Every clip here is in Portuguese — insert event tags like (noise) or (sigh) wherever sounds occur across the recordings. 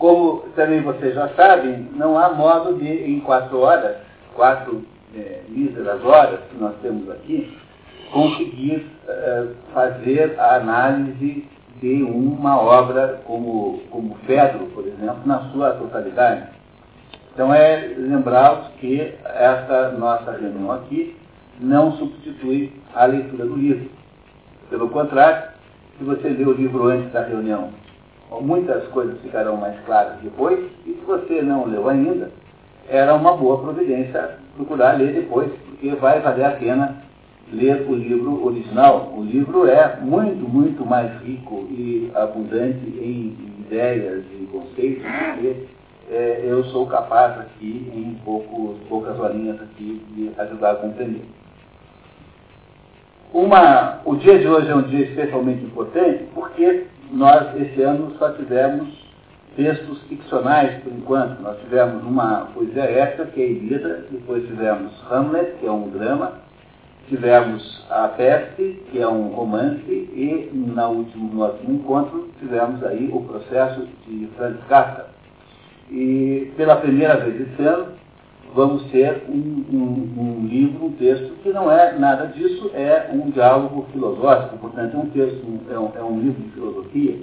como também vocês já sabem, não há modo de, em quatro horas, quatro é, míseras horas que nós temos aqui, conseguir é, fazer a análise de uma obra como, como Fedro, por exemplo, na sua totalidade. Então é lembrar-vos que essa nossa reunião aqui não substitui a leitura do livro. Pelo contrário, se você ler o livro antes da reunião, muitas coisas ficarão mais claras depois, e se você não leu ainda, era uma boa providência procurar ler depois, porque vai valer a pena ler o livro original. O livro é muito, muito mais rico e abundante em ideias e conceitos do que é, eu sou capaz aqui, em poucos, poucas horinhas aqui, de ajudar a compreender. Uma, o dia de hoje é um dia especialmente importante porque nós, esse ano, só tivemos textos ficcionais, por enquanto. Nós tivemos uma poesia épica, que é a Ilíada, depois tivemos Hamlet, que é um drama, tivemos A Peste, que é um romance, e na último, no último encontro tivemos aí o processo de Franz Kafka. E pela primeira vez esse ano, vamos ter um, um, um, livro, um texto que não é nada disso, é um diálogo filosófico, portanto é um texto, é um, é um livro de filosofia.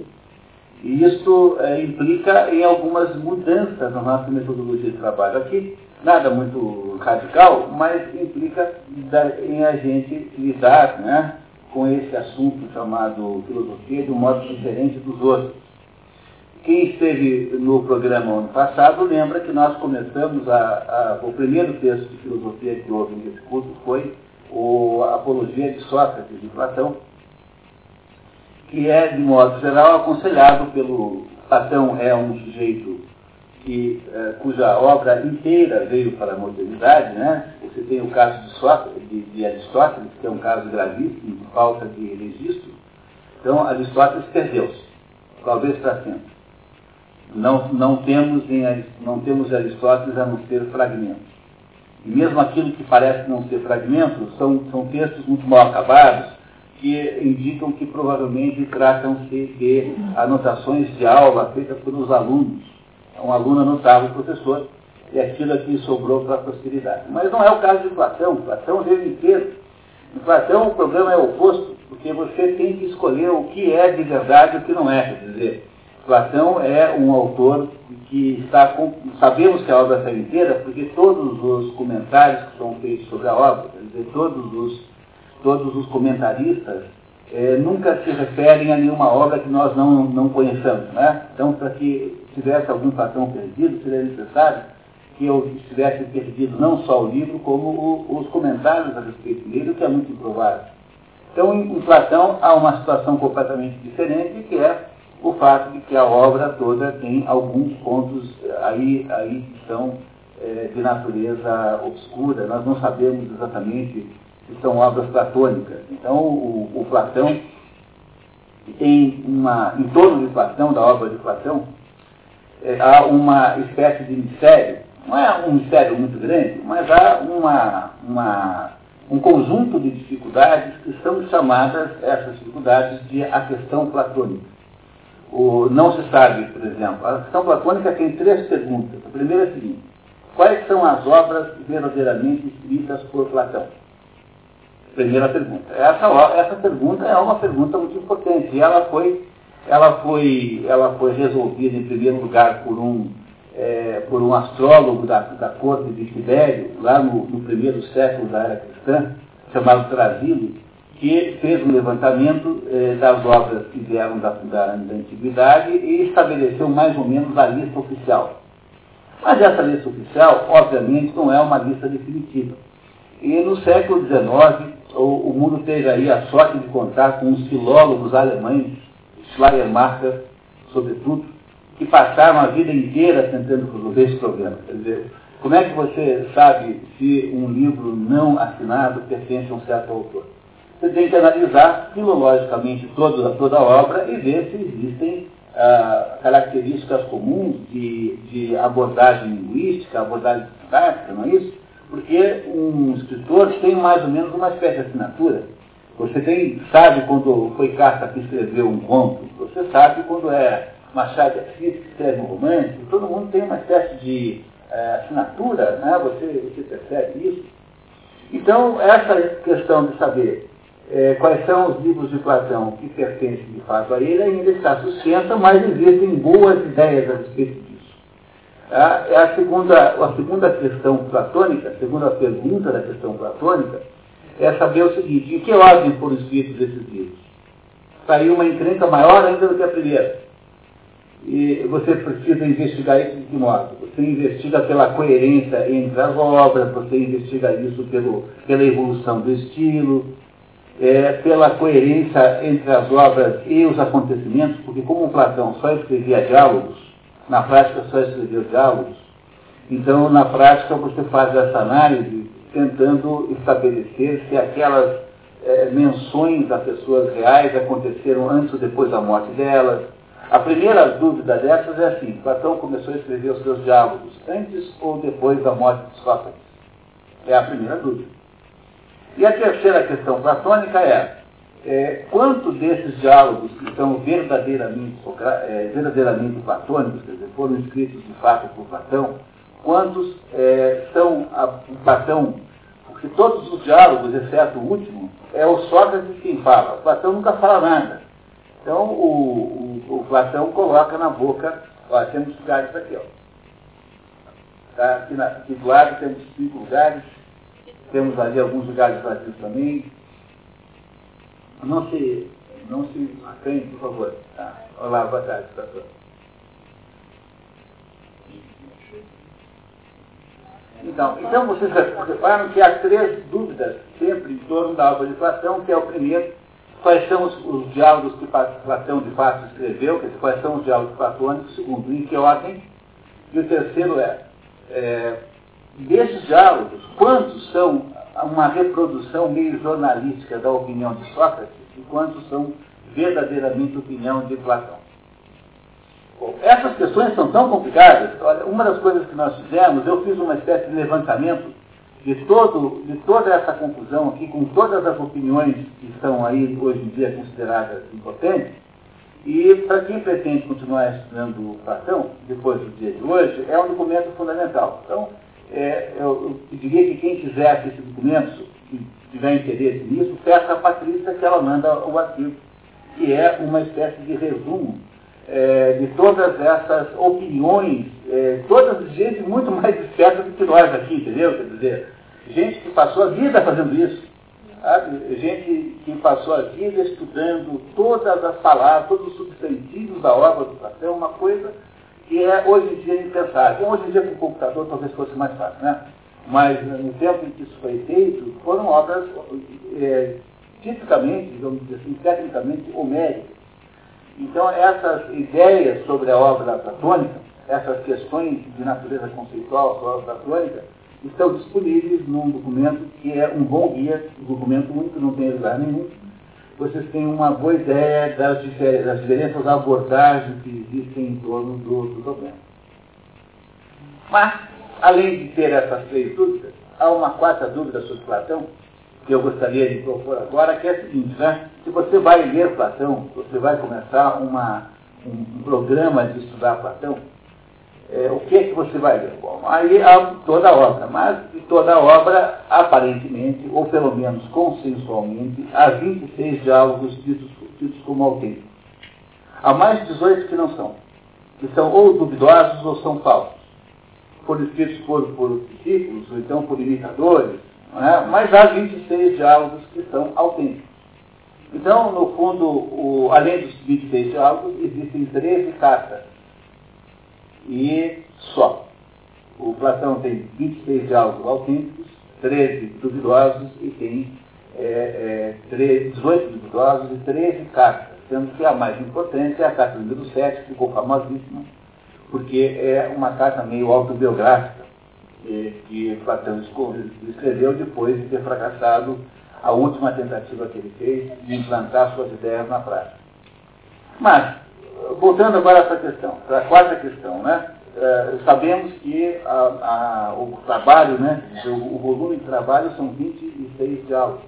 E isso é, implica em algumas mudanças na nossa metodologia de trabalho aqui, nada muito radical, mas implica em a gente lidar né, com esse assunto chamado filosofia de um modo diferente dos outros. Quem esteve no programa ano passado lembra que nós começamos a, a, o primeiro texto de filosofia que houve nesse curso foi o Apologia de Sócrates, de Platão, que é, de modo geral, aconselhado pelo Platão é um sujeito que, é, cuja obra inteira veio para a modernidade, né? Você tem o caso de, Sócrates, de, de Aristóteles, que é um caso gravíssimo, de falta de registro. Então, Aristóteles perdeu-se, talvez para sempre. Não, não, temos em, não temos Aristóteles a não ser fragmentos. E mesmo aquilo que parece não ser fragmentos, são, são textos muito mal acabados, que indicam que provavelmente tratam-se de anotações de aula feitas pelos alunos. Um aluno anotava o professor e aquilo aqui sobrou para a posteridade. Mas não é o caso de Platão. Platão veio inteiro. Em Platão o problema é o oposto, porque você tem que escolher o que é de verdade e o que não é. Quer dizer, Platão é um autor que está com, sabemos que a obra está inteira, porque todos os comentários que são feitos sobre a obra, quer dizer, todos os, todos os comentaristas é, nunca se referem a nenhuma obra que nós não, não conheçamos. Né? Então, para que tivesse algum Platão perdido, seria necessário que eu tivesse perdido não só o livro, como o, os comentários a respeito dele, o que é muito improvável. Então, em, em Platão há uma situação completamente diferente, que é o fato de que a obra toda tem alguns pontos aí, aí que são é, de natureza obscura, nós não sabemos exatamente se são obras platônicas. Então, o, o Platão tem uma, em torno de Platão, da obra de Platão, é, há uma espécie de mistério, não é um mistério muito grande, mas há uma, uma, um conjunto de dificuldades que são chamadas, essas dificuldades, de a questão platônica. O, não se sabe, por exemplo, a questão platônica tem três perguntas. A primeira é a seguinte: quais são as obras verdadeiramente escritas por Platão? Primeira pergunta. Essa, essa pergunta é uma pergunta muito importante e ela foi, ela foi, ela foi resolvida em primeiro lugar por um, é, por um astrólogo da, da corte de Tibério, lá no, no primeiro século da era cristã, chamado Trasilo, que fez um levantamento eh, das obras que vieram da, da, da, antiguidade e estabeleceu mais ou menos a lista oficial. Mas essa lista oficial, obviamente, não é uma lista definitiva. E no século XIX, o, o mundo teve aí a sorte de contar com os filólogos alemães, Schleiermacher, sobretudo, que passaram a vida inteira tentando resolver esse problema. Quer dizer, como é que você sabe se um livro não assinado pertence a um certo autor? Você tem que analisar filologicamente toda, toda a obra e ver se existem ah, características comuns de, de abordagem linguística, abordagem sintática, não é isso? Porque um escritor tem mais ou menos uma espécie de assinatura. Você tem, sabe quando foi Kafka que escreveu um conto, você sabe quando é Machado de Assis, que escreve um romance, todo mundo tem uma espécie de é, assinatura, né? você, você percebe isso. Então, essa questão de saber é, quais são os livros de Platão que pertencem de fato a ele ainda está suspensa, mas existem boas ideias a respeito disso. É a segunda, a segunda questão platônica, a segunda pergunta da questão platônica, é saber o seguinte, em que ordem foram escritos esses livros? Saiu uma encrenca maior ainda do que a primeira. E você precisa investigar isso de que modo? Você investiga pela coerência entre as obras, você investiga isso pelo, pela evolução do estilo, é, pela coerência entre as obras e os acontecimentos, porque como Platão só escrevia diálogos, na prática só escreveu diálogos, então na prática você faz essa análise tentando estabelecer se aquelas é, menções a pessoas reais aconteceram antes ou depois da morte delas. A primeira dúvida dessas é assim, Platão começou a escrever os seus diálogos antes ou depois da morte de Sócrates? É a primeira dúvida. E a terceira questão platônica é, é quanto desses diálogos que são verdadeiramente, é, verdadeiramente platônicos, quer dizer, foram escritos de fato por Platão, quantos é, são a, Platão, porque todos os diálogos, exceto o último, é o Sócrates quem fala. O Platão nunca fala nada. Então o, o, o Platão coloca na boca, ó, temos lugares aqui, ó. Tá? Aqui, na, do lado temos cinco lugares, temos ali alguns lugares vazios também. Não se, não se acanhe, por favor. Tá? Olá, boa tarde, pastor. Então, então vocês reparam que há três dúvidas sempre em torno da obra de Platão, que é o primeiro, quais são os, os diálogos que Platão de fato escreveu, dizer, quais são os diálogos platônicos, segundo, em que ordem, e o terceiro é, é desses diálogos, quantos são uma reprodução meio jornalística da opinião de Sócrates e quantos são verdadeiramente opinião de Platão? Bom, essas questões são tão complicadas. Olha, uma das coisas que nós fizemos, eu fiz uma espécie de levantamento de, todo, de toda essa confusão aqui, com todas as opiniões que estão aí hoje em dia consideradas importantes, e para quem pretende continuar estudando Platão, depois do dia de hoje, é um documento fundamental. Então, é, eu, eu, diria que quem quiser esse documento, que tiver interesse nisso, peça a Patrícia que ela manda o arquivo, que é uma espécie de resumo é, de todas essas opiniões, é, todas gente muito mais esperta do que nós aqui, entendeu? Quer dizer, gente que passou a vida fazendo isso, sabe? gente que passou a vida estudando todas as palavras, todos os substantivos da obra do Platão, uma coisa que é hoje em dia impensável. Hoje em dia com o computador talvez fosse mais fácil, né? Mas no tempo em que isso foi feito, foram obras é, tipicamente, digamos assim, tecnicamente homéricas. Então essas ideias sobre a obra platônica, essas questões de natureza conceitual sobre a obra platônica, estão disponíveis num documento que é um bom guia, um documento único, não tem lugar nenhum, vocês têm uma boa ideia das, difer das abordagens que existem em torno do, do problema. Mas, além de ter essas três dúvidas, há uma quarta dúvida sobre Platão, que eu gostaria de propor agora, que é a seguinte, né? Se você vai ler Platão, você vai começar uma, um, um programa de estudar Platão, é, o que é que você vai ler? Bom, aí há toda a obra, mas de toda a obra, aparentemente, ou pelo menos consensualmente, há 26 diálogos ditos, ditos como autênticos. Há mais de 18 que não são, que são ou duvidosos ou são falsos, por escritos por, por discípulos, ou então por imitadores, é? mas há 26 diálogos que são autênticos. Então, no fundo, o, além dos 26 diálogos, existem 13 cartas e só. O Platão tem 26 diálogos autênticos, 13 duvidosos e tem é, é, 18 duvidosos e 13 cartas, sendo que a mais importante é a carta número 7, que ficou famosíssima, porque é uma carta meio autobiográfica é, que Platão escreveu depois de ter fracassado a última tentativa que ele fez de implantar suas ideias na prática. Mas, voltando agora a essa questão, para a quarta questão, né? É, sabemos que a, a, o trabalho, né, o, o, volume de trabalho são 26 diálogos.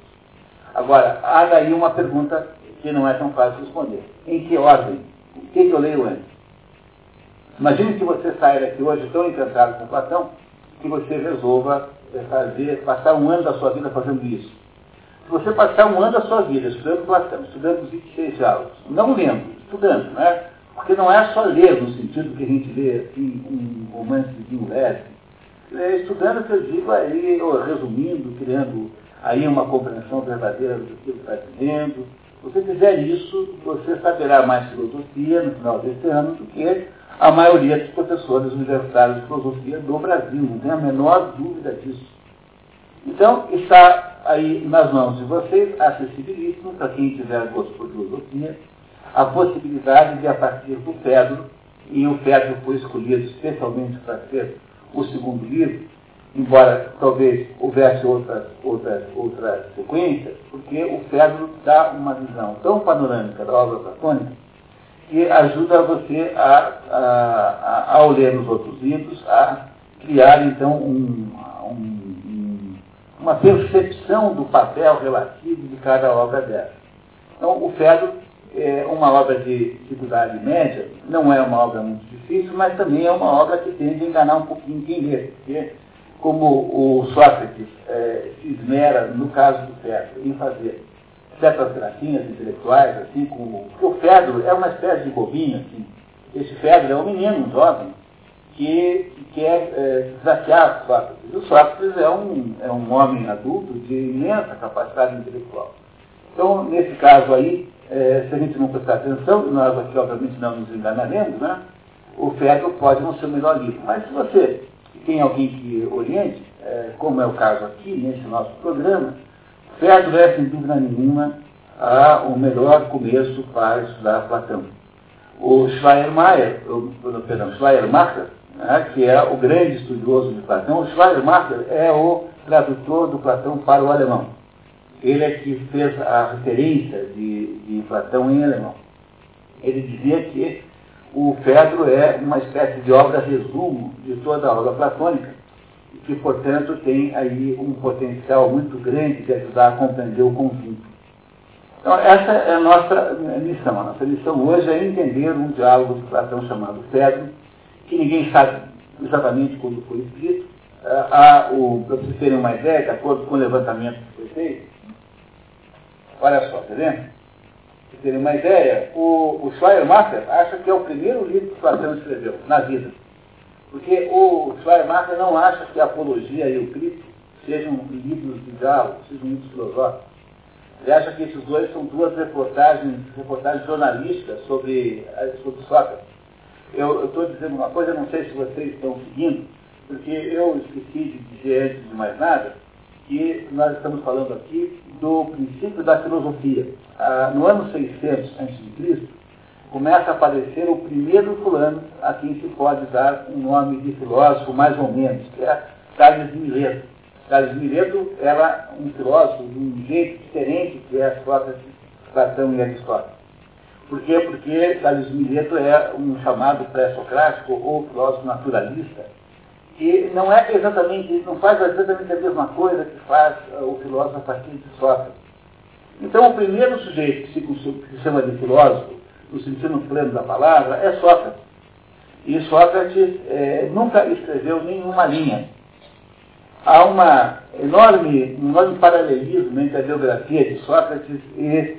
Agora, há daí uma pergunta que não é tão fácil de responder. Em que ordem? O que, que eu leio antes? Imagine que você saia daqui hoje tão encantado com Platão que você resolva fazer, passar um ano da sua vida fazendo isso. Se você passar um ano da sua vida estudando Platão, estudando os 26 diálogos, não lendo, estudando, né? Porque não é só ler no sentido que a gente lê assim, um romance de um leve. É estudando que eu digo aí, resumindo, criando aí uma compreensão verdadeira do que está dizendo. Se você fizer isso, você saberá mais filosofia no final desse ano do que a maioria dos professores universitários de filosofia do Brasil, não tem a menor dúvida disso. Então, está aí nas mãos de vocês, acessibilíssimo para quem tiver gosto por filosofia, a possibilidade de, a partir do Pedro, e o Pedro foi escolhido especialmente para ser o segundo livro, embora talvez houvesse outras, outras, outras sequências, porque o Pedro dá uma visão tão panorâmica da obra platônica que ajuda você a, a, a, ao ler os outros livros, a criar então um, um, uma percepção do papel relativo de cada obra dessa. Então, o Fedro é uma obra de dificuldade média, não é uma obra muito difícil, mas também é uma obra que tende a enganar um pouquinho quem lê, porque como o Sócrates é, se esmera, no caso do Fedro, em fazer certas gracinhas intelectuais, assim, como. Porque o Fedro é uma espécie de bobinho, assim. Esse Fedro é um menino, um jovem, que, que quer é, desafiar Sócrates. O Sócrates é um, é um homem adulto de imensa capacidade intelectual. Então, nesse caso aí, é, se a gente não prestar atenção, nós aqui obviamente não nos enganaremos, né? O Fedro pode não ser o melhor livro. Mas se você tem alguém que oriente, é, como é o caso aqui, nesse nosso programa, Fedro é, sem dúvida nenhuma, a, o melhor começo para estudar Platão. O Schleiermacher, o, perdão, Schleiermacher, né, que é o grande estudioso de Platão, o Schleiermacher é o tradutor do Platão para o alemão. Ele é que fez a referência de, de Platão em alemão. Ele dizia que o Fedro é uma espécie de obra resumo de toda a obra platônica, e que, portanto, tem aí um potencial muito grande de ajudar a compreender o conjunto. Então, essa é a nossa missão. A nossa missão hoje é entender um diálogo de Platão chamado Fedro, que ninguém sabe exatamente quando foi escrito. Ah, para vocês terem uma ideia, de acordo com o levantamento que foi feito, olha só, tá vendo? Vocês terem uma ideia, o, o Schleiermacher acha que é o primeiro livro que Platão escreveu na vida. Porque o Schleiermacher não acha que a apologia e o crítico sejam livros de diálogo, sejam livros filosóficos. Ele acha que esses dois são duas reportagens, reportagens jornalísticas sobre, sobre Sócrates. Eu estou dizendo uma coisa, não sei se vocês estão seguindo, porque eu esqueci de dizer antes de mais nada que nós estamos falando aqui do princípio da filosofia. Ah, no ano 600 a.C., começa a aparecer o primeiro fulano a quem se pode dar um nome de filósofo mais ou menos, que é Tales de Mileto. Tales de Mileto era um filósofo de um jeito diferente que é Sócrates, Platão e Aristóteles. Por quê? Porque Tales de Mileto é um chamado pré-socrático ou filósofo naturalista, que não é exatamente, não faz exatamente a mesma coisa que faz uh, o filósofo a partir de Sócrates. Então, o primeiro sujeito que se, que se chama de filósofo no sentido pleno da palavra, é Sócrates. E Sócrates é, nunca escreveu nenhuma linha. Há uma enorme, um enorme paralelismo entre a biografia de Sócrates e.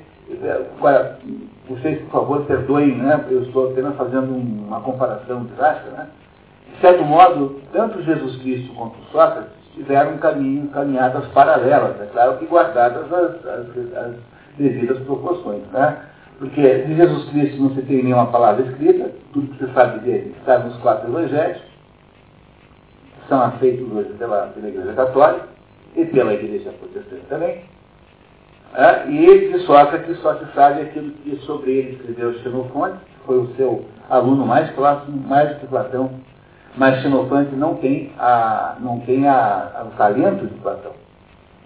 Agora, vocês, por favor, perdoem, né? eu estou apenas fazendo uma comparação drástica. Né? Certo modo, tanto Jesus Cristo quanto Sócrates tiveram caminho, caminhadas paralelas, é claro que guardadas as, as, as devidas proporções. Né? Porque de Jesus Cristo não se tem nenhuma palavra escrita, tudo que você sabe dele está nos quatro evangelhos, que são aceitos hoje pela, pela Igreja Católica e pela Igreja Protestante também. É, e de Sócrates só se sabe aquilo que sobre ele escreveu Xenofonte, que foi o seu aluno mais próximo, mais do que Platão, mas Xenofonte não tem, a, não tem a, a, o talento de Platão.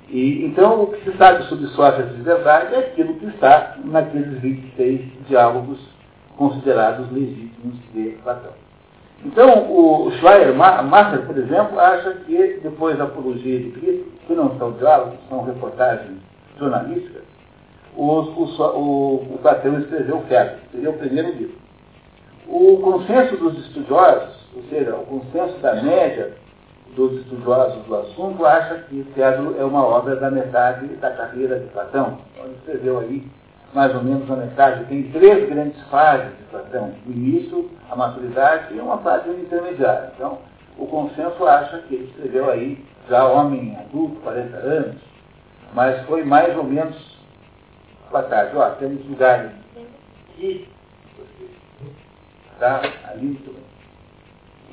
E, então, o que se sabe sobre Sócrates de verdade é aquilo que está naqueles 26 diálogos considerados legítimos de Platão. Então, o Schleiermacher, por exemplo, acha que depois da apologia de Cristo, que não são diálogos, são reportagens jornalísticas, os, o, o, o Platão escreveu o Fedro, seria o primeiro livro. O consenso dos estudiosos, ou seja, o consenso da média dos estudiosos do assunto, acha que Fedro é uma obra da metade da carreira de Platão. Então, ele escreveu aí mais ou menos a metade. Tem três grandes fases de Platão: o início, a maturidade e uma fase intermediária. Então, o consenso acha que ele escreveu aí, já homem adulto, 40 anos, mas foi mais ou menos tarde. Ó, temos lugares aqui, tá? ali muito bem.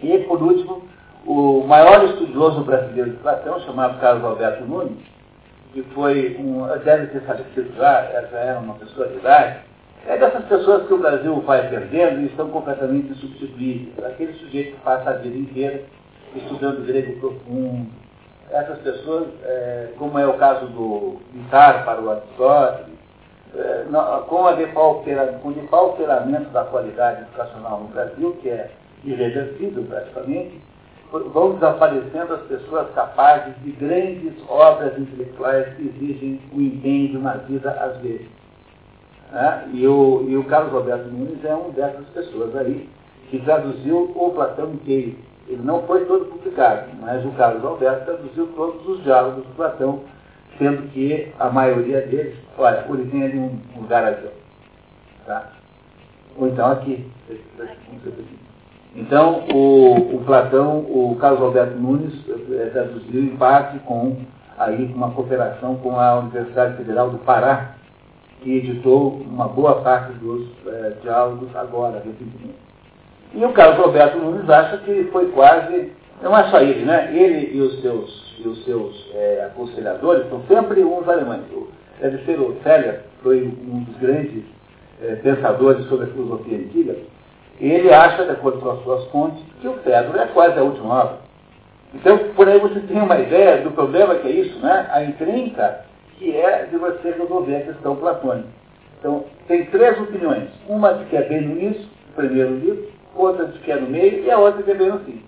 E, por último, o maior estudioso brasileiro de Platão, chamado Carlos Alberto Nunes, que foi um, deve ter falecido já, já era uma pessoa de idade, é dessas pessoas que o Brasil vai perdendo e estão completamente insubstituíveis. Aquele sujeito que passa a vida inteira estudando grego profundo. Essas pessoas, é, como é o caso do Vitar para o Aristóteles, é, com, a com o depauperamento da qualidade educacional no Brasil, que é irreversível praticamente, vão desaparecendo as pessoas capazes de grandes obras intelectuais que exigem o empenho de uma vida às vezes. É? E, o, e o Carlos Roberto Nunes é uma dessas pessoas aí, que traduziu o Platão inteiro. Ele não foi todo publicado, mas o Carlos Alberto traduziu todos os diálogos do Platão, sendo que a maioria deles, olha, origem de um lugar aqui. Tá? Ou então aqui. Então, o, o Platão, o Carlos Alberto Nunes, é, traduziu em parte com aí, uma cooperação com a Universidade Federal do Pará, que editou uma boa parte dos é, diálogos agora, recentemente. E o Carlos Alberto Nunes acha que foi quase, não é só ele, né? Ele e os seus, e os seus é, aconselhadores são sempre uns alemães. Deve ser o Seller, foi um dos grandes é, pensadores sobre a filosofia antiga. Ele acha, de acordo com as suas fontes, que o Pedro é quase a última obra. Então, por aí você tem uma ideia do problema que é isso, né? A encrenca que é de você resolver a questão platônica. Então, tem três opiniões. Uma de que é bem no início, o primeiro livro, outra de que é no meio e a outra que é bem no fim.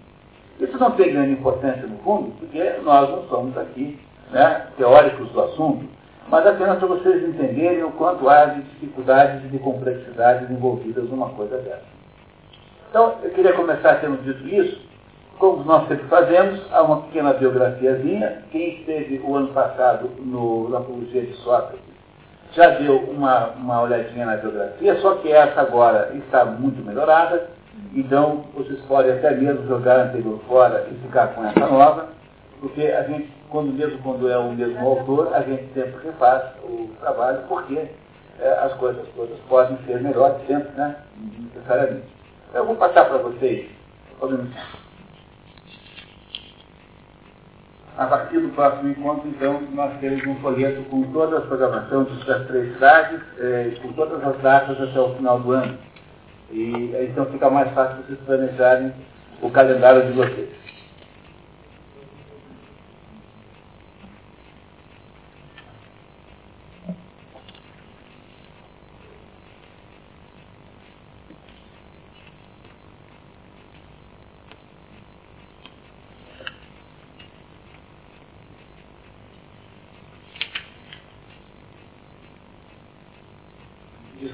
Isso não tem grande importância no fundo, porque nós não somos aqui né, teóricos do assunto, mas apenas para vocês entenderem o quanto há de dificuldades e de complexidades envolvidas numa coisa dessa. Então, eu queria começar tendo dito isso, como nós sempre fazemos, há uma pequena biografiazinha. Quem esteve o ano passado no, na Apologia de Sócrates já deu uma, uma olhadinha na biografia, só que essa agora está muito melhorada. Então, vocês podem até mesmo jogar a anterior fora e ficar com essa nova, porque a gente, quando, mesmo quando é o mesmo autor, a gente sempre refaz o trabalho, porque é, as coisas todas podem ser melhores sempre, né? Necessariamente. Eu vou passar para vocês. A partir do próximo encontro, então, nós teremos um folheto com toda a programação das três cidades, eh, com todas as datas até o final do ano. E então fica mais fácil vocês planejarem o calendário de vocês.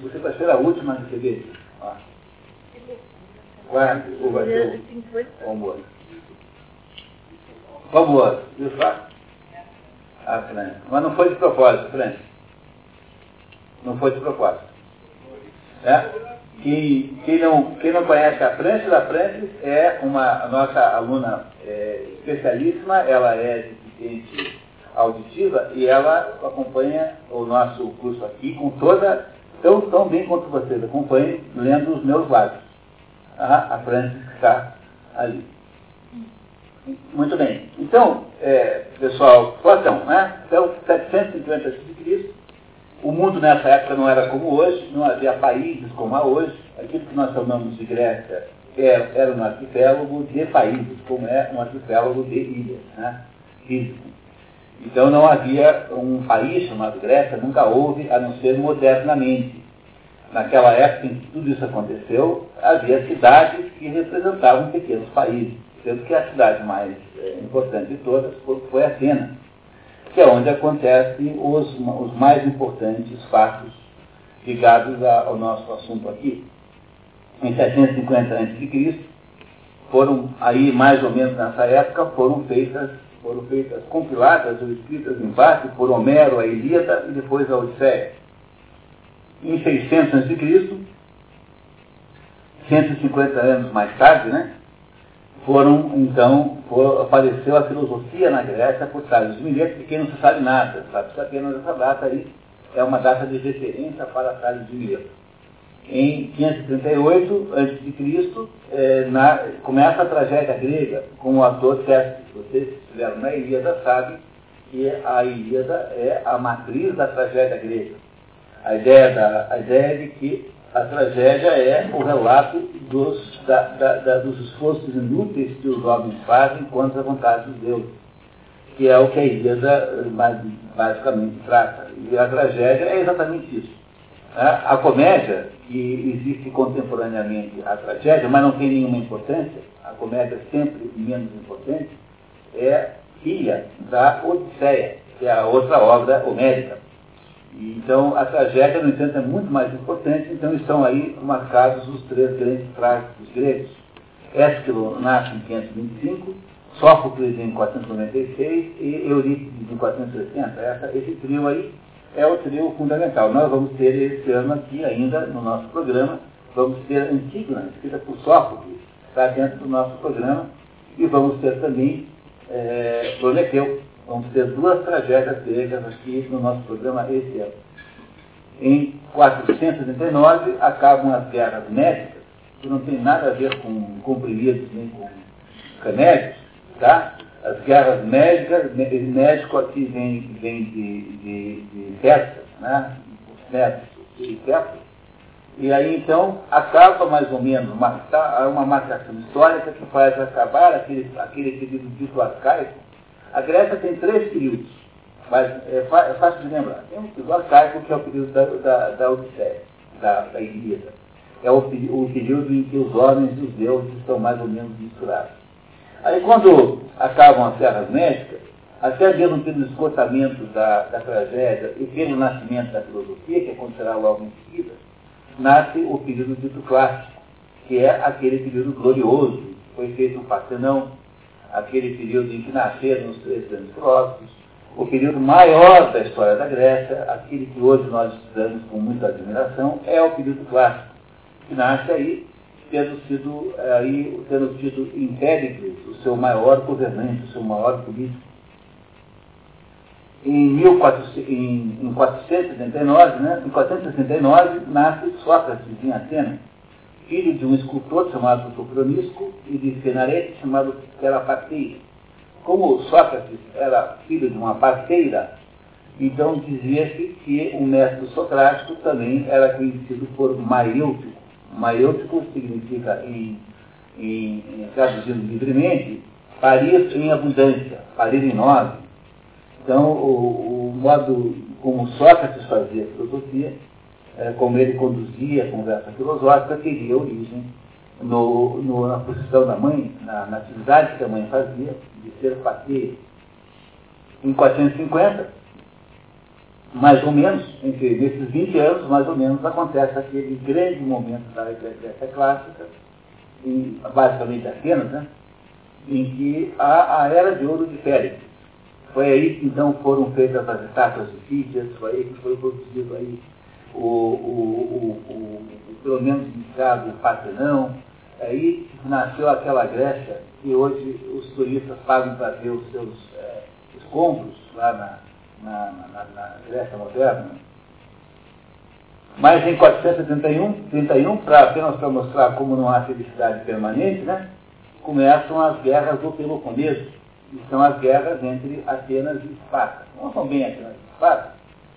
Você vai ser a isso. Guarda, o bateu. Vamos Vamos Viu só? Ah, Fran. Mas não foi de propósito, Fran. Não foi de propósito. É? Quem, quem, não, quem não conhece a Francis, a Francis é uma nossa aluna é, especialíssima, ela é deficiente auditiva e ela acompanha o nosso curso aqui com toda, tão, tão bem quanto vocês acompanhem, lendo os meus lábios a, a Francis está ali. Muito bem. Então, é, pessoal, Platão, né? Então, 750 a.C., o mundo nessa época não era como hoje, não havia países como há hoje. Aquilo que nós chamamos de Grécia é, era um arquipélago de países, como é um arquipélago de ilhas, né? Físico. Então não havia um país chamado Grécia, nunca houve, a não ser modernamente naquela época em que tudo isso aconteceu, havia cidades que representavam pequenos países, sendo que a cidade mais é, importante de todas foi, Atenas, que é onde acontecem os, os mais importantes fatos ligados a, ao nosso assunto aqui. em 750 a.C., foram aí mais ou menos nessa época, foram feitas, foram feitas, compiladas ou escritas em parte por Homero, a Ilíada e depois a Odisseia. Em 600 a.C., 150 anos mais tarde, né, foram, então, for, apareceu a filosofia na Grécia por trás dos milhetes, de quem não se sabe nada, sabe-se apenas essa data aí, é uma data de referência para a de Mileto. Em 538 a.C., é, na, começa a tragédia grega com o ator Testes. Vocês que estiveram na Ilíada sabem que a Ilíada é a matriz da tragédia grega. A ideia, da, a ideia de que a tragédia é o relato dos, da, da, da, dos esforços inúteis que os homens fazem contra a vontade de Deus, que é o que a Ilíada basicamente trata. E a tragédia é exatamente isso. A comédia, que existe contemporaneamente à tragédia, mas não tem nenhuma importância, a comédia sempre menos importante, é filha da Odisseia, que é a outra obra homérica. Então, a tragédia, no entanto, é muito mais importante, então estão aí marcados os três grandes trágicos gregos. Ésquilo nasce em 525, Sófocles em 496 e Eurípides em 460. Essa, esse trio aí é o trio fundamental. Nós vamos ter esse ano aqui ainda no nosso programa, vamos ter Antígona, escrita por Sófocles, está dentro do nosso programa, e vamos ter também é, Prometeu, Vamos ter duas tragédias gregas aqui no nosso programa esse ano. Em 439 acabam as guerras médicas, que não tem nada a ver com comprimidos nem com remédios, tá? As guerras médicas, médico aqui vem, vem de, de, de né? Os médicos e Persa. E aí então acaba mais ou menos uma, tá, uma marcação histórica que faz acabar aquele, aquele período dito arcaico a Grécia tem três períodos, mas é, é fácil de lembrar. Tem um período arcaico, que é o período da, da, da Odisseia, da, da Ilíada. É o, o período em que os homens e os deuses estão mais ou menos misturados. Aí quando acabam as terras médicas, até mesmo pelo esgotamento da, da tragédia e pelo nascimento da filosofia, que acontecerá logo em seguida, nasce o período dito clássico, que é aquele período glorioso, foi feito um Partenão, aquele período em que nasceram os três grandes filósofos, o período maior da história da Grécia, aquele que hoje nós estudamos com muita admiração, é o período clássico, que nasce aí, tendo sido aí, tendo tido em Péricles o seu maior governante, o seu maior político. Em, 1400, em, em 469, né, em 469, nasce Sócrates em Atenas filho de um escultor chamado Sofronisco e de Fenarete chamado Perapateira. Como Sócrates era filho de uma parteira, então dizia-se que o mestre socrático também era conhecido por Maiêutico. Maiêutico significa, em, em, traduzindo livremente, parir em abundância, parir em nós. Então, o, o modo como Sócrates fazia filosofia é, como ele conduzia a conversa filosófica, teria origem no, no, na posição da mãe, na, na, atividade que a mãe fazia, de ser pateiro. Em 450, mais ou menos, nesses 20 anos, mais ou menos, acontece aquele grande momento da Grécia clássica, em, basicamente Atenas, né, em que a, a era de ouro de Péricles. Foi aí que então foram feitas as estátuas de Fídias, foi aí que foi produzido aí o, o, o, o pelo menos indicado o Partenão, aí nasceu aquela Grécia que hoje os turistas pagam para ver os seus é, escombros lá na, na, na, na, Grécia moderna. Mas em 431, 31, pra, apenas para mostrar como não há felicidade permanente, né, começam as guerras do Peloponeso, que são as guerras entre Atenas e Esparta. Não são bem Atenas e Esparta,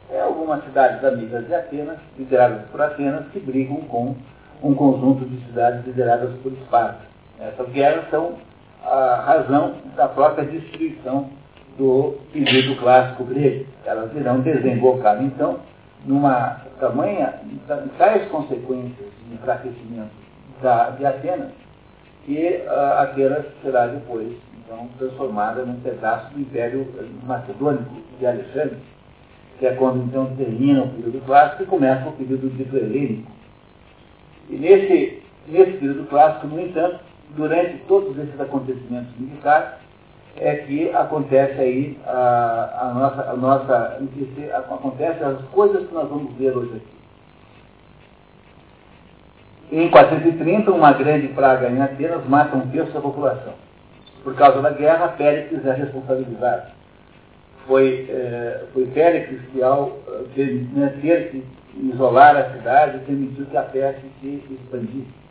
é algumas cidades amigas de Atenas, lideradas por Atenas, que brigam com um conjunto de cidades lideradas por Esparta. Essas guerras são a razão da própria destruição do período clássico grego. Elas irão desembocar, então, numa tamanha, tais consequências de enfraquecimento da, de Atenas, que uh, Atenas será depois, então, transformada num pedaço do Império Macedônico de Alexandre, que é quando então termina o período clássico e começa o período dito helênico. E nesse Nesse período clássico, no entanto, durante todos esses acontecimentos militares, é que acontece aí a, a nossa, a nossa, acontece as coisas que nós vamos ver hoje aqui. Em 430, uma grande praga em Atenas mata um terço da população. Por causa da guerra, Péricles é responsabilizado. Foi, é, foi Péricles que, ao ter, né, ter que isolar a cidade, permitiu que a peste se expandisse.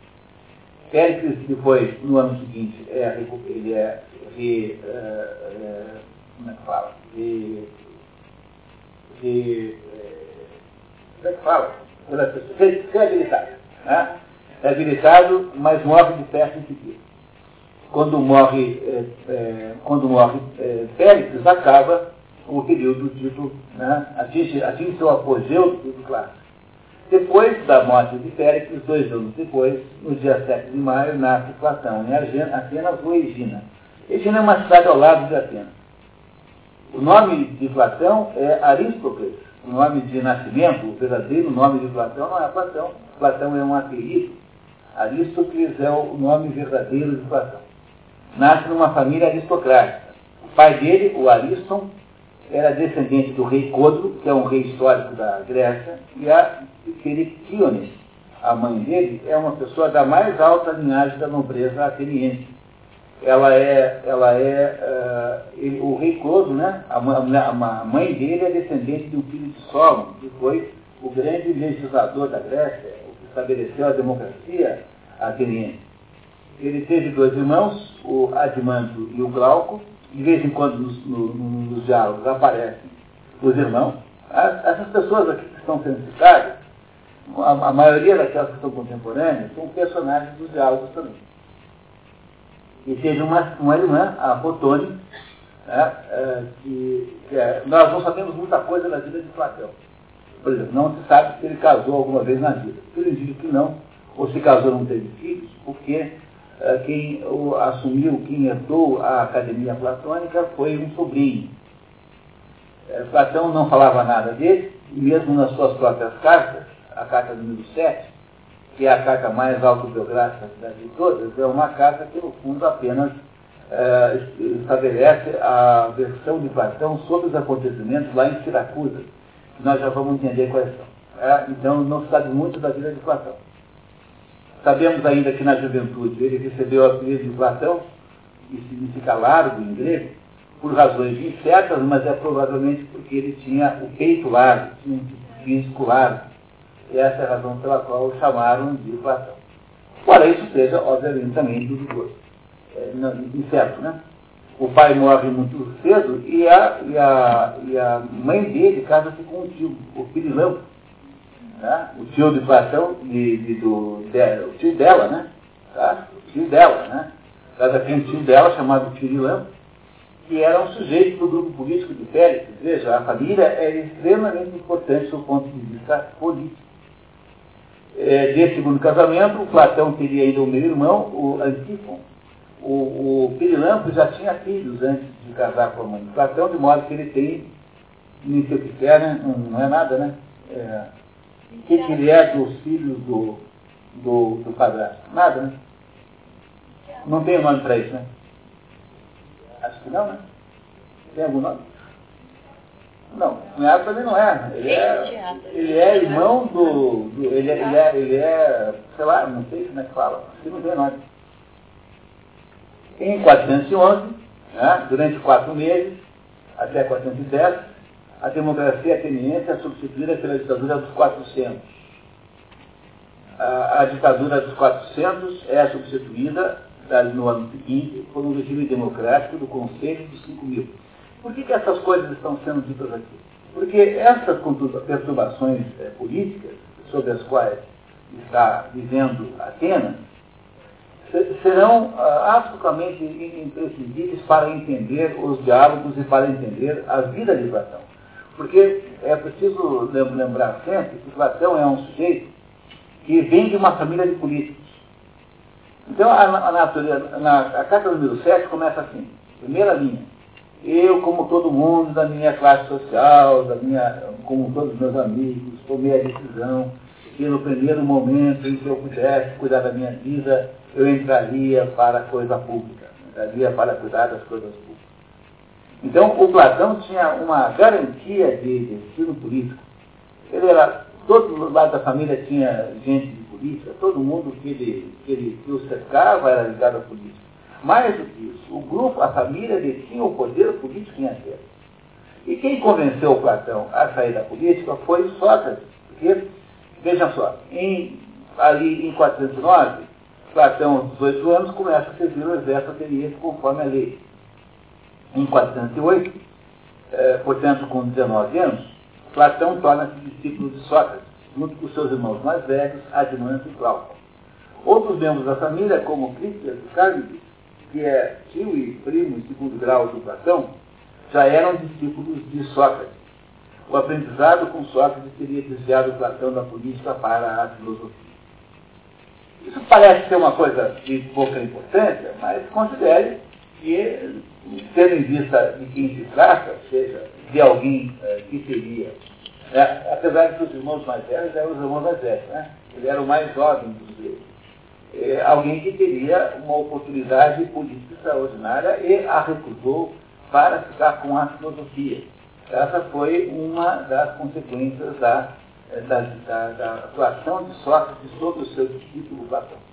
Péricles, depois, no ano seguinte, é, ele é, re, é, como é que fala? Re, re, como é que fala? Reabilitado. Né? Reabilitado, mas morre de peste em seguida. Quando morre, é, quando morre é, Péricles, acaba o período dito, né? atinge, atinge seu apogeu do período clássico. Depois da morte de Péricles, dois anos depois, no dia 7 de maio, nasce Platão em Atenas ou Egina. Egina é uma cidade ao lado de Atenas. O nome de Platão é Aristócles. O nome de nascimento, o verdadeiro nome de Platão não é Platão. Platão é um apelido. Aristócles é o nome verdadeiro de Platão. Nasce numa família aristocrática. O pai dele, o Ariston, era descendente do rei Codro, que é um rei histórico da Grécia, e a Pericliones, a mãe dele, é uma pessoa da mais alta linhagem da nobreza ateniense. Ela é, ela é uh, ele, o rei Clodo, né? A, a, a, mãe dele é descendente de um filho de Solon, que foi o grande legislador da Grécia, o que estabeleceu a democracia ateniense. Ele teve dois irmãos, o Admanto e o Glauco, de vez em quando nos, no, nos diálogos aparecem os irmãos. As, essas pessoas aqui que estão sendo citadas, a, a, maioria daquelas que são contemporâneas, são personagens dos diálogos também. E teve uma, uma irmã, a Fotone, né, é, que, que é, nós não sabemos muita coisa da vida de Platão. Por exemplo, não se sabe se ele casou alguma vez na vida. Eu digo que não, ou se casou não teve filhos, porque quem o, assumiu, quem herdou a Academia Platônica foi um sobrinho. É, Platão não falava nada dele, e mesmo nas suas próprias cartas, a carta número 7, que é a carta mais autobiográfica de todas, é uma carta que, no fundo, apenas é, estabelece a versão de Platão sobre os acontecimentos lá em Siracusa, que nós já vamos entender quais são. É, então, não se sabe muito da vida de Platão. Sabemos ainda que na juventude ele recebeu o apelido de Platão, que significa largo em grego, por razões incertas, mas é provavelmente porque ele tinha o peito largo, tinha um físico largo. E essa é a razão pela qual o chamaram de Platão. Ora, isso seja, obviamente, também duvidoso. É, incerto, né? O pai morre muito cedo e a, e a, e a mãe dele casa-se com tio, o Pirilão né? o tio de Platão, de, de, do, de, o tio dela, né? Tá? O tio dela, né? Casa com um tio dela chamado Tirilão, que era um sujeito do grupo político de Péricles. Veja, a família é extremamente importante do ponto de vista político. É, desse segundo casamento, o Platão teria ainda um meio irmão, o Antífon. O, o já tinha filhos antes de casar com a mãe Platão, de modo que ele tem, nem sei o que quer, né? não, não é nada, né? É, o que, que ele é dos filhos do, do, do padrasto? Nada, né? Não tem nome para isso, né? Acho que não, né? Tem algum nome? Não, cunhado também não é. Ele é, ele é irmão do. do ele, é, ele, é, ele é, sei lá, não sei como é que fala. Acho que não tem nome. Em 411, né, durante quatro meses, até 410, a democracia ateniense é substituída pela ditadura dos 400. A, a ditadura dos 400 é substituída no ano seguinte por um regime democrático do Conselho dos 5 mil. Por que, que essas coisas estão sendo ditas aqui? Porque essas perturbações é, políticas sobre as quais está vivendo Atenas serão ah, absolutamente imprescindíveis para entender os diálogos e para entender a vida de Platão. Porque é preciso lembrar sempre que Platão é um sujeito que vem de uma família de políticos. Então, a, a, natureza, na, a carta número 7 começa assim, primeira linha. Eu, como todo mundo da minha classe social, da minha, como todos os meus amigos, tomei a decisão que no primeiro momento em que eu pudesse cuidar da minha vida, eu entraria para a coisa pública, entraria para cuidar das coisas públicas. Então, o Platão tinha uma garantia de destino político. Ele era, todo lado da família tinha gente de política, todo mundo que, ele, que, ele, que o cercava era ligado à política. Mais do que isso, o grupo, a família detinha o poder político em Atenas. E quem convenceu o Platão a sair da política foi Sócrates. Porque, vejam só, em, ali em 409, Platão, aos 18 anos, começa a servir o exército ateniense conforme a lei em 408, eh, portanto com 19 anos, Platão torna-se discípulo de Sócrates, junto com seus irmãos mais velhos, Adimantro e Glauco. Outros membros da família, como Critias e Carnides, que é tio e primo em segundo grau do Platão, já eram discípulos de Sócrates. O aprendizado com Sócrates teria desviado Platão da política para a filosofia. Isso parece ser uma coisa de pouca importância, mas considere que, tendo em vista de quem se trata, ou seja, de alguém é, que seria, é, apesar de que os irmãos mais velhos eram os irmãos mais velhos, né? ele era o mais jovem dos três, é, alguém que teria uma oportunidade política extraordinária e a recusou para ficar com a filosofia. Essa foi uma das consequências da, da, da, da atuação de Sócrates sobre o seu discípulo Platão.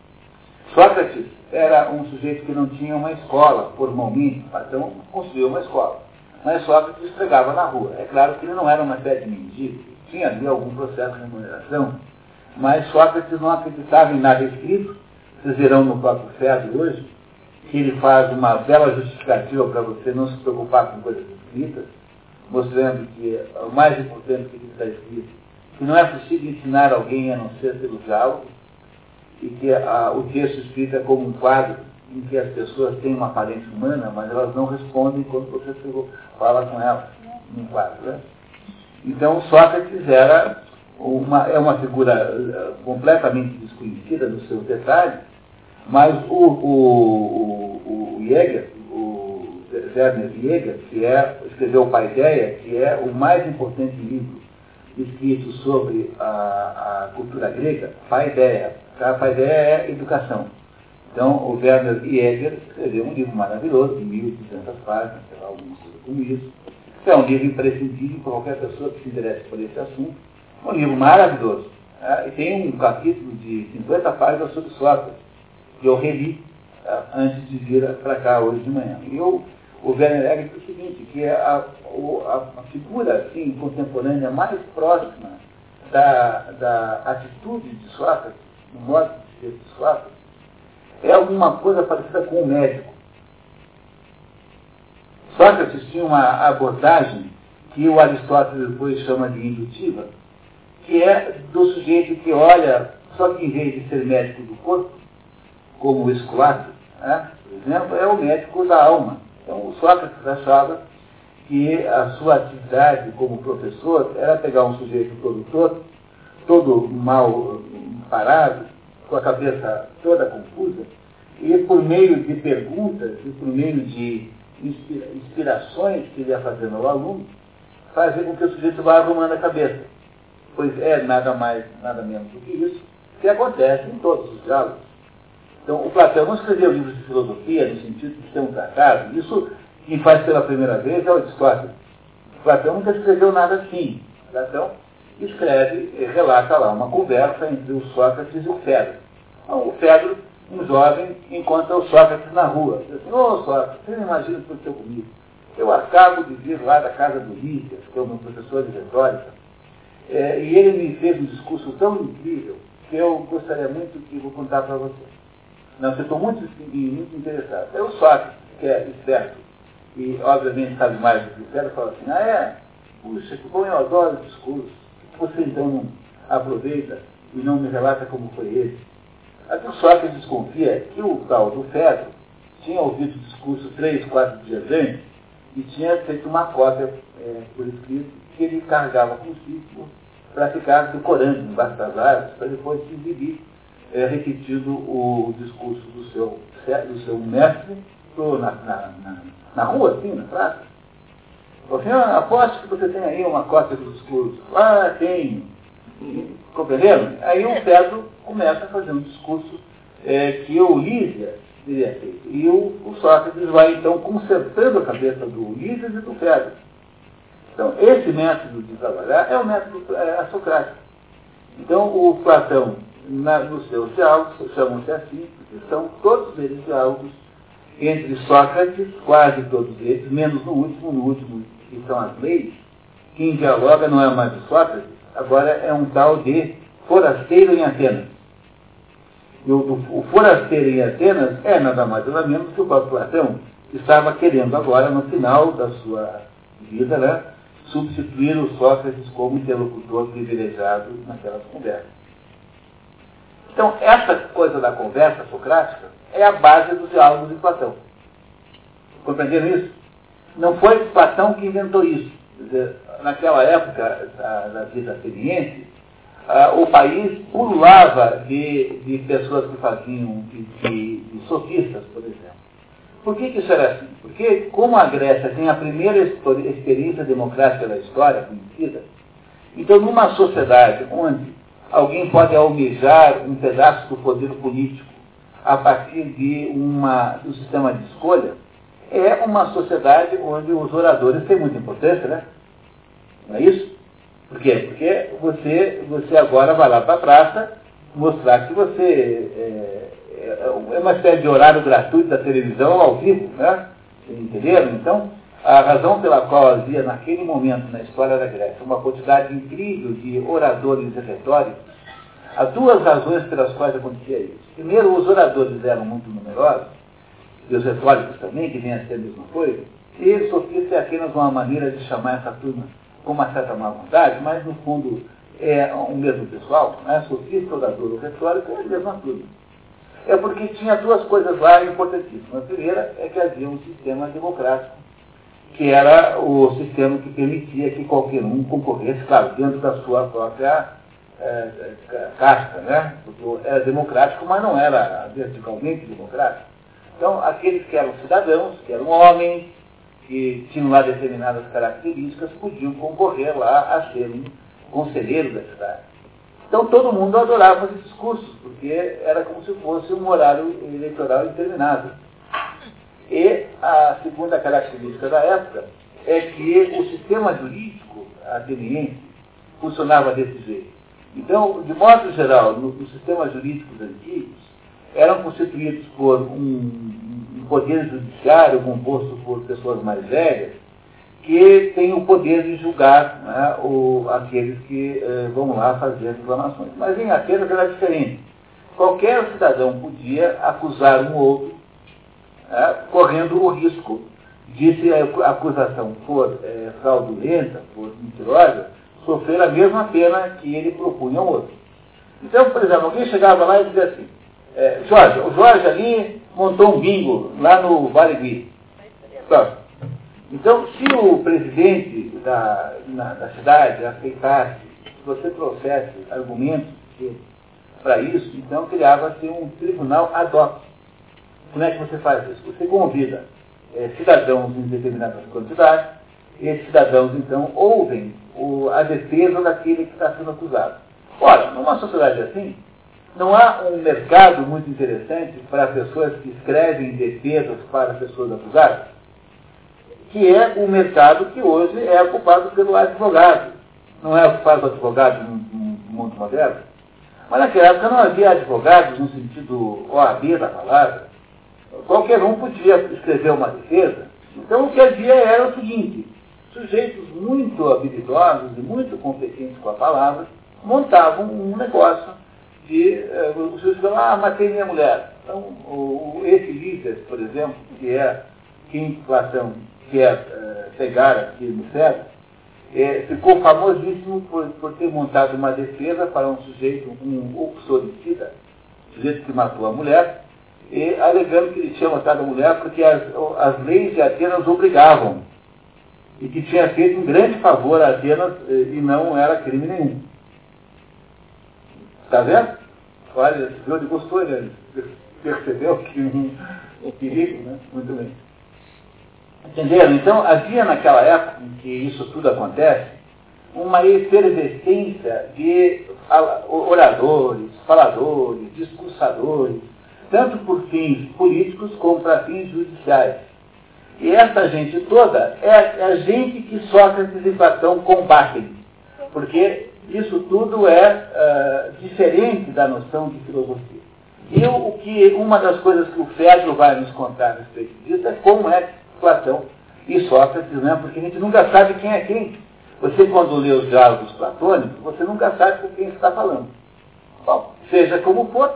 Sócrates era um sujeito que não tinha uma escola formalmente, Platão construiu uma escola. Mas Sócrates pregava na rua. É claro que ele não era uma espécie de mendigo, tinha ali algum processo de remuneração, mas Sócrates não acreditava em nada escrito. Vocês verão no próprio Fed hoje que ele faz uma bela justificativa para você não se preocupar com coisas escritas, mostrando que o mais importante que está escrito, que não é possível ensinar alguém a não ser pelo diálogo, e que a, o texto escrito é como um quadro em que as pessoas têm uma aparência humana, mas elas não respondem quando você fala com elas num quadro. Né? Então Sócrates era uma, é uma figura eh, completamente desconhecida nos seus detalhes, mas o, o, o, o Jäger, o Werner Jäger, que é, escreveu Paideia, que é o mais importante livro escrito sobre a, a cultura grega, Paideia, Tá? A ideia é educação. Então, o Werner Jäger escreveu um livro maravilhoso, de 1.200 páginas, sei lá, alguma coisa como isso. É um livro imprescindível para qualquer pessoa que se interesse por esse assunto. Um livro maravilhoso. Tá? E tem um capítulo de 50 páginas sobre Sócrates, que eu reli tá? antes de vir para cá hoje de manhã. E eu, o Werner Jäger disse o seguinte, que é a, a, a figura assim, contemporânea mais próxima da, da atitude de Sócrates no modo de ser dos fatos, é alguma coisa parecida com o médico. Sócrates tinha uma abordagem que o Aristóteles depois chama de indutiva, que é do sujeito que olha, só que em vez de ser médico do corpo, como o Esculato, né, por exemplo, é o médico da alma. Então o Sócrates achava que a sua atividade como professor era pegar um sujeito produtor, todo mal parado, com a cabeça toda confusa, e por meio de perguntas e por meio de inspirações que ele ia fazendo ao aluno, fazer com que o sujeito vá arrumando a cabeça. Pois é nada mais, nada menos do que isso que acontece em todos os diálogos. Então, o Platão não escreveu livros de filosofia no sentido de ser um tratado. Isso, quem faz pela primeira vez é o Aristóteles. Platão nunca escreveu nada assim. Platão escreve, relata lá uma conversa entre o Sócrates e o Fedro. Então, o Fedro, um jovem, encontra o Sócrates na rua. Diz assim, ô oh, Sócrates, você não imagina o que aconteceu comigo. Eu acabo de vir lá da casa do Lícias, que é o meu professor de retórica, é, e ele me fez um discurso tão incrível que eu gostaria muito que vou contar para você. Não, eu estou muito, muito interessado. É o Sócrates, que é esperto, e obviamente sabe mais do que o Fedro, fala assim, ah é? Puxa, que bom, eu adoro discursos você então não aproveita e não me relata como foi esse? Aqui o Sócrates desconfia que o tal do Fedro tinha ouvido o discurso três, quatro dias antes e tinha feito uma cópia é, por escrito que ele carregava consigo para ficar decorando das árvores, para depois se exibir é, repetindo o discurso do seu, do seu mestre na, na, na, na rua, assim, na praça. Falou assim, ah, aposto que você tem aí uma cópia do discurso. Ah, tenho. Compreenderam? Aí o Pedro começa a fazer um discurso é, que o Lísia teria feito. E o, o, Sócrates vai, então, consertando a cabeça do Lísias e do Pedro. Então, esse método de trabalhar é o método é, socrático. Então, o Platão, na, nos seus diálogos, chamam-se assim, porque são todos eles diálogos entre Sócrates, quase todos eles, menos no último, no último, que são as leis, quem dialoga não é mais o Sócrates, agora é um tal de forasteiro em Atenas. E o, o forasteiro em Atenas é nada mais nada menos que o próprio Platão, que estava querendo agora, no final da sua vida, né, substituir o Sócrates como interlocutor privilegiado naquelas conversas. Então, essa coisa da conversa socrática é a base dos diálogos de Platão. Compreenderam isso? Não foi Platão que inventou isso. Dizer, naquela época da, da vida ateniense, ah, o país pululava de, de pessoas que faziam, de, de, de sofistas, por exemplo. Por que, que, isso era assim? Porque, como a Grécia tem a primeira experiência democrática da história conhecida, então, numa sociedade onde alguém pode almejar um pedaço do poder político a partir de uma, um sistema de escolha, é uma sociedade onde os oradores têm muita importância, né? Não é isso? Por quê? Porque você, você agora vai lá para a praça mostrar que você é, é, é, uma espécie de horário gratuito da televisão ao vivo, né? Entenderam? Então, a razão pela qual havia naquele momento na história da Grécia uma quantidade incrível de oradores retóricos, há duas razões pelas quais acontecia isso. Primeiro, os oradores eram muito numerosos, e os retóricos também, que vem a ser a mesma coisa, e sofista é apenas uma maneira de chamar essa turma com uma certa má vontade, mas no fundo é o mesmo pessoal, né? sofista, orador ou retórico, é a mesma turma. É porque tinha duas coisas lá importantíssimas. A primeira é que havia um sistema democrático, que era o sistema que permitia que qualquer um concorresse, claro, dentro da sua própria é, casta, né? Era democrático, mas não era verticalmente democrático. Então, aqueles que eram cidadãos, que eram homens, que tinham lá determinadas características, podiam concorrer lá a ser um conselheiro da cidade. Então todo mundo adorava os discursos, porque era como se fosse um horário eleitoral interminável. E a segunda característica da época é que o sistema jurídico ateniense funcionava desse jeito. Então, de modo geral, nos no sistemas jurídicos antigos, eram constituídos por um, poder judiciário composto por pessoas mais velhas, que tem o poder de julgar né, o, aqueles que eh, vão lá fazer as reclamações. Mas em Atenas era diferente. Qualquer cidadão podia acusar um outro, né, correndo o risco de, se a acusação for eh, fraudulenta, for mentirosa, sofrer a mesma pena que ele propunha ao outro. Então, por exemplo, alguém chegava lá e dizia assim, é, Jorge, o Jorge ali montou um bingo lá no Vale Gui. Então, se o presidente da, na, da cidade aceitasse, se você trouxesse argumentos para isso, então criava-se um tribunal ad hoc. Como é que você faz isso? Você convida é, cidadãos em determinadas quantidades, e esses cidadãos, então, ouvem o, a defesa daquele que está sendo acusado. Ora, numa sociedade assim, não há um mercado muito interessante para pessoas que escrevem defesas para pessoas acusadas? Que é o mercado que hoje é ocupado pelo advogado. Não é ocupado pelo advogado no, no mundo moderno? Mas naquela época não havia advogados no sentido OAB da palavra. Qualquer um podia escrever uma defesa. Então o que havia era o seguinte, sujeitos muito habilidosos e muito competentes com a palavra montavam um negócio que eh, o sujeito fala, ah, matei minha mulher. Então, o, esse líder, por exemplo, que é quem Platão quer é, pegar aqui no cérebro, é, ficou famosíssimo por, por ter montado uma defesa para um sujeito, um uxoricida, sujeito que matou a mulher, e alegando que ele tinha matado a mulher porque as, as leis de Atenas obrigavam, e que tinha feito um grande favor a Atenas eh, e não era crime nenhum. Está vendo? Olha, Johnny gostou, né? Percebeu que o perigo, né? Muito bem. Entenderam? Então, havia naquela época em que isso tudo acontece, uma efervescência de oradores, faladores, discursadores, tanto por fins políticos como para fins judiciais. E essa gente toda é a gente que Sócrates e Platão combatem, porque isso tudo é uh, diferente da noção de filosofia. E o que, uma das coisas que o Fedro vai nos contar a respeito disso é como é Platão e Sócrates, né? porque a gente nunca sabe quem é quem. Você, quando lê os diálogos platônicos, você nunca sabe com quem está falando. Bom, seja como for,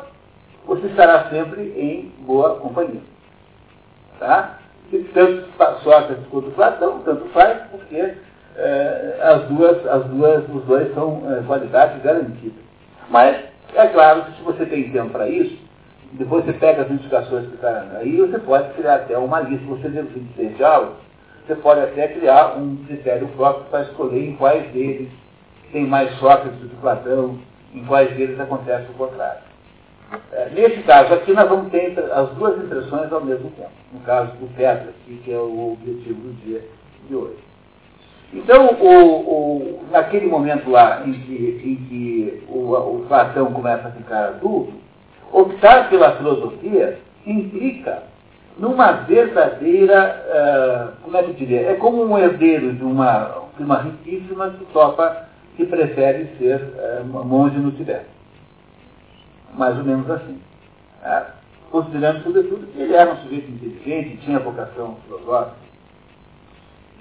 você estará sempre em boa companhia. Tá? E tanto Sócrates quanto Platão, tanto faz, porque é, as duas, as duas, os dois são é, qualidades garantidas. Mas, é claro que se você tem tempo para isso, depois você pega as indicações que estão aí, você pode criar até uma lista, você lê os 26 diálogos, você pode até criar um critério próprio para escolher em quais deles tem mais Sócrates do que Platão, em quais deles acontece o contrário. É, nesse caso aqui, nós vamos ter as duas impressões ao mesmo tempo. No caso do aqui, que é o objetivo do dia de hoje. Então, o, o, naquele momento lá em que, em que o, o Platão começa a ficar adulto, optar pela filosofia implica numa verdadeira, uh, como é que eu diria, é como um herdeiro de uma, de uma riquíssima que topa, que prefere ser uh, monge no Tibete. Mais ou menos assim. Uh, considerando, sobretudo, que ele era um sujeito inteligente, tinha vocação filosófica.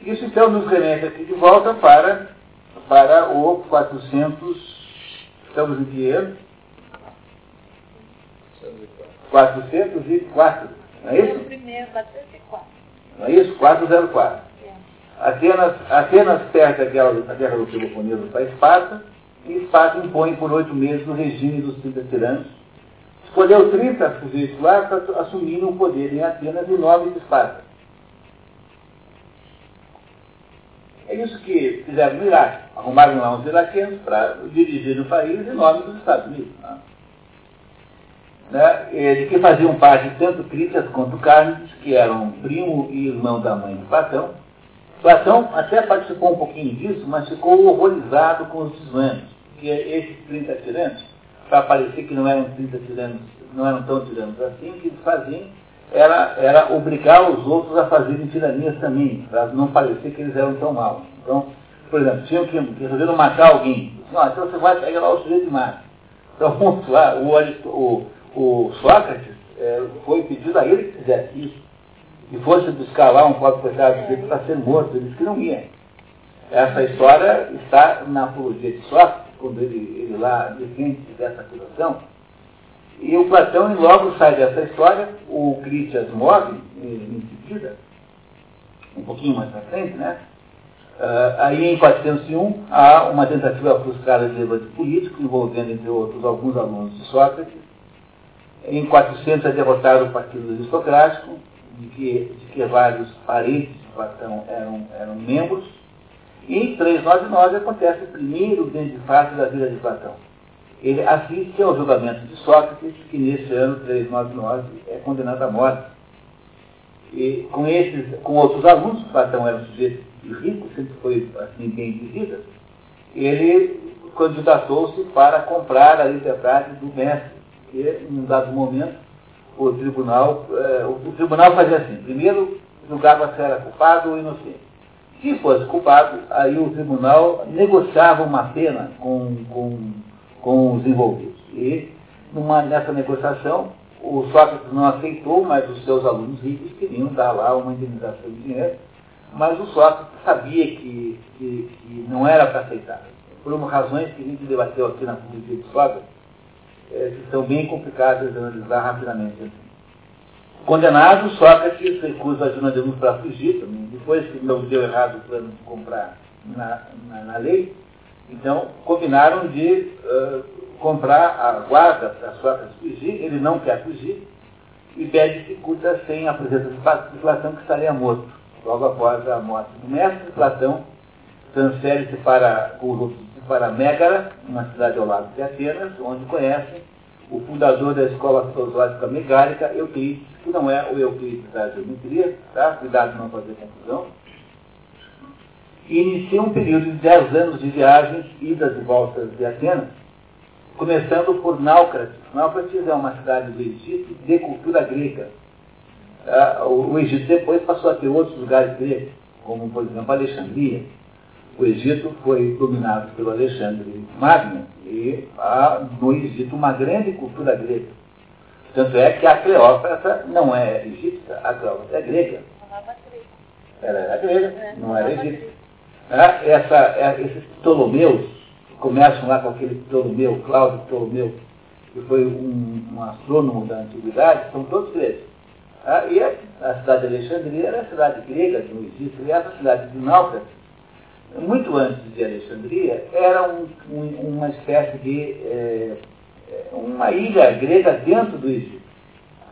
Isso, então, nos remete aqui de volta para, para o 400, estamos em que ano? 404. Não é isso? Primeiro, 404. Não é isso? 404. É. Atenas, Atenas perde a guerra, a guerra do Peloponeso para Esparta, e Esparta impõe por oito meses o regime dos 30 tiranos. Escolheu 30 sujeitos lá para assumirem o poder em Atenas em nome de Esparta. É isso que fizeram no Iraque. Arrumaram lá uns iraquianos para dirigir o país em nome dos Estados Unidos. Né? né, de que faziam parte tanto Critias quanto Carnes, que eram primo e irmão da mãe de Platão. Platão até participou um pouquinho disso, mas ficou horrorizado com os desmanos, que esses 30 tiranos, para parecer que não eram 30 tiranos, não eram tão tiranos assim, o que eles faziam era, era obrigar os outros a fazerem tiranias também, para não parecer que eles eram tão maus. Então, por exemplo, tinham que, que resolveram matar alguém. Não, então você vai pegar lá o sujeito e mata. Então, (laughs) o, o, o Sócrates é, foi pedido a ele que fizesse isso. E fosse buscar lá um pobre coitado dele para ser morto. Ele disse que não ia. Essa história está na apologia de Sócrates, quando ele, ele lá defende dessa acusação. E o Platão logo sai dessa história, o Critias morre em seguida, um pouquinho mais para frente, né? Uh, aí em 401 há uma tentativa frustrada de levante político, envolvendo, entre outros, alguns alunos de Sócrates, em 400 é derrotado o Partido Aristocrático, de que, de que vários parentes de Platão eram, eram membros. Em 399 acontece o primeiro grande fato da vida de Platão. Ele assiste ao julgamento de Sócrates, que nesse ano 399 é condenado à morte. E com esses, com outros alunos, Platão era um sujeito rico, sempre foi assim bem de vida, ele candidatou-se para comprar a liberdade do mestre porque em um dado momento o tribunal, eh, o, tribunal fazia assim, primeiro julgava se era culpado ou inocente. Se fosse culpado, aí o tribunal negociava uma pena com, com, com os envolvidos. E numa, nessa negociação, o Sócrates não aceitou, mas os seus alunos ricos queriam dar lá uma indenização de dinheiro, mas o Sócrates sabia que, que, que não era para aceitar. Por uma razões que a gente debateu aqui na comunidade de Sócrates, é, que são bem complicadas de analisar rapidamente. Condenado, Sócrates recusa ajuda de Deus para fugir também. Depois que não deu errado o plano de comprar na, na, na lei, então combinaram de uh, comprar a guarda para Sócrates fugir. Ele não quer fugir e pede que cuida sem a presença de Platão, que estaria morto. Logo após a morte do mestre, Platão transfere-se para, para Mégara, uma cidade ao lado de Atenas, onde conhecem o fundador da escola filosófica megárica, Euclides, que não é o Euclides da geometria, tá? cuidado não fazer confusão. e inicia um período de 10 anos de viagens, idas e voltas de Atenas, começando por Náucrates. Náucrates é uma cidade do Egito de cultura grega. Ah, o Egito depois passou a ter outros lugares gregos, como, por exemplo, Alexandria. O Egito foi dominado pelo Alexandre Magno e há no Egito uma grande cultura grega. Tanto é que a Cleópatra não é egípcia, a Cleópatra é grega. Ela era grega, é, não era egípcia. Ah, essa, é, esses Ptolomeus, começam lá com aquele Ptolomeu, Cláudio Ptolomeu, que foi um, um astrônomo da antiguidade, são todos gregos. Ah, e a, a, cidade de Alexandria era a cidade grega que não existe, e essa cidade de Náucrates, muito antes de Alexandria, era um, um, uma espécie de é, uma ilha grega dentro do Egito,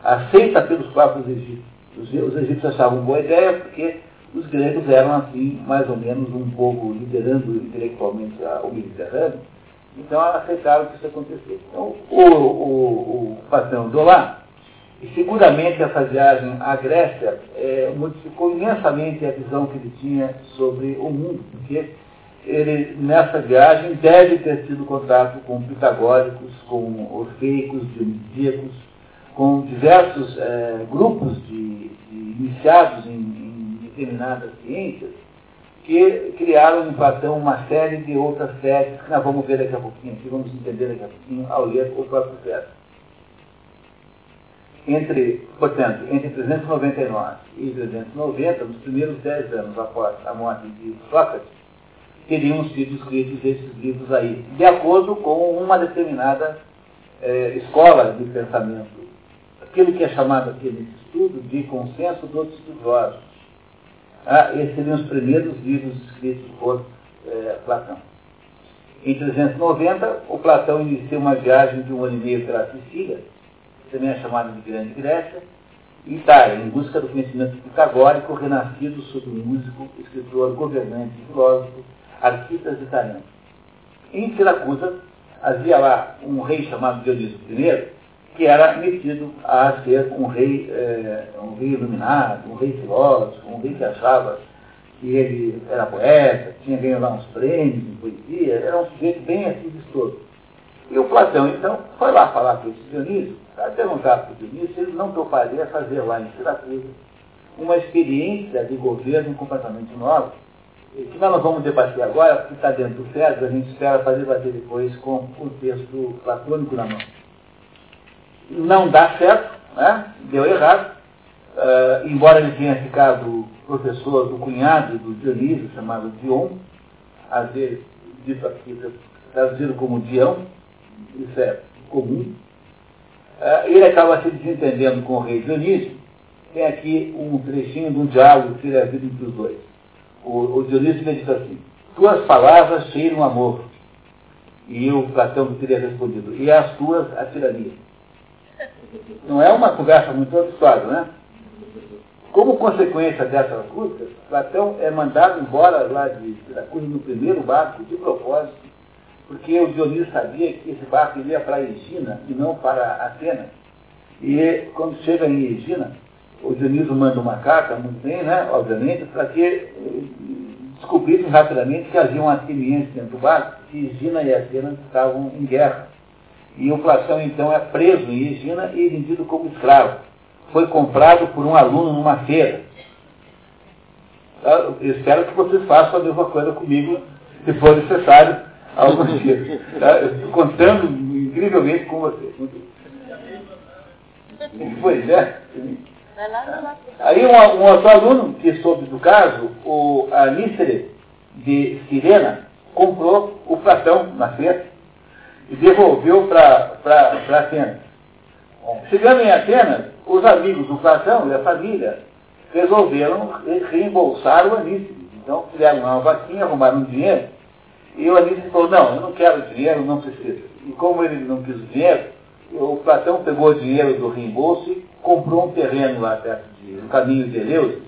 aceita pelos próprios egípcios. Os, os egípcios achavam boa ideia porque os gregos eram assim, mais ou menos, um povo liderando intelectualmente o Mediterrâneo, então aceitaram que isso acontecesse. Então, o, o, o patrão do lá, e seguramente essa viagem à Grécia é, modificou imensamente a visão que ele tinha sobre o mundo, porque ele, nessa viagem, deve ter tido contato com pitagóricos, com orfeicos, dionisíacos, com diversos é, grupos de, de iniciados em, em, determinadas ciências, que criaram em Platão uma série de outras séries que nós vamos ver daqui a pouquinho, que vamos entender daqui a pouquinho ao ler o próprio verso. Entre, portanto, entre 399 e 390, nos primeiros dez anos após a morte de Sócrates, teriam sido escritos esses livros aí, de acordo com uma determinada é, escola de pensamento. Aquilo que é chamado aqui nesse estudo de consenso dos estudiosos. Ah, esses seriam os primeiros livros escritos por é, Platão. Em 390, o Platão inicia uma viagem de um ano e meio pela Sicília, também é chamado de Grande Grécia, e Itália, em busca do conhecimento pitagórico renascido sob o músico, escritor, governante e filósofo Arquitas italiano. Em Siracusa, havia lá um rei chamado Dionísio I, que era metido a ser um rei, é, um rei iluminado, um rei filósofo, um rei que achava que ele era poeta, tinha ganho lá uns prêmios em poesia, era um sujeito bem assim vistoso. E o Platão, então, foi lá falar com esse Dionísio, para perguntar para o Dionísio se ele não toparia fazer lá em Siracusa uma experiência de governo completamente nova, que nós vamos debater agora, porque está dentro do Fedro, a gente espera para debater depois com o texto platônico na mão. Não dá certo, né? deu errado, uh, embora ele tenha ficado professor do cunhado do Dionísio, chamado Dion, às vezes dito aqui, traduzido como Dião, isso é comum, uh, ele acaba se desentendendo com o rei Dionísio, tem aqui um trechinho de um diálogo que teria havido entre os dois. O, o Dionísio lhe disse assim, tuas palavras cheiram amor. E o Platão teria respondido, e as tuas a tirania. Não é uma conversa muito absurda, né? Como consequência dessas lutas, Platão é mandado embora lá de Siracusa no primeiro barco, de propósito, porque o Dionísio sabia que esse barco iria para Egina e não para Atenas. E quando chega em Egina, o Dionísio manda uma carta, muito bem, né, obviamente, para que eh, descobrissem rapidamente que havia um ateniense dentro do barco, que Egina e Atenas estavam em guerra. E o Platão, então, é preso em Egina e vendido como escravo. Foi comprado por um aluno numa feira. Eu espero que vocês façam a mesma coisa comigo, se for necessário, alguns dias. Tá? Estou contando incrivelmente com vocês. Pois é. Aí um, um, outro aluno que soube do caso, o Anícere de Sirena, comprou o Platão na feira e devolveu para Atenas. Chegando em Atenas, os amigos do Platão e a família resolveram reembolsar o Anícere. Então fizeram uma vaquinha, arrumaram dinheiro, e o Anícere falou, não, eu não quero dinheiro, não precisa. E como ele não quis o dinheiro, o Platão pegou o dinheiro do reembolso comprou um terreno lá perto de, caminho de Eleus,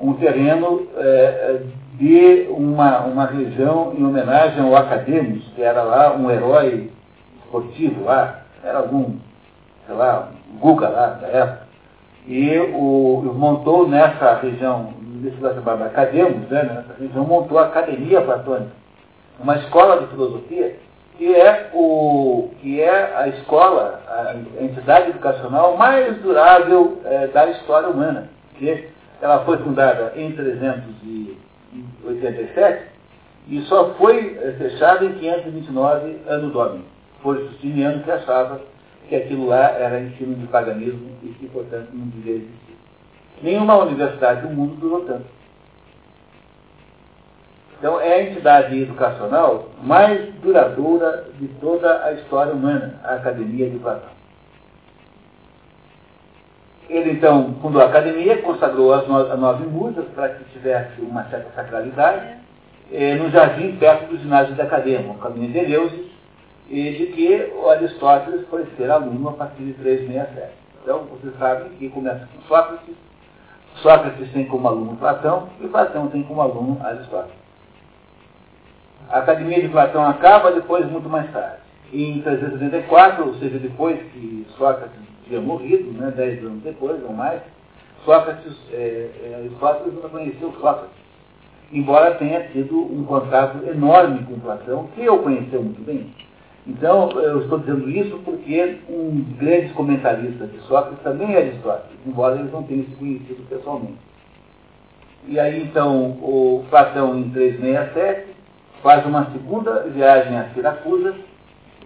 um terreno é, de uma, uma região em homenagem ao Academos, que era lá um herói esportivo lá, era algum, sei lá, Guga lá da época. E o, montou nessa região universidade chamada Academos, né, nessa região, montou a Academia Platônica, uma escola de filosofia que é, o, que é a escola, a entidade educacional mais durável é, da história humana. Que ela foi fundada em 387 e só foi é, fechada em 529 ano domini, por Justiniano que achava que aquilo lá era ensino de paganismo e que, portanto, não devia existir. Nenhuma universidade do mundo durou tanto. Então, é a entidade educacional mais duradoura de toda a história humana, a Academia de Platão. Ele, então, fundou a academia, consagrou as, no, as nove musas para que tivesse uma certa sacralidade, eh, no jardim perto do ginásio da Academia, o caminho de Eleusis, e de que o Aristóteles foi ser aluno a partir de 367. Então, vocês sabem que começa com Sócrates, Sócrates tem como aluno Platão, e Platão tem como aluno Aristóteles. A Academia de Platão acaba depois, muito mais tarde. Em 384, ou seja, depois que Sócrates tinha morrido, né, dez anos depois ou mais, Sócrates, é, é, Aristóteles não conheceu Sócrates, embora tenha tido um contato enorme com Platão, que eu conheceu muito bem. Então, eu estou dizendo isso porque um dos grandes comentaristas de Sócrates também é Aristóteles, embora eles não tenham se conhecido pessoalmente. E aí, então, o Platão, em 367, faz uma segunda viagem a Siracusa,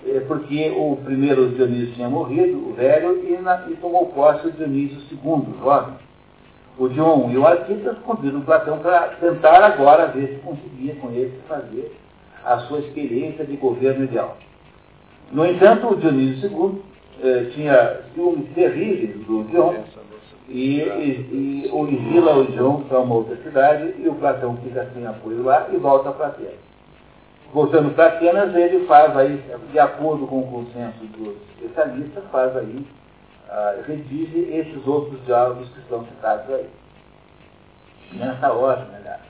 eh, porque o primeiro Dionísio tinha morrido, o velho, e, na, e tomou posse o Dionísio II, jovem. O Dion e o Arquitas convidam Platão para tentar agora ver se conseguia com ele fazer a sua experiência de governo ideal. No entanto, o Dionísio II eh, tinha ciúmes terríveis do Dion e, e, e o exila o Dion para uma outra cidade e o Platão fica sem apoio lá e volta para Atenas. Voltando para Atenas, ele faz aí, de acordo com o consenso dos especialistas, faz aí, uh, redige esses outros diálogos que estão citados aí. Nessa ordem, aliás.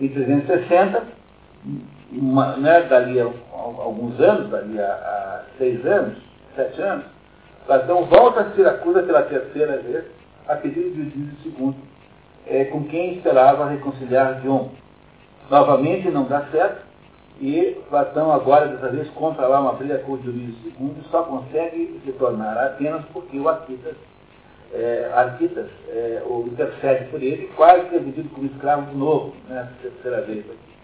Em 360, uma, né, dali a, alguns anos, dali a, a seis anos, sete anos, Platão volta a Siracusa pela terceira vez, a pedido de Dionísio II, é, com quem esperava reconciliar Dion. Novamente não dá certo, e Platão agora, dessa vez, compra lá uma briga com Dionísio II só consegue retornar a Atenas porque o Arquitas, é, Arquitas é, o intercede por ele, quase que é vendido como escravo de novo, nessa né, terceira vez aqui.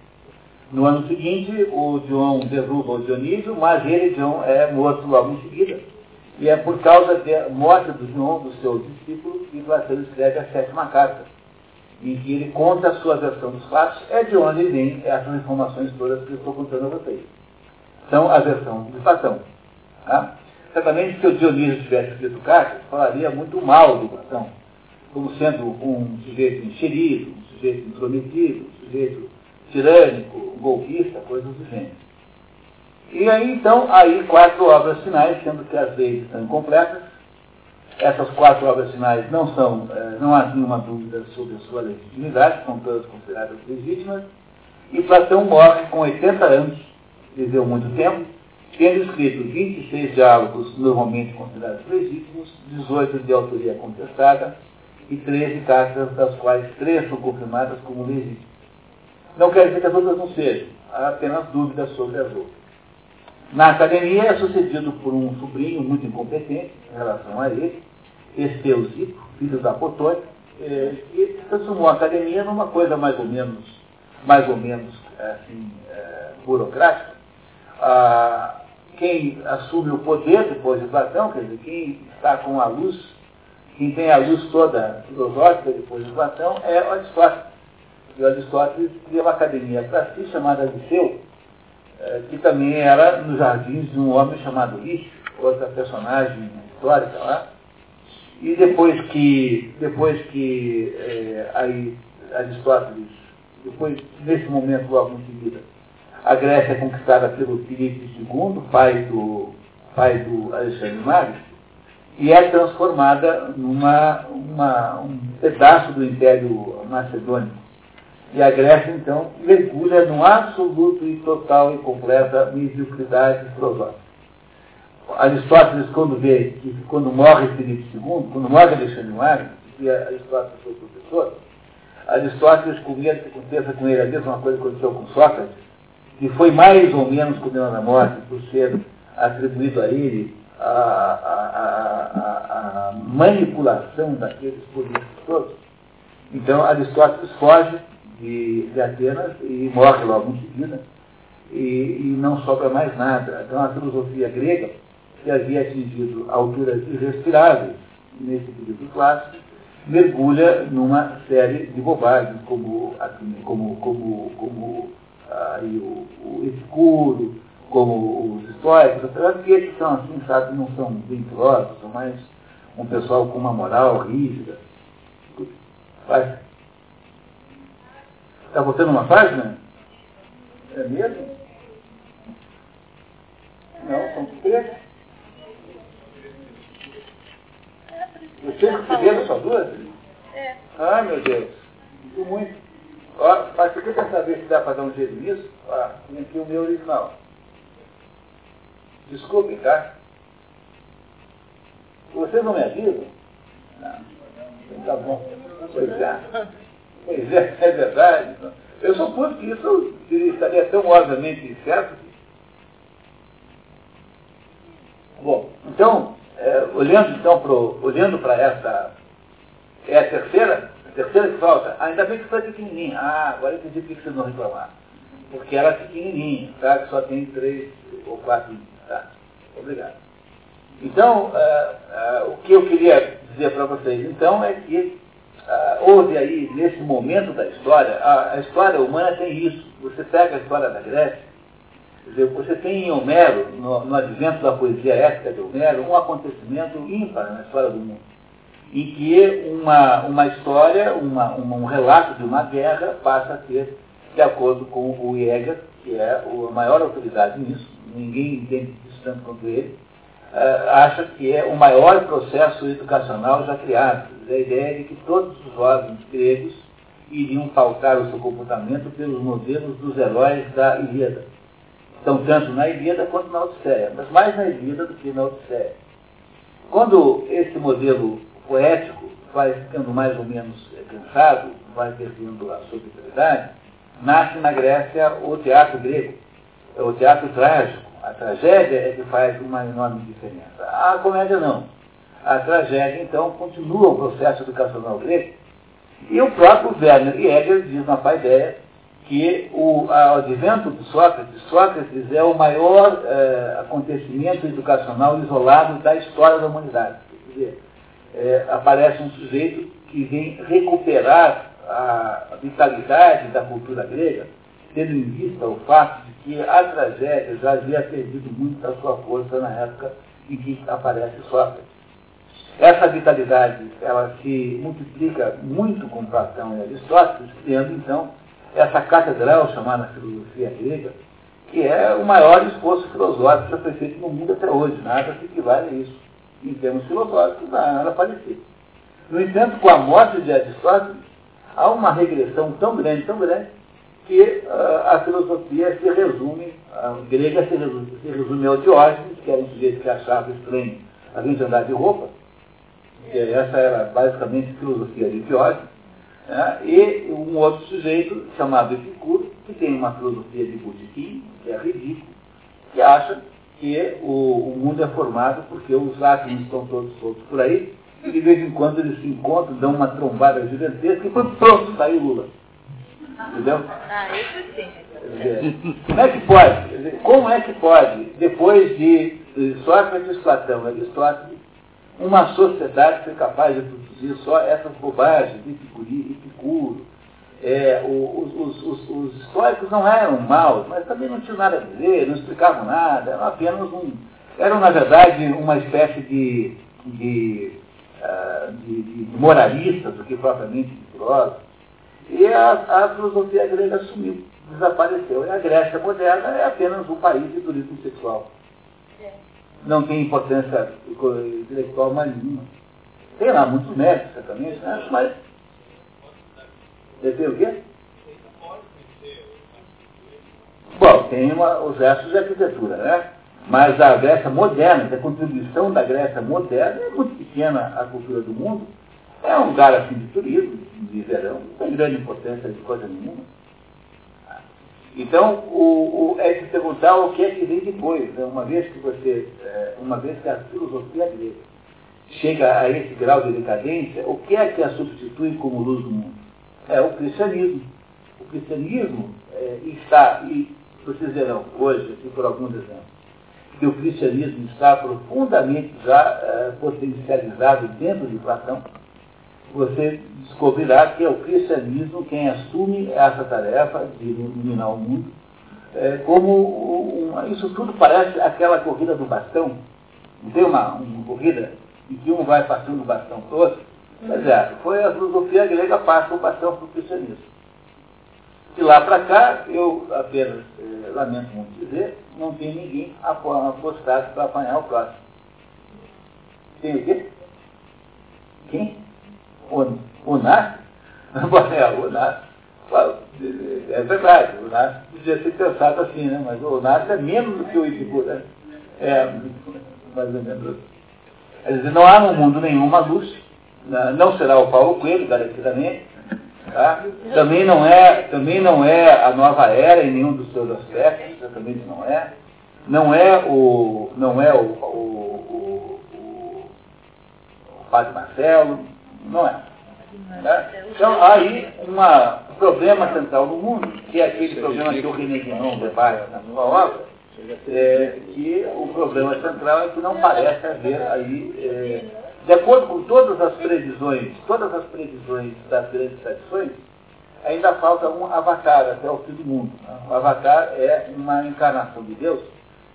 No ano seguinte, o Dion derruba o Dionísio, mas ele, Dion, é morto logo em seguida. E é por causa da morte do Dion, do seu discípulo, que Platão escreve a sétima carta em que ele conta a sua versão dos fatos, é de onde vem essas informações todas que eu estou contando a vocês. Então, a versão de Platão. Tá? Certamente, se o Dionísio tivesse escrito cartas, falaria muito mal do Platão, como sendo um sujeito enxerido, um sujeito intrometido, um sujeito tirânico, golpista, coisas do gênero. E aí, então, aí quatro obras finais, sendo que as leis estão incompletas, essas quatro obras finais não são, eh, não há nenhuma dúvida sobre a sua legitimidade, são todas consideradas legítimas, e Platão morre com 80 anos, viveu muito tempo, tendo escrito 26 diálogos normalmente considerados legítimos, 18 de autoria contestada e 13 cartas, das quais três são confirmadas como legítimas. Não quer dizer que as outras não sejam, há apenas dúvidas sobre as outras. Na academia é sucedido por um sobrinho muito incompetente em relação a ele, Esteuzico, filho da Potônia, é, que transformou a academia numa coisa mais ou menos, mais ou menos assim, é, burocrática. Ah, quem assume o poder depois de Platão, quer dizer, quem está com a luz, quem tem a luz toda filosófica depois de Platão é Aristóteles. E Aristóteles cria uma academia para si chamada Liceu, é, que também era nos jardins de um homem chamado Lício, outra personagem histórica lá, e depois que, depois que é, aí Aristóteles, depois, nesse momento logo em seguida, a Grécia é conquistada pelo Filipe II, pai do, pai do Alexandre Magno, e é transformada numa uma, um pedaço do Império Macedônico. E a Grécia, então, mergulha num absoluto e total e completa mediocridade filosófica. Aristóteles, quando vê que quando morre Filipe II, quando morre Alexandre Magno, que Aristóteles foi professor, Aristóteles, com medo que aconteça com ele a mesma coisa que aconteceu com Sócrates, que foi mais ou menos condenado à morte por ser atribuído a ele a, a, a, a manipulação daqueles políticos todos. Então Aristóteles foge de, de Atenas e morre logo em seguida, e, e não sobra mais nada. Então a filosofia grega, que havia atingido alturas irrespiráveis nesse período clássico, mergulha numa série de bobagens, como, como, como, como aí, o, o escuro, como os históricos, apesar que esses são assim, sabe, não são bem filósofos, são mais um pessoal com uma moral rígida. Vai. Está botando uma página? É mesmo? Não, são três. Você escrevendo só duas? É. Ai, meu Deus. Muito muito. Ó, mas você quer saber se dá para dar um jeito nisso? Ó, tem aqui o meu original. Desculpe, tá? Vocês não me avisam? Não. Tá bom. Pois é. Pois é, (laughs) é verdade. Eu supus que isso estaria tão obviamente certo. Bom, então, é, olhando então pro, olhando para essa, é a terceira, a terceira que falta, ah, ainda bem que foi pequenininha. Ah, agora entendi por que vocês não reclamaram. Porque era pequenininha, tá? Só tem três ou quatro, tá? Obrigado. Então, uh, uh, o que eu queria dizer para vocês, então, é que uh, houve aí, nesse momento da história, a, a, história humana tem isso. Você pega a história da Grécia, dizer, você tem em Homero, no, no advento da poesia épica de Homero, um acontecimento ímpar na história do mundo, em que uma, uma história, uma, um relato de uma guerra passa a ter, de acordo com o Jäger, que é a maior autoridade nisso, ninguém entende isso tanto quanto ele, uh, acha que é o maior processo educacional já criado. A ideia de que todos os jovens gregos iriam pautar o seu comportamento pelos modelos dos heróis da Ilíada. Então, tanto na Ilíada quanto na Odisseia, mas mais na Ilíada do que na Odisseia. Quando esse modelo poético vai ficando mais ou menos cansado, vai perdendo a sua nasce na Grécia o teatro grego, o teatro trágico, a tragédia é que faz uma enorme diferença. A comédia não. A tragédia, então, continua o processo educacional grego. E o próprio Werner Jäger diz na paideia que o advento de Sócrates, Sócrates é o maior é, acontecimento educacional isolado da história da humanidade. Quer dizer, é, aparece um sujeito que vem recuperar a vitalidade da cultura grega, tendo em vista o fato de que a tragédia já havia perdido muito da sua força na época em que aparece Sócrates. Essa vitalidade, ela se multiplica muito com Platão e Aristóteles, criando então essa catedral chamada filosofia grega, que é o maior esforço filosófico que já foi feito no mundo até hoje. Nada se equivale a isso. Em termos filosóficos, nada parecido. No entanto, com a morte de Aristóteles, há uma regressão tão grande, tão grande, que uh, a filosofia se resume, a grega se resume, se resume ao Diógenes, que era um sujeito que achava estranho a gente andar de roupa, que essa era basicamente a filosofia de Diógenes, né? e um outro sujeito chamado Epicuro, que tem uma filosofia de botequim, que é ridículo, que acha que o, o, mundo é formado porque os átomos estão todos soltos por aí, e de vez em quando eles se encontram, dão uma trombada gigantesca e pronto, saiu Lula. Entendeu? Ah, isso sim. Como é que pode? Como é que pode, depois de Sócrates, Platão, Aristóteles, uma sociedade ser capaz de só essas bobagens de Epicuro? É, os, os, os, os, históricos não eram maus, mas também não tinham nada a dizer, não explicavam nada, eram apenas um. eram, na verdade, uma espécie de, de, uh, de, de moralistas do que propriamente de filósofos. E a, a filosofia grega sumiu, desapareceu. E a Grécia moderna é apenas um país de turismo sexual. É. Não tem importância intelectual mais nenhuma. Tem lá muitos méritos, certamente, né? mas. Tem o quê? Bom, tem uma, os restos de arquitetura, né? Mas a Grécia moderna, a contribuição da Grécia moderna é muito pequena à cultura do mundo. É um lugar assim de turismo, de verão, não tem grande importância de coisa nenhuma. Então, o, o, é se perguntar o que é que vem depois, né? uma vez que você, é, uma vez que a filosofia grega chega a esse grau de decadência, o que é que a substitui como luz do mundo? É o cristianismo. O cristianismo é, está, e vocês verão hoje, aqui por alguns exemplos, que o cristianismo está profundamente já é, potencializado dentro de Platão, você descobrirá que é o cristianismo quem assume essa tarefa de iluminar o mundo. É, como uma, isso tudo parece aquela corrida do bastão. Não tem uma, uma corrida em que um vai passando o bastão para o outro? Mas é, foi a filosofia grega passa o bastão para o cristianismo. De lá para cá, eu apenas é, lamento muito dizer, não tem ninguém apostado para apanhar o próximo. Tem o quê? Quem? O, o NAS? (laughs) é, o NAS. É verdade, o NAS podia ser pensado assim, né? Mas o NAS é menos do que o Ibibu, né? É, mais ou menos. Quer dizer, não há no mundo nenhuma luz, né? não será o Paulo Coelho, garantidamente, Tá? Também, não é, também não é a nova era em nenhum dos seus aspectos, certamente não é. Não é o, não é o, o, o, o, o Padre Marcelo, não é. Né? Então, há aí uma, um problema central no mundo, que é aquele problema que o René Guénon debate na sua obra, é, que o problema central é que não parece haver aí, é, de acordo com todas as previsões, todas as previsões das grandes tradições, ainda falta um avatar até o fim do mundo. Né? O avatar é uma encarnação de Deus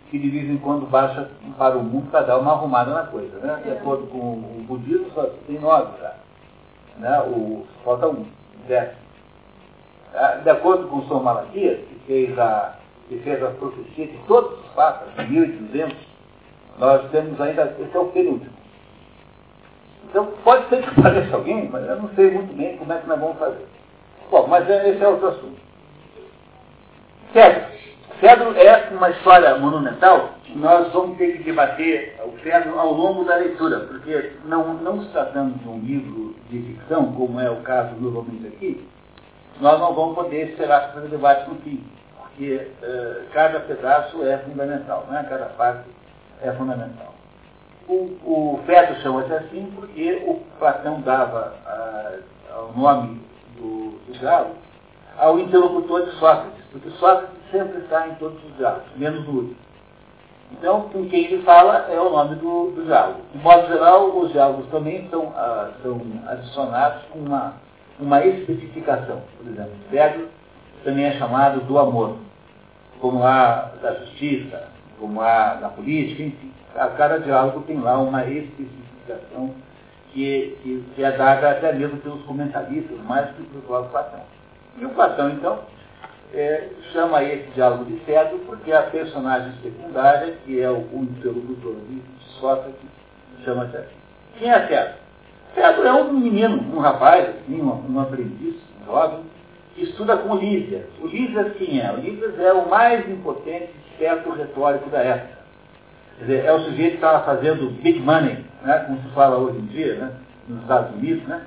que de vez em quando baixa para o mundo para dar uma arrumada na coisa. Né? De acordo com o budismo, só tem nove já. Né? O, falta um, décimo. Ah, de acordo com o São Malaquias, que fez, a, que fez as profecias de todos os papas, 1.200, nós temos ainda, esse é o penúltimo. Então, pode ser que apareça alguém, mas eu não sei muito bem como é que nós vamos fazer. Bom, mas é, esse é outro assunto. Cedro. Cedro é uma história monumental nós vamos ter que debater o Cedro ao longo da leitura, porque não, não se tratando de um livro de ficção, como é o caso novamente aqui, nós não vamos poder esperar fazer debate no fim, porque uh, cada pedaço é fundamental, né? cada parte é fundamental. O, o Fedro chama-se assim porque o Platão dava o nome do, do galo ao interlocutor de Sócrates, porque Sócrates sempre está em todos os diálogos, menos no último. Então, com quem ele fala é o nome do, do diálogo. De modo geral, os diálogos também são, ah, são adicionados com uma, uma especificação. Por exemplo, Pedro também é chamado do amor, como há da justiça, como há da política, enfim. A cada diálogo tem lá uma especificação que, que, que é dada até mesmo pelos comentaristas, mais que pelo próprio Platão. E o Platão, então, é, chama esse diálogo de Cedro porque a personagem secundária, que é o, interlocutor de Sócrates, chama-se assim. Quem é Cedro? Cedro é um menino, um rapaz, assim, um, um aprendiz, um jovem, estuda com Lísias. O Lísias quem é? O Lísias é o mais importante certo retórico da época. Quer dizer, é o sujeito que estava fazendo big money, né, como se fala hoje em dia, né, nos Estados Unidos, né?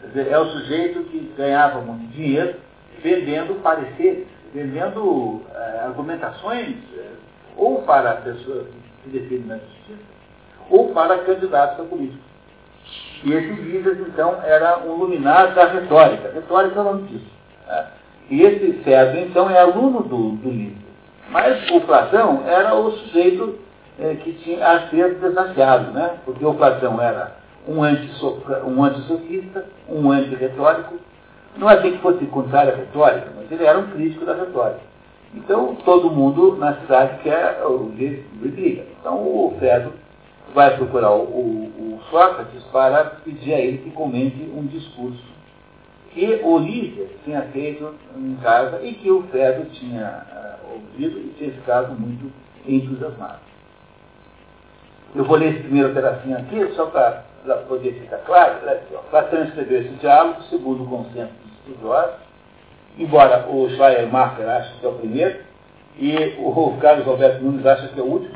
Quer dizer, é o sujeito que ganhava muito dinheiro vendendo pareceres, vendendo é, argumentações é, ou para pessoas que se defendem na justiça, ou para candidatos a políticos. E esse Líderes, então, era um luminar da retórica. Retórica é o nome disso. Né? E esse César, então, é aluno do, do Mas o Platão era o sujeito é, que tinha a ser desafiado, né? porque o Platão era um, um antissofista, um antirretórico, não é que fosse contrário à retórica, mas ele era um crítico da retórica. Então, todo mundo na cidade quer o briga. Então, o Fedro vai procurar o, o, o, Sócrates para pedir a ele que comente um discurso que Olívia tinha feito em casa e que o Fedro tinha uh, ouvido e tinha ficado muito entusiasmado. Eu vou ler esse primeiro pedacinho aqui, só para poder ficar claro. Platão escreveu esse diálogo segundo o consenso estudiosos, embora o Schleiermacher ache que é o primeiro, e o (laughs) Carlos Alberto Nunes acha que é o último,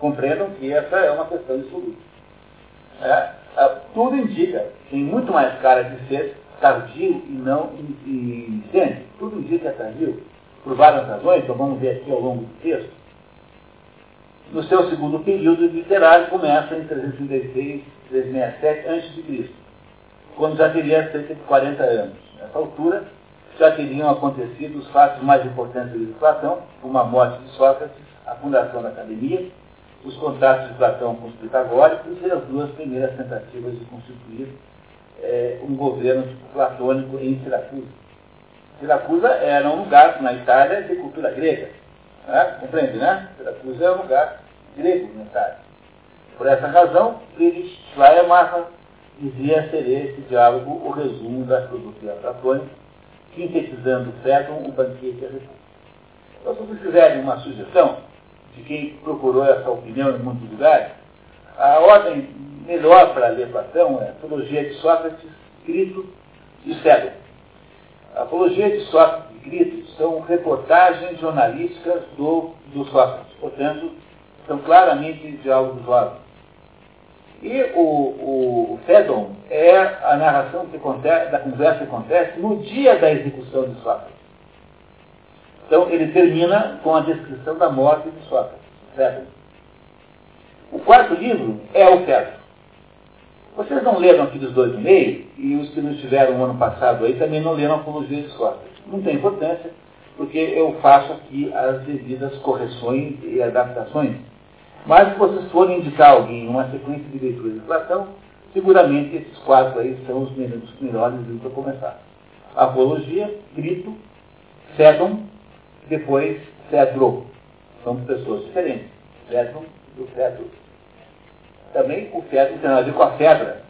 compreendam que essa é uma questão de É, tudo indica, tem muito mais cara de ser tardio e não iniciante. Tudo indica tardio, por várias razões, então vamos ver aqui ao longo do texto. No seu segundo período literário começa em 336, 367 a.C., quando já teria cerca de 40 anos. Nessa altura, já teriam acontecido os fatos mais importantes da Platão, como a morte de Sócrates, a fundação da academia, os contatos de Platão com os pitagóricos e as duas primeiras tentativas de constituir é, um governo platônico em Siracusa. Siracusa era um lugar na Itália de cultura grega. Né? Compreende, né? Siracusa é um lugar grego na Itália. Por essa razão, Friedrich Schleiermacher dizia ser esse diálogo o resumo da filosofia platônica, sintetizando Fédon, o banquete e a república. Então, se vocês quiserem uma sugestão de quem procurou essa opinião em muitos lugares, a ordem melhor para ler Platão é Apologia de Sócrates, Crito e. A Apologia de Sócrates e Crito são reportagens jornalísticas do, do Sócrates, portanto, são claramente diálogos jovens. E o, o, o Fedon é a narração que acontece, da conversa que acontece no dia da execução de Sócrates. Então ele termina com a descrição da morte de Sócrates. O quarto livro é o Fedon. Vocês não leram aqueles dois e meio, e os que não estiveram no ano passado aí também não leram Apologia de Sócrates. Não tem importância, porque eu faço aqui as devidas correções e adaptações mas se vocês forem indicar alguém uma sequência de leituras de Platão, seguramente esses quatro aí são os melhores livros para começar. Apologia, Grito, Cédon, depois Cedro. São pessoas diferentes. Cédon e o Cedro. Também o Cedro tem a ver com a Fedra.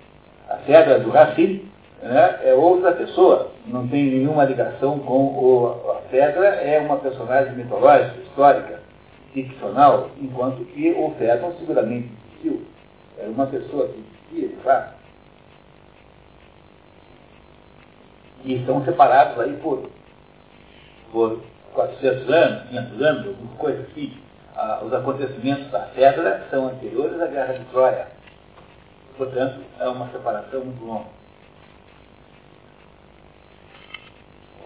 A Fedra do Racine né, é outra pessoa, não tem nenhuma ligação com o, a Fedra, é uma personagem mitológica, histórica ficcional, enquanto que o Fedon seguramente existiu. Era uma pessoa que existia, de fato. E estão separados aí por, por 400 anos, 500 anos, alguma coisa assim. Ah, os acontecimentos da Fedra são anteriores à Guerra de Troia. Portanto, é uma separação muito longa.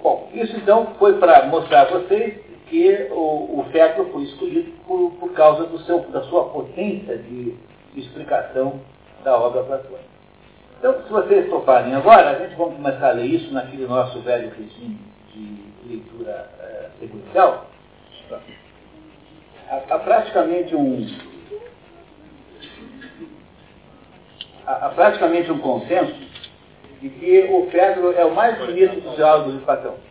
Bom, isso então foi para mostrar a vocês que o, o foi escolhido por, por causa seu, da sua potência de, de explicação da obra platônica. Então, se vocês toparem agora, a gente vai começar a ler isso naquele nosso velho regime de leitura é, sequencial. Há, há, praticamente um. Há, há, praticamente um consenso de que o Fedro é o mais bonito dos diálogos de Platão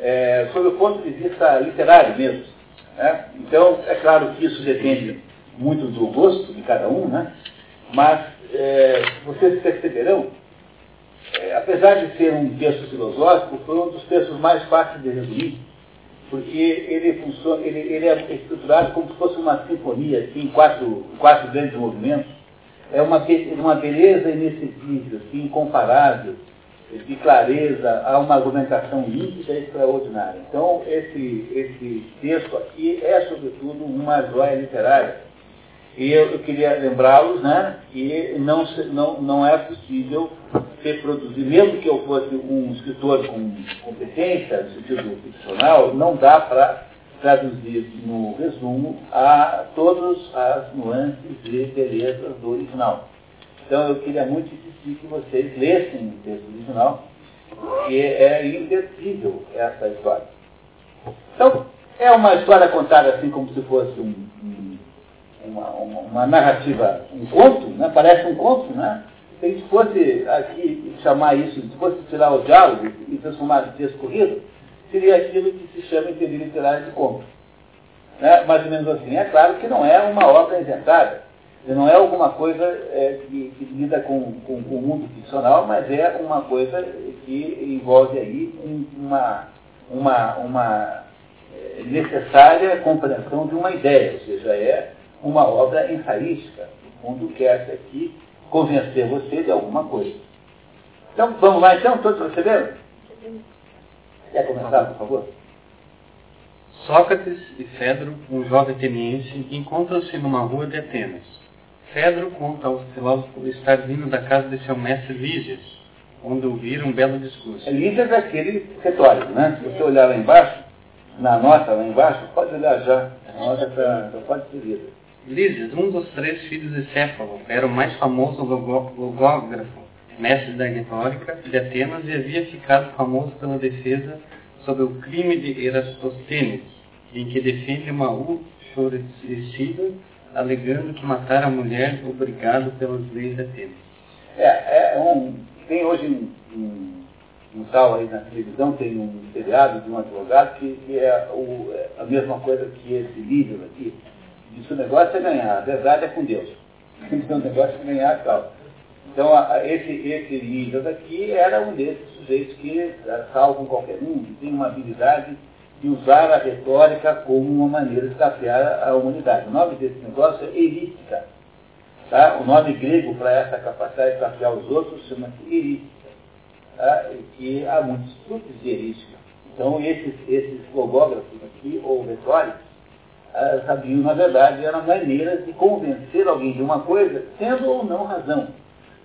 é, sob o ponto de vista literário mesmo. Né? Então, é claro que isso depende muito do gosto de cada um, né? mas é, vocês perceberão, é, apesar de ser um texto filosófico, foi um dos textos mais fáceis de resumir, porque ele, funciona, ele, ele é estruturado como se fosse uma sinfonia, assim, quatro, quatro grandes movimentos. É uma, uma beleza inexcedível, assim, incomparável, de clareza, há uma argumentação límpida extraordinária. Então, esse, esse texto aqui é, sobretudo, uma joia literária. E eu, eu queria lembrá-los né, que não, não, não é possível reproduzir, mesmo que eu fosse um escritor com competência, no sentido ficcional, não dá para traduzir no resumo a todas as nuances e belezas do original. Então eu queria muito insistir que vocês lessem o texto original, porque é indescritível essa história. Então, é uma história contada assim como se fosse um, um, uma, uma, uma, narrativa, um conto, né? parece um conto, né? Se a gente fosse aqui chamar isso, se fosse tirar o diálogo e transformar em texto corrido, seria aquilo que se chama entender literário de conto. Né? Mais ou menos assim. É claro que não é uma obra inventada. Não é alguma coisa é, que, que, lida com, com, com, o mundo ficcional, mas é uma coisa que envolve aí uma, uma, uma é, necessária compreensão de uma ideia, ou seja, é uma obra ensaística. O mundo quer aqui convencer você de alguma coisa. Então, vamos lá então, todos perceberam? Quer começar, por favor? Sócrates e Fedro, um jovem ateniense, encontram-se numa rua de Atenas. Fedro conta ao filósofo estar vindo da casa de seu mestre Lísias, onde ouvir um belo discurso. Lísias é aquele retórico, né? Se você olhar lá embaixo, na nota lá embaixo, pode olhar já. A nota tá, já pode ser lida. Lísias, um dos três filhos de Céfalo, era o mais famoso logógrafo, mestre da retórica de Atenas e havia ficado famoso pela defesa sobre o crime de Erastosthenes, em que defende uma uxoricida, alegando que matar a mulher obrigado pelas leis de Atenas. É, é um, tem hoje um, um, um, tal aí na televisão, tem um seriado de um advogado que, que é, o, é a mesma coisa que esse livro aqui. Diz o negócio é ganhar, a verdade é com Deus. o negócio é ganhar a causa. Então, a, esse, esse livro daqui era um desses sujeitos que salvam qualquer um, que tem uma habilidade de usar a retórica como uma maneira de desafiar a humanidade. O nome desse negócio é erística. Tá? O nome grego para essa capacidade de desafiar os outros chama-se erística. Tá? que há muitos tipos de erística. Então, esses, esses logógrafos aqui, ou retóricos, ah, na verdade, eram maneiras de convencer alguém de uma coisa, tendo ou não razão.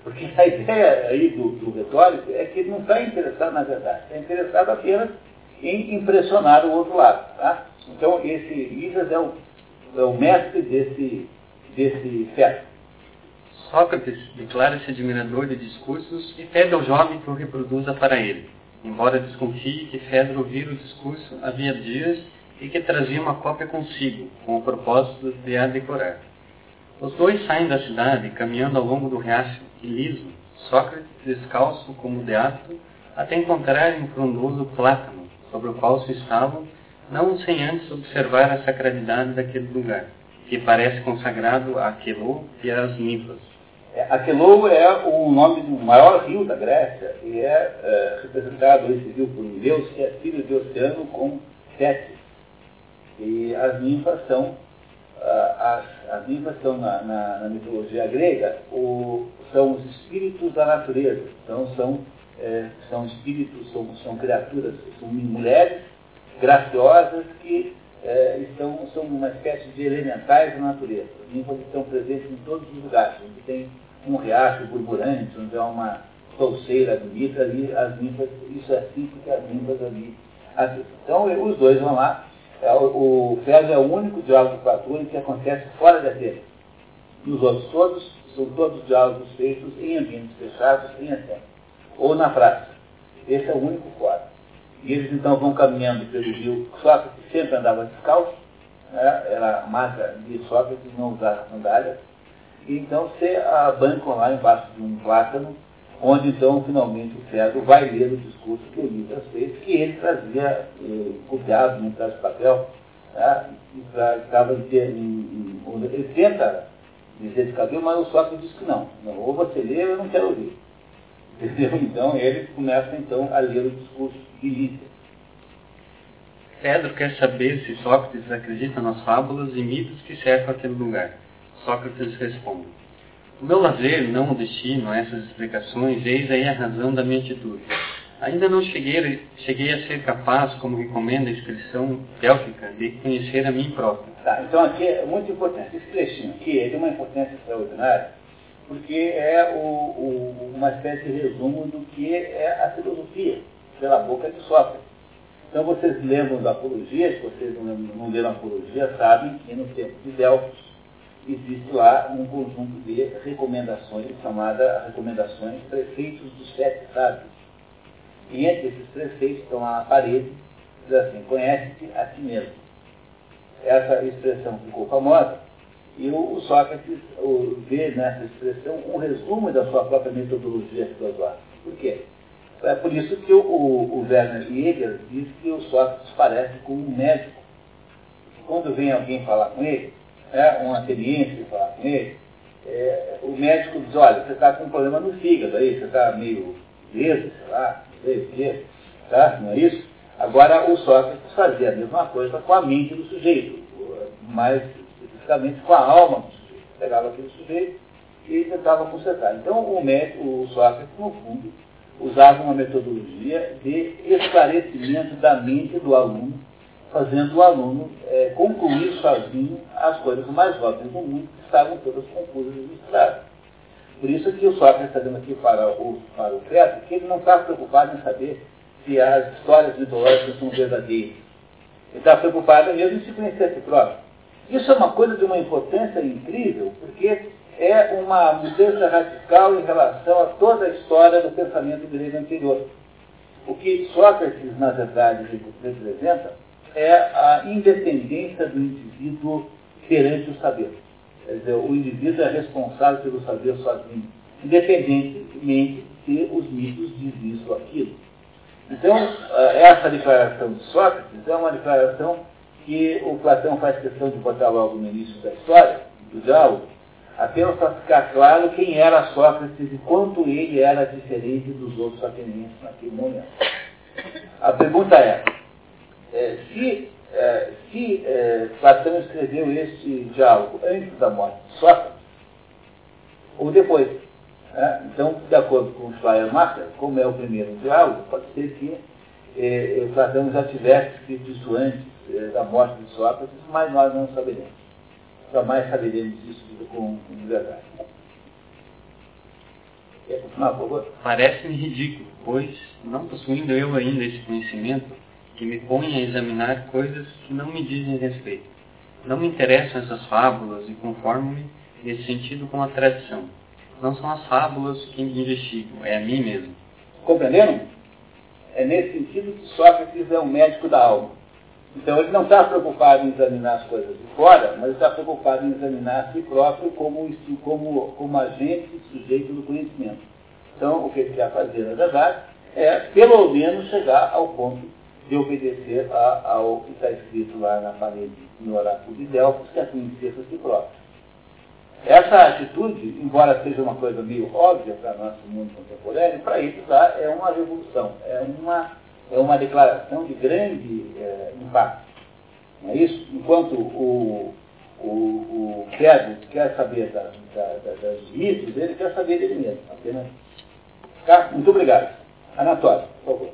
Porque a ideia aí do, do retórico é que ele não está interessado na verdade, está interessado apenas em impressionar o outro lado. Tá? Então, esse Lisas é o, é o mestre desse, desse feto. Sócrates declara-se admirador de discursos e pede ao jovem que o reproduza para ele, embora desconfie que Fedro ouvir o discurso havia dias e que trazia uma cópia consigo, com o propósito de a decorar. Os dois saem da cidade, caminhando ao longo do riacho liso, Sócrates descalço como de hábito, até encontrarem um frondoso plátano, sobre o qual se estavam, não sem antes observar a sacralidade daquele lugar, que parece consagrado a Aquilô e às ninfas. É, é o nome do maior rio da Grécia e é, é representado esse rio por um deus que é filho de Oceano com Tétis. E as ninfas são, as, as ninfas são na, na, na mitologia grega, o, são os espíritos da natureza. Então são é, são espíritos, são, são criaturas, são mulheres graciosas que é, estão, são uma espécie de elementais da natureza. As ninfas estão presentes em todos os lugares. Onde tem um riacho burburante, onde há uma touceira bonita, ali as ninfas, isso é assim porque as ninfas ali. Então os dois vão lá. É, o, o é o único diálogo platônico que acontece fora da Terra. E os outros todos são todos diálogos feitos em ambientes fechados, em Atenas ou na praça. Esse é o único quadro. E eles então vão caminhando pelo rio. Sócrates sempre andava descalço, né? era a marca de Sócrates não usar sandálias. E então se abancam lá embaixo de um plátano, onde então finalmente o Cedro vai ler o discurso que Elias fez, que ele trazia eh, copiado num pedaço de papel, né? e estava ele tenta dizer de cabelo, mas o Sócrates diz que não. não. Ou você lê ou eu não quero ouvir. (laughs) Entendeu? Então eles começam então a ler o discurso de Lícia. Pedro quer saber se Sócrates acredita nas fábulas e mitos que cercam aquele lugar. Sócrates responde: O meu lazer, não o destino, essas explicações, eis aí a razão da minha atitude. Ainda não cheguei, cheguei a ser capaz, como recomenda a expressão élfica, de conhecer a mim próprio. Tá, então aqui é muito importante. Esse trechinho aqui é de uma importância extraordinária, porque é o, o, uma espécie de resumo do que é a filosofia, pela boca de Sócrates. Então vocês lembram da apologia, se vocês não, não leram a apologia, sabem que no tempo de Delfos existe lá um conjunto de recomendações, chamada recomendações prefeitos dos sete sábios. E entre esses prefeitos estão a parede, diz assim, conhece-te a ti mesmo. Essa expressão ficou famosa, e o, Sócrates vê nessa expressão um resumo da sua própria metodologia filosófica. Por quê? É por isso que o, o, Werner Jäger diz que o Sócrates parece com um médico. Quando vem alguém falar com ele, é, um ateniense falar com ele, é, o médico diz, olha, você está com um problema no fígado aí, você está meio leso, sei lá, não tá? não é isso? Agora, o Sócrates fazia a mesma coisa com a mente do sujeito, mas especificamente com a alma do sujeito. Pegava aquele sujeito e tentava consertar. Então, o médico, o Sócrates, no fundo, usava uma metodologia de esclarecimento da mente do aluno, fazendo o aluno é, concluir sozinho as coisas mais óbvias do mundo, que estavam todas confusas e misturadas. Por isso que o Sócrates está dando aqui para o, para o Credo que ele não está preocupado em saber se as histórias mitológicas são verdadeiras. Ele está preocupado mesmo em se conhecer a si próprio. Isso é uma coisa de uma importância incrível, porque é uma mudança radical em relação a toda a história do pensamento grego anterior. O que Sócrates, na verdade, representa é a independência do indivíduo perante o saber. Quer dizer, o indivíduo é responsável pelo saber sozinho, independentemente se os mitos dizem isso ou aquilo. Então, eh, essa declaração de Sócrates é uma declaração que o Platão faz questão de botar logo no início da história, do diálogo, apenas para ficar claro quem era Sócrates e quanto ele era diferente dos outros atenienses naquele momento. A pergunta é, é se, é, se é, Platão escreveu este diálogo antes da morte de Sócrates ou depois. Né? Então, de acordo com Schleiermacher, como é o primeiro diálogo, pode ser que é, Platão já tivesse escrito isso antes é, da morte de Sócrates, mas nós não saberemos jamais saberemos isso com, com verdade. Quer continuar, por favor? Parece-me ridículo, pois, não possuindo eu ainda esse conhecimento, que me põe a examinar coisas que não me dizem respeito. Não me interessam essas fábulas e conformo-me nesse sentido com a tradição. Não são as fábulas que me investigam, é a mim mesmo. Compreenderam? É nesse sentido que Sócrates é um médico da alma. Então ele não está preocupado em examinar as coisas de fora, mas está preocupado em examinar a si próprio como, como, como agente sujeito do conhecimento. Então o que ele quer fazer, na verdade, é pelo menos chegar ao ponto de obedecer a, ao que está escrito lá na parede no oráculo de Delfos, que é conhecer a si próprio. Essa atitude, embora seja uma coisa meio óbvia para nosso mundo contemporâneo, para isso tá, é uma revolução, é uma é uma declaração de grande é, impacto. Não é isso? Enquanto o, o, o Pedro quer saber da, da, da, das mitos, ele quer saber dele mesmo. Apenas. Tá? Muito obrigado. Anatório, por favor.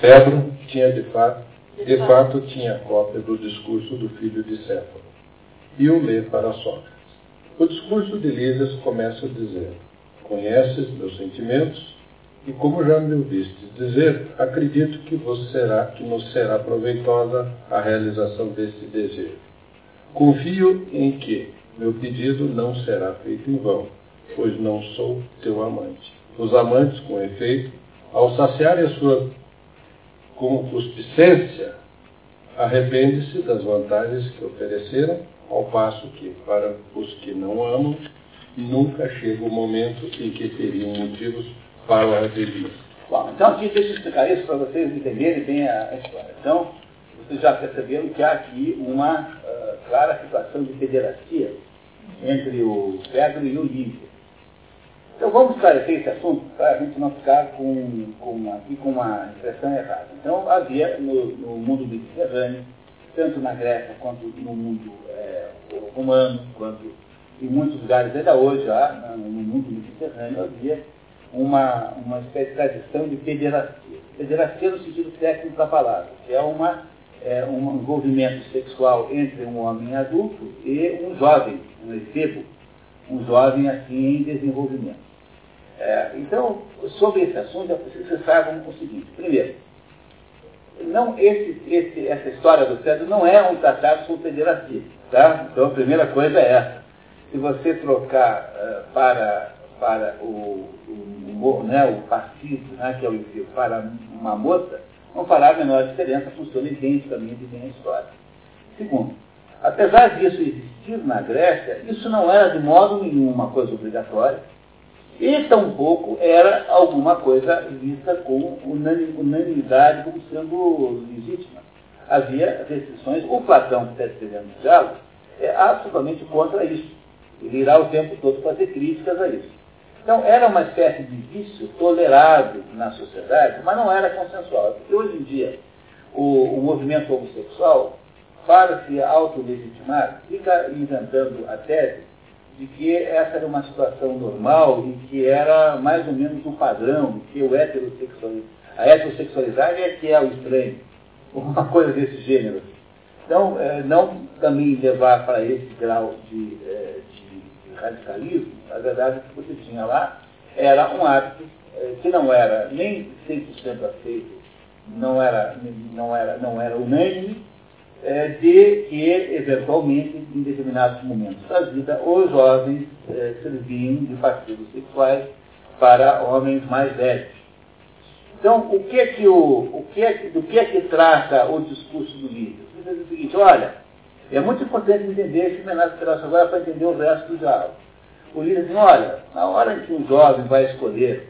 Fedro tinha de fato, de fato tinha cópia do discurso do filho de Céfalo e o lê para Sócrates. O discurso de Lísias começa dizendo: Conheces meus sentimentos e como já me ouviste dizer, acredito que, vos será, que nos será proveitosa a realização desse desejo. Confio em que meu pedido não será feito em vão, pois não sou teu amante. Os amantes, com efeito, ao saciarem a sua concupiscência, arrepende-se das vantagens que ofereceram, ao passo que, para os que não amam, nunca chega o momento em que teriam motivos para o arrependimento. Bom, então aqui deixa eu explicar isso para vocês entenderem bem a, história. Então, vocês já perceberam que há aqui uma uh, clara situação de federacia entre o Pedro e o Líbio. Então vamos esclarecer esse assunto para a gente não ficar com, com, aqui com uma impressão errada. Então havia no, no mundo mediterrâneo, tanto na Grécia quanto no mundo é, romano, quanto em muitos lugares ainda hoje, já, no mundo mediterrâneo, havia uma, uma espécie de tradição de pederastia. Pederastia no sentido técnico da palavra, que é, uma, é um envolvimento sexual entre um homem adulto e um jovem, um efebo, um jovem assim em desenvolvimento. É, então, sobre esse assunto, é preciso que vocês saibam o seguinte. Primeiro, não, esse, esse, essa história do cérebro não é um tratado sobre pederastia. Tá? Então, a primeira coisa é essa. Se você trocar uh, para, para o, o, né, o passivo, né, que é o envio, para uma moça, não fará a menor diferença, funciona identicamente bem a história. Segundo, apesar disso existir na Grécia, isso não era de modo nenhum uma coisa obrigatória, e tampouco era alguma coisa vista com unanimidade como sendo legítima. Havia restrições. O Platão, que está escrevendo no diálogo, é absolutamente contra isso. Ele irá o tempo todo fazer críticas a isso. Então, era uma espécie de vício tolerado na sociedade, mas não era consensual. Porque hoje em dia, o, o movimento homossexual, para se autolegitimar, fica inventando a tese de que essa era uma situação normal e que era mais ou menos um padrão, que o heterossexualidade, a heterossexualidade é que é o estranho, (laughs) uma coisa desse gênero. Então, é, não também levar para esse grau de, é, de radicalismo, na verdade, que você tinha lá era um hábito eh, que não era nem 100% aceito, não era, não era, não era unânime, é, de que, eventualmente, em determinados momentos da vida, os jovens é, serviam de parceiros sexuais para homens mais velhos. Então, o que é que o, o que é que, do que é que trata o discurso do livro? Ele diz o seguinte, olha, é muito importante entender esse homenagem pedaço agora para entender o resto do diálogo. O livro diz, olha, na hora que um jovem vai escolher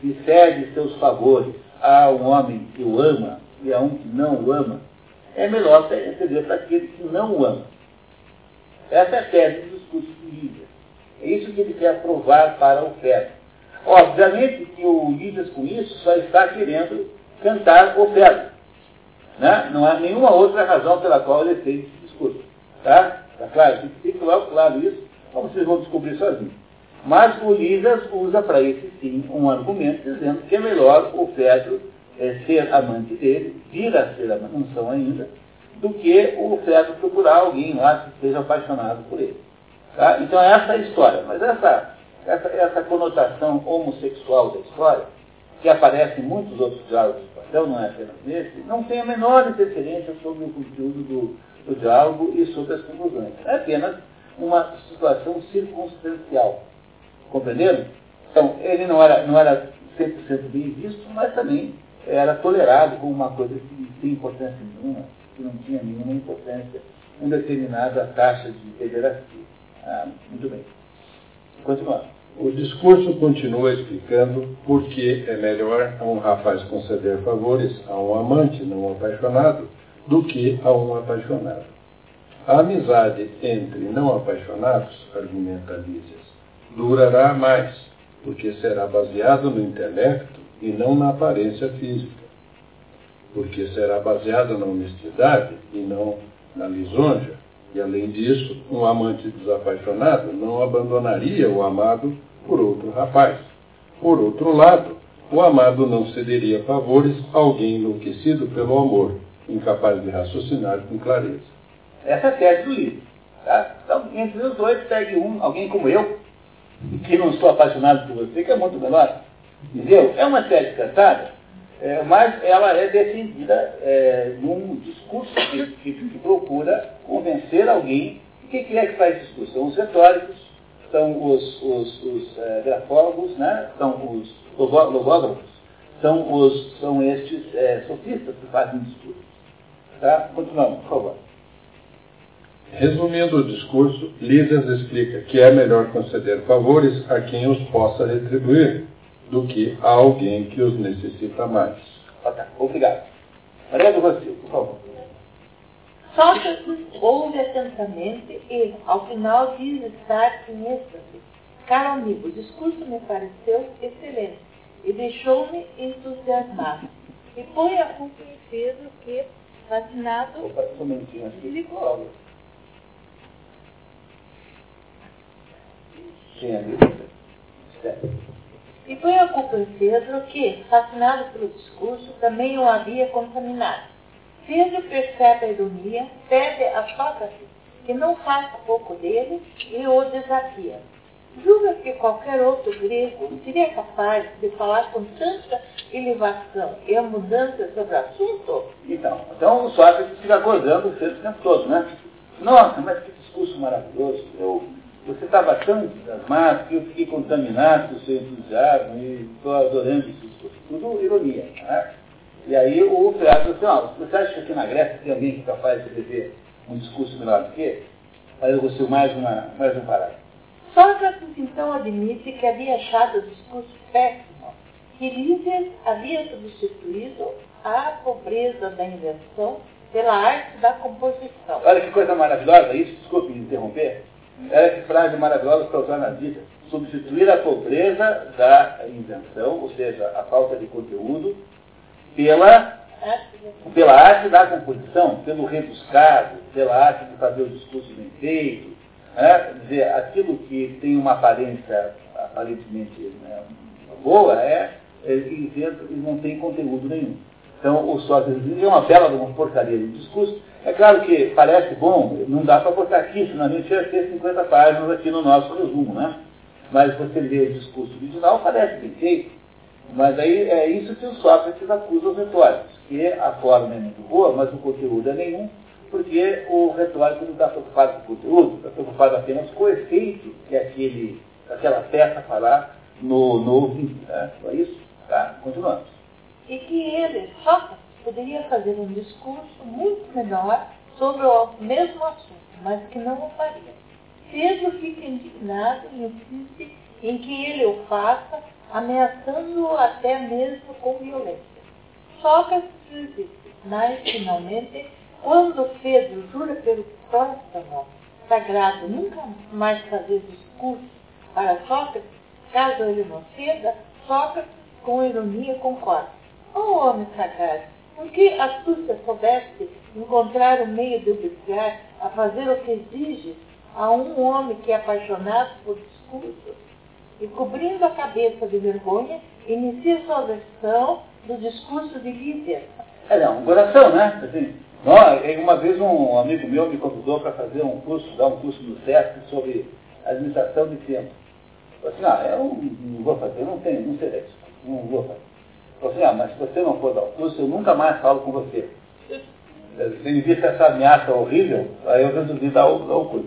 se cede seus favores a um homem que o ama e a um que não o ama, é melhor entender para aquele que não o ama. Essa é a tese do discurso de Lídia. É isso que ele quer provar para o Fedro. Obviamente que o Lídias com isso só está querendo cantar o Fedro. Né? Não há nenhuma outra razão pela qual ele fez esse discurso. Tá? Tá claro? Fica logo claro isso, como vocês vão descobrir sozinhos. Mas o Lídias usa para isso sim um argumento dizendo que é melhor o Fedro é, ser amante dele, vir a ser amante, não são ainda, do que o feto procurar alguém lá que esteja apaixonado por ele. Tá? Então é essa a história. Mas essa, essa, essa conotação homossexual da história, que aparece em muitos outros diálogos do papel, não é apenas nesse, não tem a menor interferência sobre o conteúdo do, do diálogo e sobre as conclusões. É apenas uma situação circunstancial. Compreenderam? Então, ele não era, não era 100% bem visto, mas também era tolerado como uma coisa que tinha importância nenhuma, que não tinha nenhuma importância em determinada taxa de pederastia. Ah, muito bem. Continuando. O discurso continua explicando por que é melhor a um rapaz conceder favores a um amante não apaixonado do que a um apaixonado. A amizade entre não apaixonados, argumenta Lísias, durará mais, porque será baseada no intelecto e não na aparência física, porque será baseada na honestidade e não na lisonja. E além disso, um amante desapaixonado não abandonaria o amado por outro rapaz. Por outro lado, o amado não cederia favores a alguém enlouquecido pelo amor, incapaz de raciocinar com clareza. Essa é a tese do livro. Tá? Então, entre os dois, pegue um, alguém como eu, que não sou apaixonado por você, que é muito melhor. Entendeu? É uma tese cantada, é, mas ela é defendida é, num discurso que, que, que, procura convencer alguém. O que, que, é que faz discurso? São os retóricos, são os, os, os é, grafólogos, né? são os logógrafos, são, os, são estes é, sofistas que fazem discurso. Tá? Continuamos, por favor. Resumindo o discurso, Lísias explica que é melhor conceder favores a quem os possa retribuir do que a alguém que os necessita mais. Ok, obrigado. Maria do Rocio, por favor. Sócrates ouve atentamente e, ao final, diz estar em êxtase. Caro amigo, o discurso me pareceu excelente e deixou-me entusiasmado. E põe a culpa em Pedro que, fascinado, Opa, um aqui. ligou. Quem é? Certo. E foi a culpa em Pedro que, fascinado pelo discurso, também o havia contaminado. Pedro percebe a ironia, pede a Sócrates que não faça pouco dele e o desafia. Julga que qualquer outro grego seria capaz de falar com tanta elevação e mudança sobre o assunto? Então, então o Sócrates fica acordando o Pedro o tempo todo, né? Nossa, mas que discurso maravilhoso. Eu você estava tão entusiasmado que eu fiquei contaminado com o seu entusiasmo e estou adorando isso. Tudo ironia. Né? E aí o Filiado disse assim, você acha que aqui na Grécia tem alguém que é capaz de escrever um discurso melhor do que ele? Aí eu gostei mais, uma, mais um parágrafo. Sócrates então admite que havia achado o discurso péssimo, que Lísias havia substituído a pobreza da invenção pela arte da composição. Olha que coisa maravilhosa isso, desculpe me interromper. Olha que frase maravilhosa para usar na vida. Substituir a pobreza da invenção, ou seja, a falta de conteúdo, pela, pela arte da composição, pelo rebuscado, pela arte de fazer o discurso bem feito. Né? Dizer, aquilo que tem uma aparência aparentemente né, boa é, é isento e não tem conteúdo nenhum. Então, o Sócrates é uma bela uma porcaria de discurso. É claro que parece bom, não dá para botar aqui, senão a gente ia ter 50 páginas aqui no nosso resumo, né? Mas você lê o discurso original, parece bem feito. Mas aí é isso que o Sócrates acusa os retóricos, que a forma é muito boa, mas o conteúdo é nenhum, porque o retórico não está preocupado com o conteúdo, está preocupado apenas com o efeito que aquele, aquela peça fará no, no ouvinte. Só isso? Tá? Continuamos. E que ele, Sócrates, poderia fazer um discurso muito menor sobre o mesmo assunto, mas que não o faria. Pedro fica indignado e insiste em que ele o faça, ameaçando-o até mesmo com violência. Sócrates resiste, mas finalmente, quando Pedro jura pelo próximo sagrado nunca mais fazer discurso para Sócrates, caso ele não ceda, Sócrates com ironia concorda. Oh, homem sagrado, com que astúcia soubeste encontrar o meio de obrigar a fazer o que exige a um homem que é apaixonado por discursos e cobrindo a cabeça de vergonha, inicia sua versão do discurso de líder. É, não, um coração, né? Assim, não, uma vez um amigo meu me convidou para fazer um curso, dar um curso no SESC sobre administração de tempo. Eu assim, ah, eu não vou fazer, não tenho, não sei não vou fazer. Assim, ah, mas se você não for dar o eu nunca mais falo com você. Sem vista essa ameaça horrível, aí eu resolvi dar o, dar o.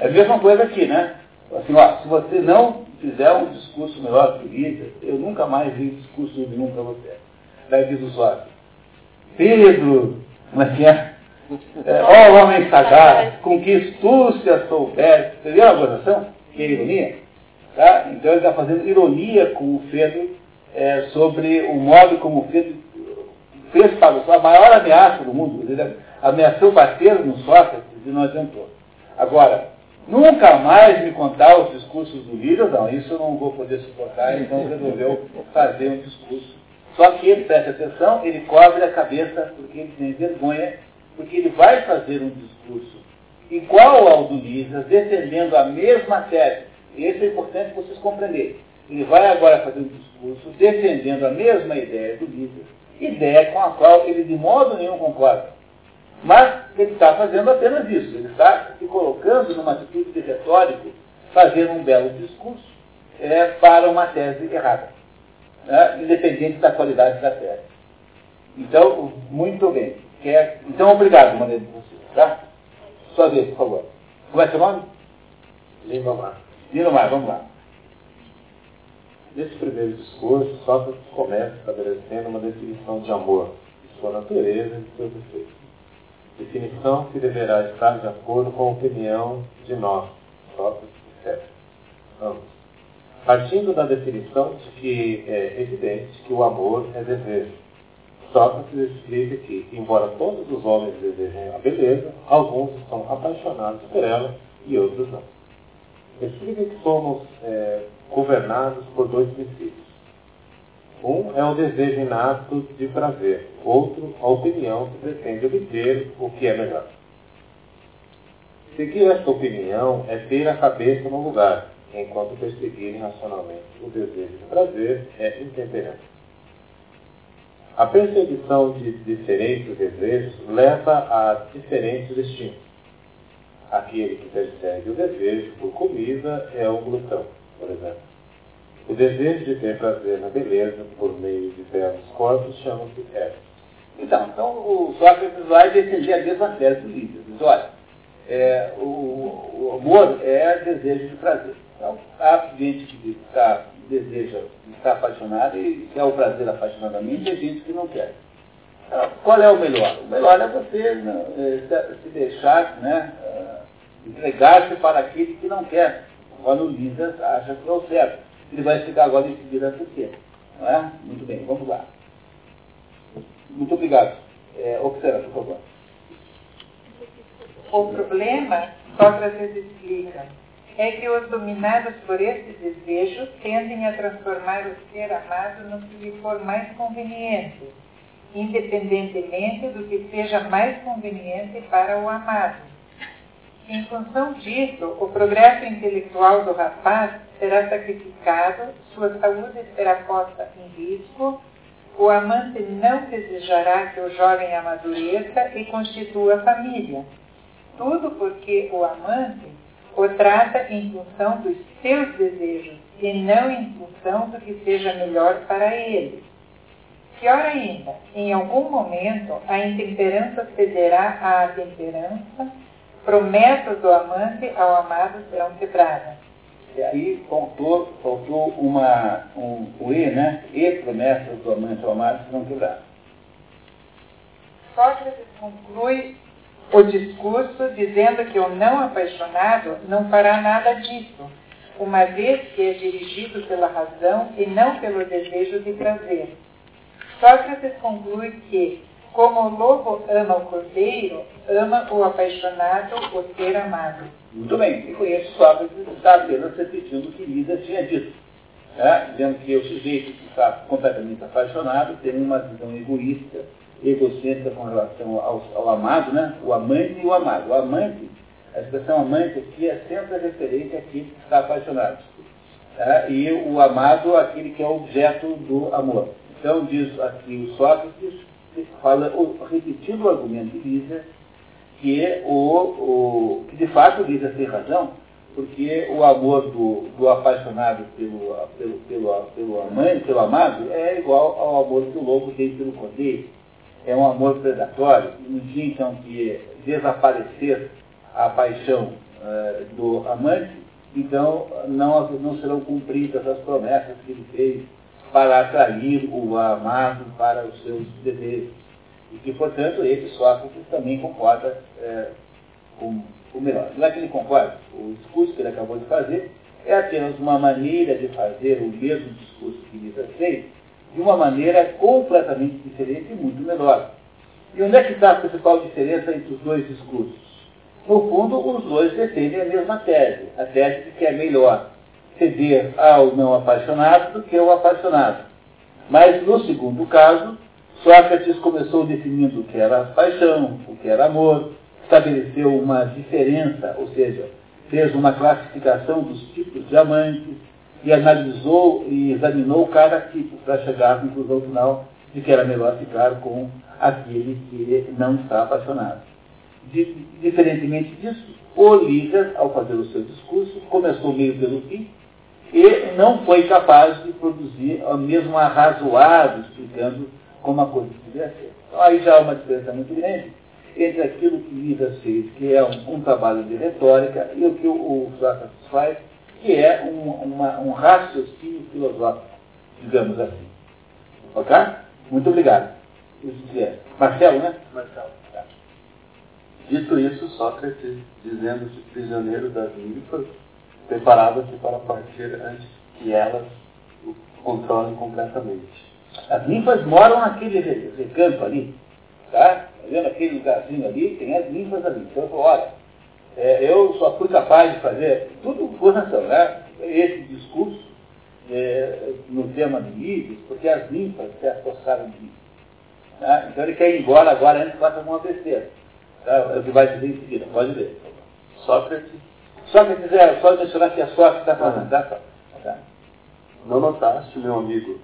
É a mesma coisa aqui, né? Assim, ó, se você não fizer um discurso melhor que o líder, eu nunca mais vi discurso nenhum para você. Daí diz o sócio, Pedro, como é que é? é ó homem sagrado, com que astúcia soubesse. Você viu a gozação? Que ironia? Tá? Então ele está fazendo ironia com o Pedro é, sobre o modo como Pedro fez para a maior ameaça do mundo. Ele ameaçou bater no Sócrates e não adiantou. Agora, nunca mais me contar os discursos do líder, não, isso eu não vou poder suportar, então resolveu fazer um discurso. Só que ele, preste atenção, ele cobre a cabeça porque ele tem vergonha, porque ele vai fazer um discurso igual ao do Líder, defendendo a mesma tese. E isso é importante vocês compreenderem. Ele vai agora fazer um discurso defendendo a mesma ideia do Líder, ideia com a qual ele de modo nenhum concorda. Mas ele está fazendo apenas isso. Ele está se colocando numa atitude de retórico, fazendo um belo discurso é, para uma tese errada, né, independente da qualidade da tese. Então, muito bem. Quer... Então, obrigado, Maneiro, de você. Tá? Sua vez, por favor. Como é seu nome? Lima Mar. Lima Mar, vamos lá. Nesse primeiro discurso, Sócrates começa estabelecendo uma definição de amor, de sua natureza e de seus efeitos definição que deverá estar de acordo com a opinião de nós, Sócrates e. Vamos. Partindo da definição de que é evidente que o amor é desejo, Sócrates explica que, embora todos os homens desejem a beleza, alguns estão apaixonados por ela e outros não. Explica que somos é, governados por dois princípios um é o desejo inato de prazer, outro, a opinião que pretende obter o que é melhor. Seguir esta opinião é ter a cabeça no lugar, enquanto perseguir irracionalmente o desejo de prazer é intemperante. A perseguição de diferentes desejos leva a diferentes destinos. Aquele que persegue o desejo por comida é o glutão, por exemplo. O desejo de ter prazer na beleza por meio de belos corpos chama-se eros. Então, então o Sócrates vai defender a mesma tese do líder. Diz, olha, é, o, o, amor é desejo de prazer. Então, há gente que está, deseja, está apaixonado e quer o prazer apaixonadamente, e gente que não quer. Então, qual é o melhor? O melhor é você né, é, se deixar, né, entregar-se para aquele que não quer. Quando o líder acha que é o certo. Ele vai explicar agora em seguida por quê. Não é? Muito bem, vamos lá. Muito obrigado. É, observa, por favor. O problema, Sócrates explica, é que os dominados por esse desejo tendem a transformar o ser amado no que lhe for mais conveniente, independentemente do que seja mais conveniente para o amado. Em função disso, o progresso intelectual do rapaz será sacrificado, sua saúde será posta em risco, o amante não desejará que o jovem amadureça e constitua família. Tudo porque o amante o trata em função dos seus desejos e não em função do que seja melhor para ele. Pior ainda, em algum momento a intemperança cederá à temperança, promessas do amante ao amado serão quebradas. E aí faltou, faltou uma, um, o E, né? E promessas do amante ao amado serão quebradas. Sócrates conclui o discurso dizendo que o não apaixonado não fará nada disso, uma vez que é dirigido pela razão e não pelo desejo de prazer. Sócrates conclui que, como o lobo ama o cordeiro, ama o apaixonado o ser amado. Muito bem, e com isso Sócrates está apenas repetindo o que Lida tinha dito. Né? Dizendo que o sujeito que está completamente apaixonado tem uma visão egoísta, egocêntrica com relação ao, ao, amado, né? o amante e o amado. O amante, a expressão amante aqui é sempre a referência àquele que está apaixonado. Tá? E o amado, aquele que é objeto do amor. Então, diz aqui o Sócrates, fala, repetindo o argumento de Lísia, que, o, o, que de fato Lísia tem razão, porque o amor do, do apaixonado pelo, pelo, pelo, pelo amante, pelo amado, é igual ao amor que o lobo tem pelo cordeiro. É um amor predatório. No dia então que desaparecer a paixão uh, do amante, então não, não serão cumpridas as promessas que ele fez para atrair o amado para os seus desejos. E que, portanto, esse Sócrates também concorda é, com o melhor. Não é que ele concorda, o discurso que ele acabou de fazer é apenas uma maneira de fazer o mesmo discurso que Lisa fez, de uma maneira completamente diferente e muito melhor. E onde é que está a principal diferença entre os dois discursos? No fundo, os dois defendem a mesma tese, a tese de que é melhor ceder ao não apaixonado do que ao apaixonado. Mas no segundo caso, Sócrates começou definindo o que era paixão, o que era amor, estabeleceu uma diferença, ou seja, fez uma classificação dos tipos de amantes e analisou e examinou cada tipo para chegar à conclusão final de que era melhor ficar com aquele que não está apaixonado. Diferentemente disso, o líder, ao fazer o seu discurso, começou meio pelo fim e não foi capaz de produzir a mesmo arrazoado explicando como a coisa deveria ser. Então aí já há uma diferença muito grande entre aquilo que Midas fez, que é um, um, trabalho de retórica, e o que o, o Sócrates faz, que é um, uma, um raciocínio filosófico, digamos assim. Ok? Muito obrigado. Isso é. Marcelo, né? Marcelo. Tá. Dito isso, Sócrates, dizendo-se prisioneiro das ninfas, preparava-se para partir antes que elas o controlem completamente. As ninfas moram naquele recanto ali, tá? Tá vendo aquele lugarzinho ali? Tem as ninfas ali. Então eu falo, olha, é, eu só fui capaz de fazer tudo por razão, né? Esse discurso é, no tema de livros, porque as ninfas se associaram de mim. Tá? Então ele quer ir embora agora antes que faça alguma besteira. Tá? É o que vai dizer em seguida, pode ver. Sócrates só que quiser só mencionar que a sorte está falando, tá? tá? Não notaste, meu amigo,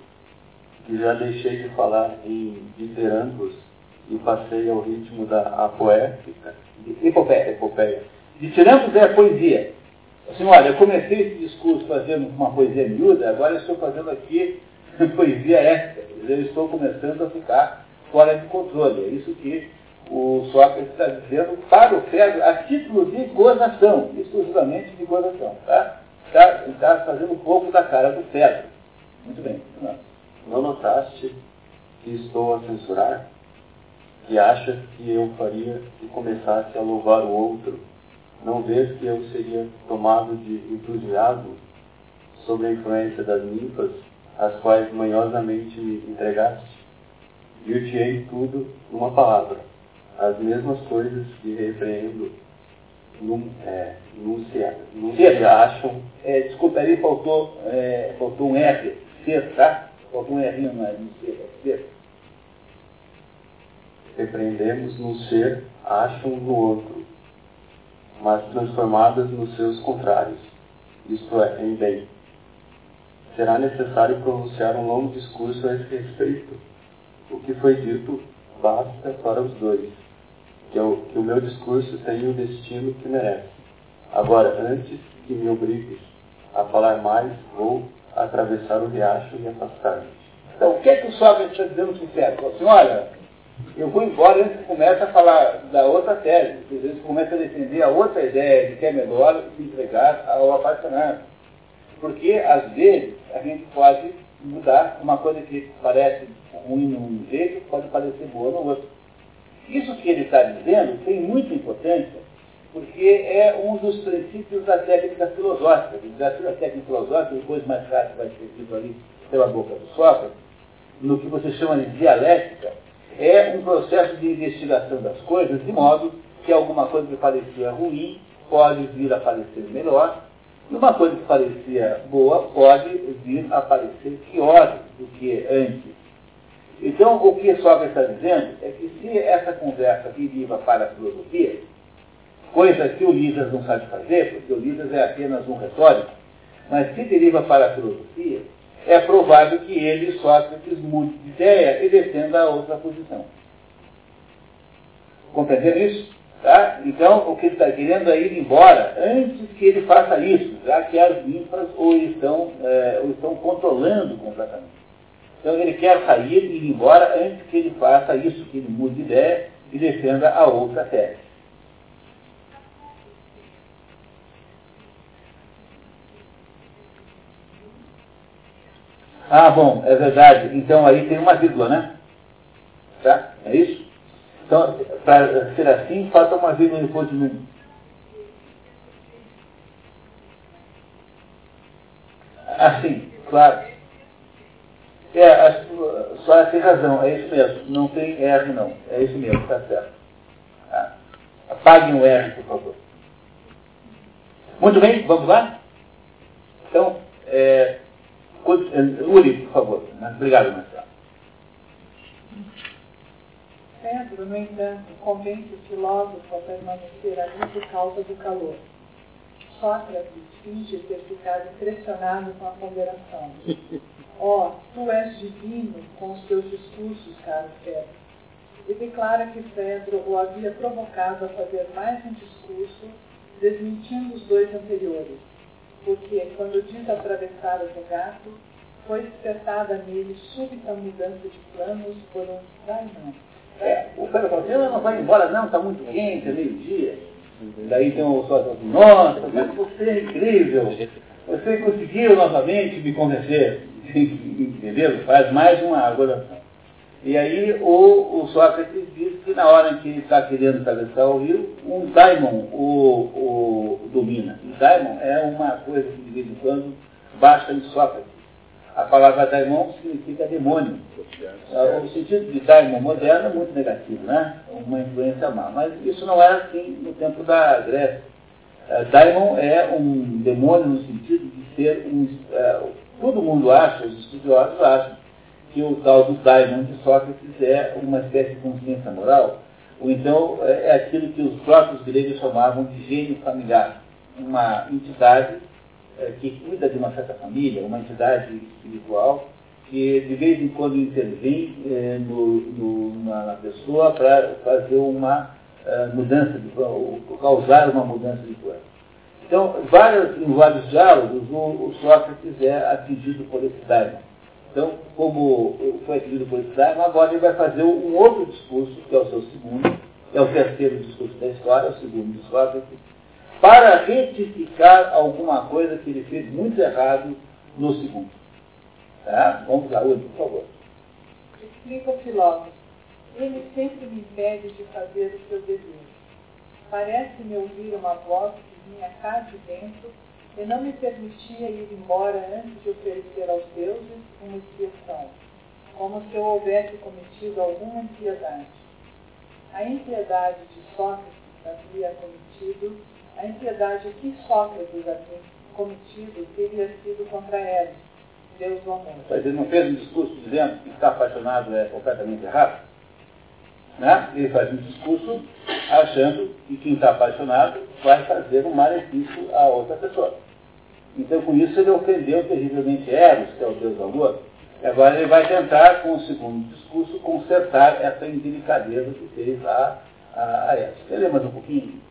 que já deixei de falar em diterambos e passei ao ritmo da apoética? Epopeia. Epopeia. Ditirambos é poesia. Assim, olha, eu comecei esse discurso fazendo uma poesia miúda, agora estou fazendo aqui (laughs) poesia épica. Eu estou começando a ficar fora de controle. É isso que o Sócrates está dizendo para o Fedro a título de gozação, exclusivamente de gozação. Tá? Está, está fazendo um pouco da cara do Fedro. Muito bem. Não. Não notaste que estou a censurar? Que achas que eu faria se começasse a louvar o outro? Não vês que eu seria tomado de entusiasmo sobre a influência das ninfas, as quais manhosamente me entregaste? Dir-te-ei tudo numa palavra as mesmas coisas que repreendo num, é, num se, num se acham. É, desculpa, ali faltou, é, faltou um R, ser, tá? Faltou um R no ser, ser. Repreendemos num ser, acham no outro, mas transformadas nos seus contrários, isto é, em bem. Será necessário pronunciar um longo discurso a esse respeito, o que foi dito basta para os dois, que, eu, que o meu discurso tenha o destino que merece. Agora, antes que me obrigues a falar mais, vou atravessar o riacho e afastar-me. Então, o que é que o Sócrates está dizendo sincero? Falou assim, olha, eu vou embora antes que comece a falar da outra tese, às vezes começa a defender a outra ideia de que é melhor se entregar ao apaixonado. Porque, às vezes, a gente pode mudar uma coisa que parece ruim num jeito, pode parecer boa no outro. Isso que ele está dizendo tem muita importância, porque é um dos princípios da técnica filosófica. Da técnica filosófica, depois mais tarde vai ser dito ali pela boca do Sócrates, no que você chama de dialética, é um processo de investigação das coisas, de modo que alguma coisa que parecia ruim pode vir a parecer melhor, e uma coisa que parecia boa pode vir a parecer pior do que antes. Então, o que Sócrates está dizendo é que se essa conversa deriva para a filosofia, coisa que o Lisas não sabe fazer, porque o Lisas é apenas um retórico, mas se deriva para a filosofia, é provável que ele, Sócrates, mude de ideia e defenda a outra posição. Compreenderam isso? Tá? Então, o que ele está querendo é ir embora antes que ele faça isso, já que as ninfas o estão, é, estão controlando completamente. Então, ele quer sair e ir embora antes que ele faça isso, que ele mude de ideia e defenda a outra tese. Ah, bom, é verdade. Então aí tem uma vírgula, né? Tá? É isso? Então, para ser assim, falta uma vírgula depois de número. Assim, claro. É, a, só tem razão, é isso mesmo. Não tem R não. É isso mesmo, está certo. Tá? Apaguem o R, por favor. Muito bem, vamos lá? Então, é, Uri, por favor. Obrigado, Marcelo. Pedro, no entanto, convence o filósofo a permanecer ali por causa do calor. Sócrates finge ter ficado impressionado com a ponderação. Ó, oh, tu és divino com os teus discursos, caro Pedro. E declara que Pedro o havia provocado a fazer mais um discurso, desmentindo os dois anteriores porque quando diz atravessar o gato, foi despertada nele súbita mudança de planos por um traimão. É, o Pedro falou assim, não vai embora não, está muito quente, é meio-dia. Daí tem o sócio assim, nossa, mas você é incrível. Você conseguiu novamente me convencer. Entendeu? Faz mais uma agoração. E aí o, o Sócrates diz que na hora que ele está querendo atravessar o rio, um daimon o, o domina. E daimon é uma coisa que de vez em quando baixa em Sócrates. A palavra daimon significa demônio. O sentido de daimon moderno é muito negativo, né? Uma influência má. Mas isso não era assim no tempo da Grécia. Uh, daimon é um demônio no sentido de ser um. Todo mundo acha, os estudiosos acham, que o tal do Daimon de Sócrates é uma espécie de consciência moral, ou então é, é aquilo que os próprios gregos chamavam de gênio familiar, uma entidade é, que cuida de uma certa família, uma entidade espiritual, que de vez em quando intervém é, no, no, na, pessoa para fazer uma mudança, de, causar uma mudança de plano. Então, várias, em vários diálogos, o, o Sócrates é atingido por esse Daimon. Então, como foi adquirido por Islam, agora ele vai fazer um outro discurso, que é o seu segundo, é o terceiro discurso da história, o segundo de Sócrates, para retificar alguma coisa que ele fez muito errado no segundo. Tá? Vamos lá, Uri, por favor. Explica o filósofo. Ele sempre me impede de fazer o seu desejo. Parece-me ouvir uma voz que vinha cá de dentro e não me permitia ir embora antes de oferecer aos deuses uma expiação, como se eu houvesse cometido alguma impiedade. A impiedade de Sócrates havia cometido, a impiedade que Sócrates havia cometido teria sido contra Eros, Deus do amor. Mas ele não fez um discurso dizendo que estar apaixonado é completamente errado? Né? Ele faz um discurso achando que quem está apaixonado vai fazer um malefício a outra pessoa. Então, com isso, ele ofendeu terrivelmente Eros, que é o Deus do amor, E agora ele vai tentar, com o segundo discurso, consertar essa indelicadeza que fez a, a, a essa. Você lê mais um pouquinho?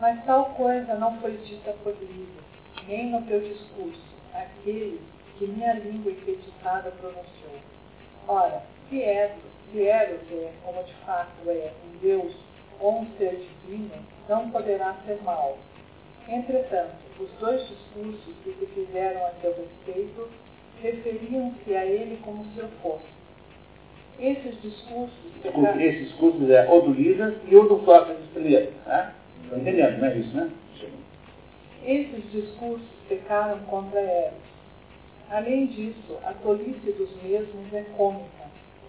Mas tal coisa não foi dita por livro, nem no teu discurso, aquele que minha língua enfeitiçada pronunciou. Ora, se Eros, se Eros é, como de fato é, um Deus ou um ser divino, não poderá ser mal. Entretanto, os dois discursos que se fizeram a seu respeito referiam-se a ele como se eu fosse. Esses discursos... Esses discursos é o do Lisas e o do primeiro. Né? Estão entendendo, não é isso, né? Esses discursos pecaram contra Eros. Além disso, a tolice dos mesmos é cômica,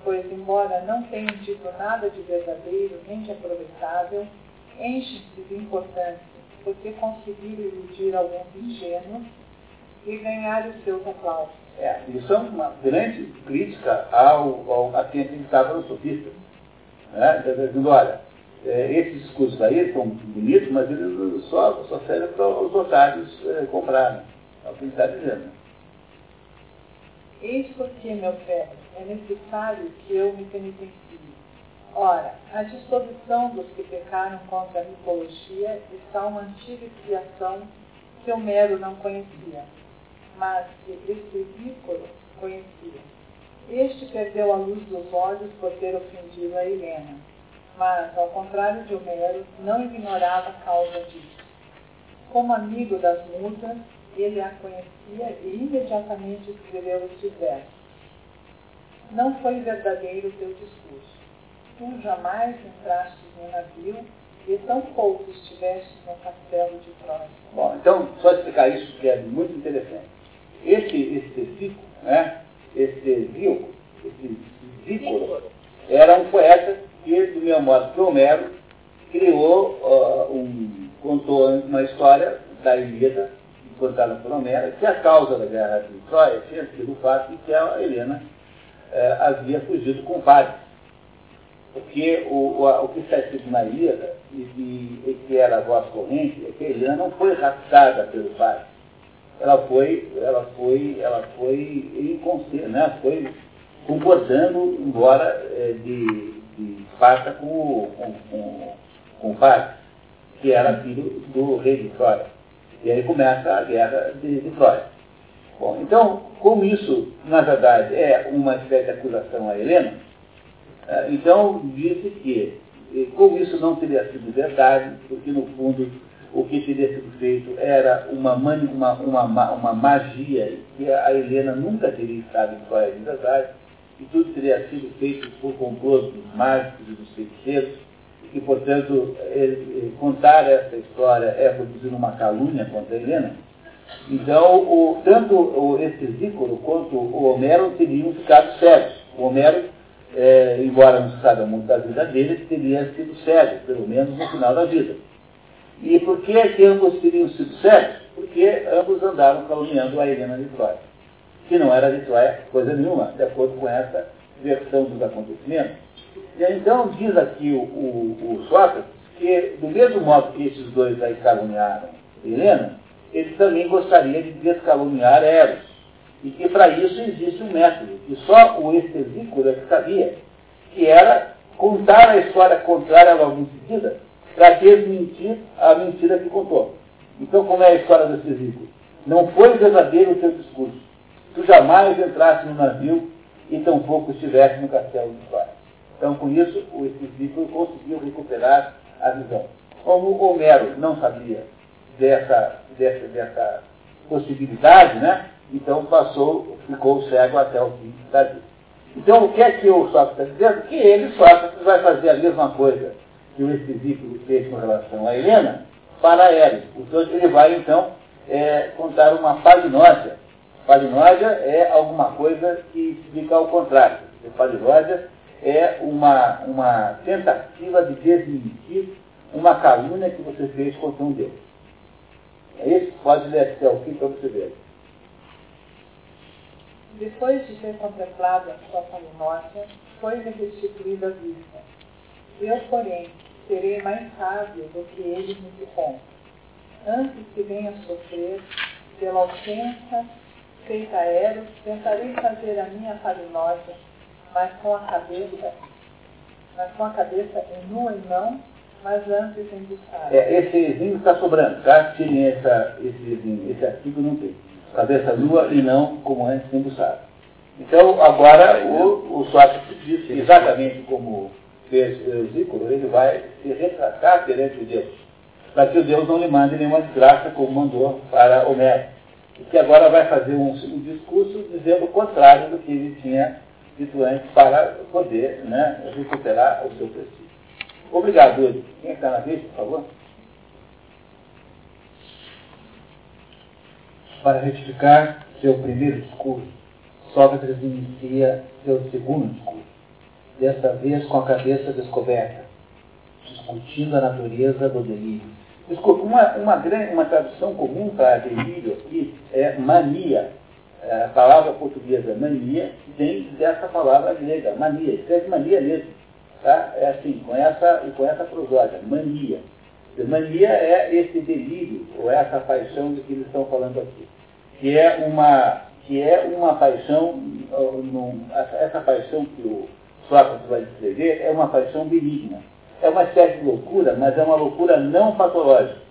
pois, embora não tenham dito nada de verdadeiro nem de aproveitável, enchem-se de importância, porque conseguiram iludir alguns ingênuos e ganhar os seus aplausos. É, isso é uma grande crítica ao, ao, a quem acreditava no sofista. Né? Dizendo, olha, é, esses discursos aí são bonitos, mas eles só, só servem para os otários é, comprarem. É o que ele está dizendo. Eis porque, meu filho, é necessário que eu me penitencie. Ora, a disposição dos que pecaram contra a mitologia está uma antiga expiação que Homero não conhecia, mas que Esquivícoro conhecia. Este perdeu a luz dos olhos por ter ofendido a Helena mas, ao contrário de Homero, não ignorava a causa disso. Como amigo das musas, ele a conhecia e imediatamente escreveu estes versos. Não foi verdadeiro o teu discurso. Tu jamais entraste no navio e tão pouco estiveste no castelo de Troia. Bom, então, só explicar isso que é muito interessante. Esse, esse Zico, né, esse Zico, esse Zícoro, era um poeta que, do meu modo que Homero, criou, uh, um, contou uma história da Ilíada, contada por Homero, que a causa da guerra de Troia tinha sido o fato de que a Helena uh, havia fugido com o padre. Porque o, o, o que está escrito na Ilíada, e, e, que era a voz corrente, é que a Helena não foi raptada pelo padre. Ela foi, ela foi, ela foi inconsciente, né? foi concordando, embora é, de de Esparta com, com, com, com o pai, que era filho do rei de Troia. E aí começa a guerra de, de Troia. Bom, então, como isso, na verdade, é uma espécie de acusação a Helena, é, então disse que, como isso não teria sido verdade, porque no fundo o que teria sido feito era uma, uma, uma, uma magia, que a Helena nunca teria estado em Troia de verdade, que tudo teria sido feito por complô dos mágicos e dos feiticeiros, e portanto, contar essa história é produzir uma calúnia contra Helena. Então, o, tanto o, esse Zícoro quanto o Homero teriam ficado cegos. O Homero, é, embora não se saiba muito da vida dele, teria sido cego, pelo menos no final da vida. E por que, que ambos teriam sido cegos? Porque ambos andaram caluniando a Helena de Troia que não era de Troia coisa nenhuma, de acordo com essa versão dos acontecimentos. E então diz aqui o, o, o Sócrates que, do mesmo modo que esses dois aí caluniaram Helena, ele também gostaria de descaluniar Eros. E que para isso existe um método, que só o estesículo é que sabia, que era contar a história contrária logo em seguida, para desmentir a mentira que contou. Então, como é a história do estesículo? Não foi verdadeiro o seu discurso tu jamais entrasse no navio e tampouco estivesse no castelo de Troia. Então, com isso, o discípulo conseguiu recuperar a visão. Como Homero não sabia dessa, dessa, dessa possibilidade, né? então passou, ficou cego até o fim da vida. Então, o que é que o Sócrates está dizendo? Que ele, Sócrates, vai fazer a mesma coisa que o discípulo fez com relação a Helena para Eros. Então, ele vai, então, é, contar uma palinódia Palinódia é alguma coisa que explica ao contrário. Palinódia é uma, uma tentativa de desmentir uma calúnia que você fez contra um Deus. É isso? Pode ler até o fim para você ver. Depois de ter contemplado a sua palinódia, foi-lhe restituída a vista. Eu, porém, serei mais sábio do que ele me conta. Antes que venha sofrer pela ofensa feita a Eros, tentarei fazer a minha falinosa, mas com a cabeça, mas com a cabeça em nua e não, mas antes embuçada. É, esse exinho está sobrando, tá? Tirem essa, esse esse artigo não tem. Cabeça nua e não como antes embuçada. Então, agora, o, o Sócrates disse exatamente como fez o Zícolo, ele vai se retratar perante o Deus, para que o Deus não lhe mande nenhuma desgraça como mandou para Homero. E que agora vai fazer um, um discurso dizendo o contrário do que ele tinha dito antes para poder né, recuperar o seu prestígio. Obrigado. Quem está na vez, por favor? Para retificar seu primeiro discurso, Sócrates inicia seu segundo discurso, desta vez com a cabeça descoberta, discutindo a natureza do delírio. Desculpa, uma, uma, uma tradução comum para delírio aqui é mania. É, a palavra portuguesa mania vem dessa palavra grega, mania. Escreve mania mesmo. Tá? É assim, com essa, com essa prosódia, mania. Mania é esse delírio, ou essa paixão de que eles estão falando aqui. Que é uma, que é uma paixão, essa paixão que o Sócrates vai descrever, é uma paixão benigna. É uma espécie de loucura, mas é uma loucura não patológica.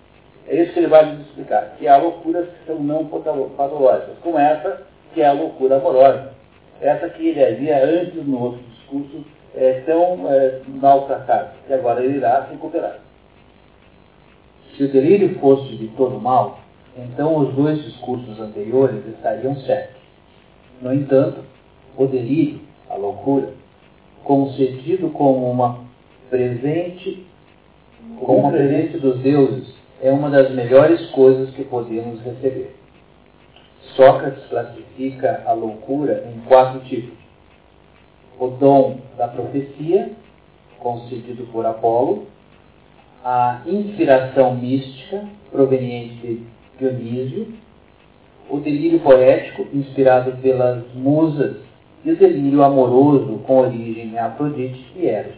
É isso que ele vai nos explicar, que há loucuras que são não patológicas, como essa, que é a loucura amorosa. Essa que ele havia antes no outro discurso é, tão é, maltratado, que agora ele irá se recuperar. Se o delírio fosse de todo mal, então os dois discursos anteriores estariam certos. No entanto, o delírio, a loucura, concedido como uma presente, como uma presente dos deuses, é uma das melhores coisas que podemos receber. Sócrates classifica a loucura em quatro tipos o dom da profecia, concedido por Apolo, a inspiração mística, proveniente de Dionísio, o delírio poético, inspirado pelas musas, e o delírio amoroso, com origem em Afrodite e Eros.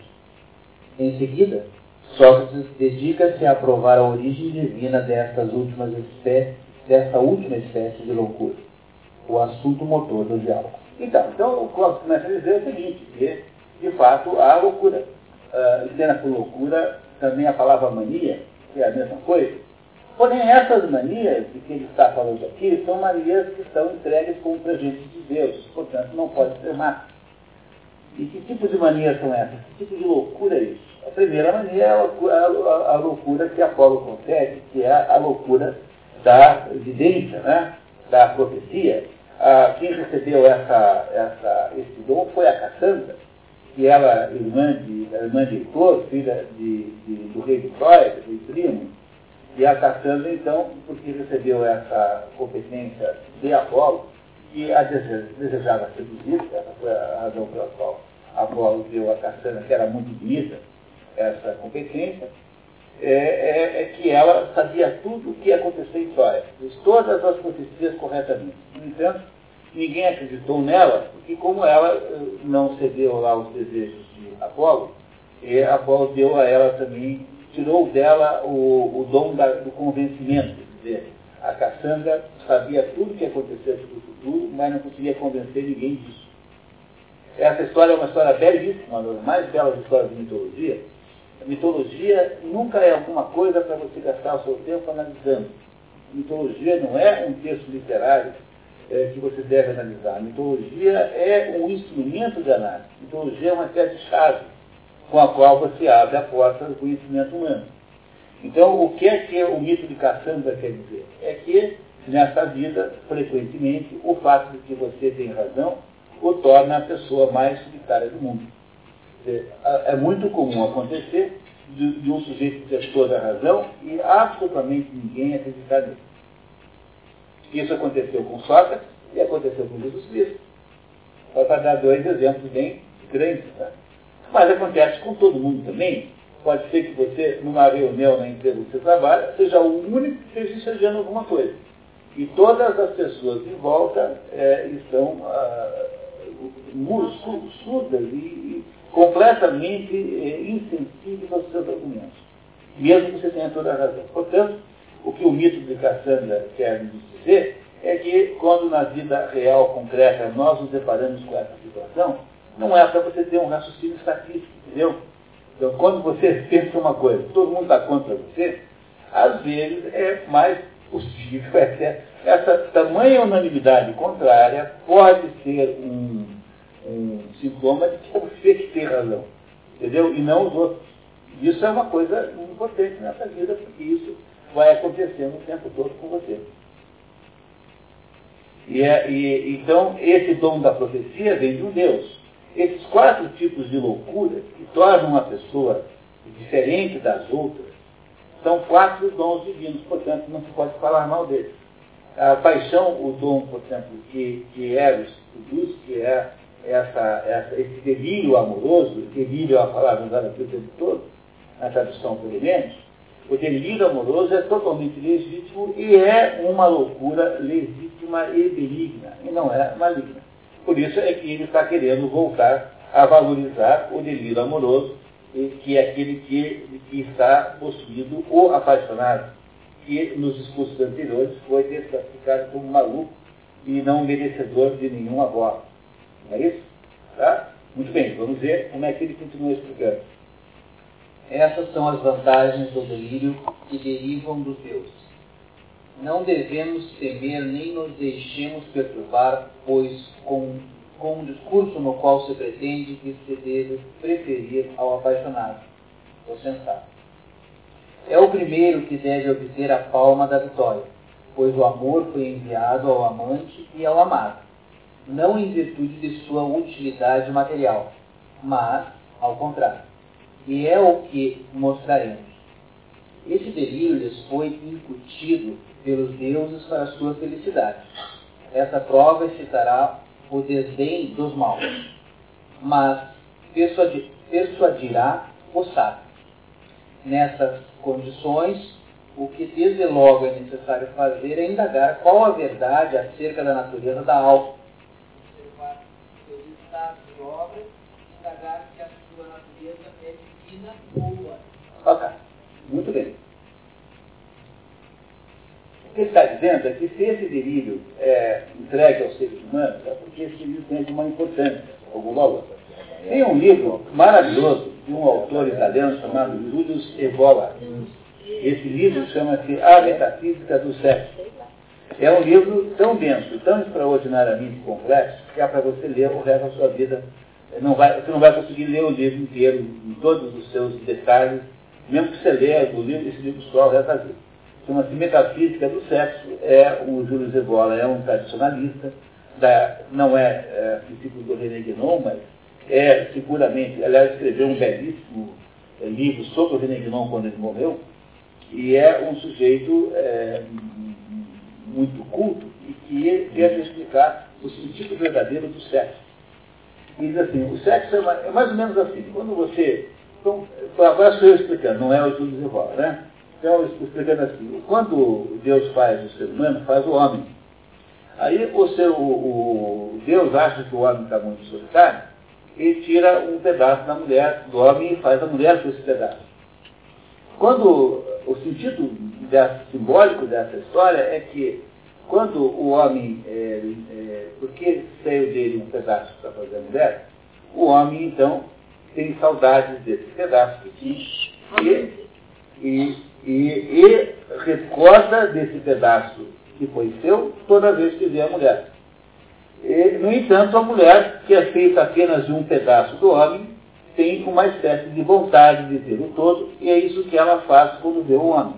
Em seguida, Sócrates dedica-se a provar a origem divina destas últimas espécies, desta última espécie de loucura, o assunto motor do diálogo. Então, então o Clóvis começa a dizer o seguinte, que de fato há loucura. Uh, entenda por loucura também a palavra mania, que é a mesma coisa. Porém, essas manias de que ele está falando aqui são manias que são entregues como presentes de Deus, portanto não pode ser má. E que tipo de manias são essas? Que tipo de loucura é isso? A primeira mania é a loucura, a, a loucura que Apolo concede, que é a loucura da evidência, né? da profecia, ah, quem recebeu essa, essa, esse dom foi a Cassandra, que ela, irmã de, irmã de Heitor, filha de, de, do rei de Troia, do primo, e a Cassandra, então, porque recebeu essa competência de Apolo, e a desejava seduzir, essa foi a razão pela qual Apolo deu a Cassandra, que era muito bonita, essa competência, é, é, é, que ela sabia tudo o que ia acontecer em Troia, todas as profecias corretamente. No entanto, ninguém acreditou nela, porque como ela eh, não cedeu lá os desejos de Apolo, Apolo deu a ela também, tirou dela o, o dom da, do convencimento. Quer dizer, a Cassandra sabia tudo o que ia acontecer no futuro, mas não conseguia convencer ninguém disso. Essa história é uma história belíssima, uma das mais belas histórias de mitologia, mitologia nunca é alguma coisa para você gastar o seu tempo analisando. Mitologia não é um texto literário é, que você deve analisar. mitologia é um instrumento de análise. mitologia é uma espécie de chave com a qual você abre a porta do conhecimento humano. Então, o que é que o mito de Cassandra quer dizer? É que, nessa vida, frequentemente, o fato de que você tem razão o torna a pessoa mais solitária do mundo. É muito comum acontecer de, de um sujeito ter toda a razão e absolutamente ninguém acreditar nisso. Isso aconteceu com Sócrates e aconteceu com Jesus Cristo. Só para dar dois exemplos bem grandes. Né? Mas acontece com todo mundo também. Pode ser que você, numa reunião na empresa que você trabalha, seja o único que esteja enxergando alguma coisa. E todas as pessoas em volta é, estão ah, surdas e completamente é, insensíveis aos seus argumentos, mesmo que você tenha toda a razão. Portanto, o que o mito de Cassandra quer nos dizer é que quando na vida real, concreta, nós nos deparamos com essa situação, não é para você ter um raciocínio estatístico, entendeu? Então, quando você (laughs) pensa uma coisa, todo mundo está contra você, às vezes é mais possível, (laughs) essa, essa tamanha unanimidade contrária pode ser um, um sintoma de que você que tem razão, entendeu? E não os outros. Isso é uma coisa importante nessa vida, porque isso vai acontecendo o tempo todo com você. E, é, e, então, esse dom da profecia vem de um Deus. Esses quatro tipos de loucura que tornam uma pessoa diferente das outras são quatro dons divinos, portanto, não se pode falar mal deles. A paixão, o dom, por exemplo, que, que Eros produz, que é essa, essa, esse delírio amoroso, delírio é uma palavra usada aqui o tempo todo, na tradução menos, o delírio amoroso é totalmente legítimo e é uma loucura legítima e benigna, e não é maligna. Por isso é que ele está querendo voltar a valorizar o delírio amoroso, que é aquele que, que está possuído ou apaixonado, que nos discursos anteriores foi classificado como maluco e não merecedor de nenhuma voz. É isso? Tá? Muito bem, vamos ver como é que ele continua explicando. Essas são as vantagens do delírio que derivam dos deuses. Não devemos temer nem nos deixemos perturbar, pois com, com um discurso no qual se pretende que se deve preferir ao apaixonado, o sensato. É o primeiro que deve obter a palma da vitória, pois o amor foi enviado ao amante e ao amado, não em virtude de sua utilidade material, mas ao contrário e é o que mostraremos. Esse delírio lhes foi incutido pelos deuses para sua felicidade. Essa prova excitará o desdém dos maus, mas persuadirá o sábio. Nessas condições, o que desde logo é necessário fazer é indagar qual a verdade acerca da natureza da alma. Obras, indagar que a sua natureza é Ok, muito bem. O que ele está dizendo é que se esse delírio é entregue aos seres humanos, é porque esse delírio tem alguma importância, algum valor. Tem um livro maravilhoso de um autor italiano chamado Julius Evola. Esse livro chama-se A Metafísica do Sexo. É um livro tão denso, tão extraordinariamente complexo, que é para você ler o resto da sua vida não vai, você não vai conseguir ler o livro inteiro, em todos os seus detalhes, mesmo que você leia o livro, esse livro só o resto da vida. Chama-se Metafísica do Sexo, é o Júlio Zebola, é um tradicionalista, da, não é, é princípio do René Guénon, mas é seguramente, aliás, escreveu um belíssimo é, livro sobre o René Guénon quando ele morreu, e é um sujeito é, muito culto e que tenta explicar o sentido verdadeiro do sexo diz assim, o sexo é, é mais ou menos assim, quando você. Então, agora sou eu explicando, não é o Júlio Rival, né? Então, explicando assim, quando Deus faz o ser humano, faz o homem. Aí seu, o, o Deus acha que o homem está muito solitário e tira um pedaço da mulher, do homem, e faz a mulher com esse pedaço. Quando o sentido dessa, simbólico dessa história é que quando o homem, é, é, porque saiu dele um pedaço para fazer a mulher, o homem então tem saudades desse pedaço tinha e, e, e, e recorda desse pedaço que foi seu toda vez que vê a mulher. E, no entanto, a mulher, que é feita apenas de um pedaço do homem, tem uma espécie de vontade de ver o todo, e é isso que ela faz quando vê o homem.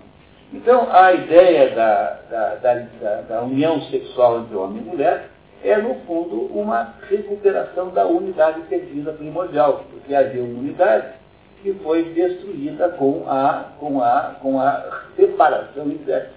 Então, a ideia da, da, da, da, união sexual entre homem e mulher é, no fundo, uma recuperação da unidade perdida primordial, porque havia uma unidade que foi destruída com a, com a, com a separação interna.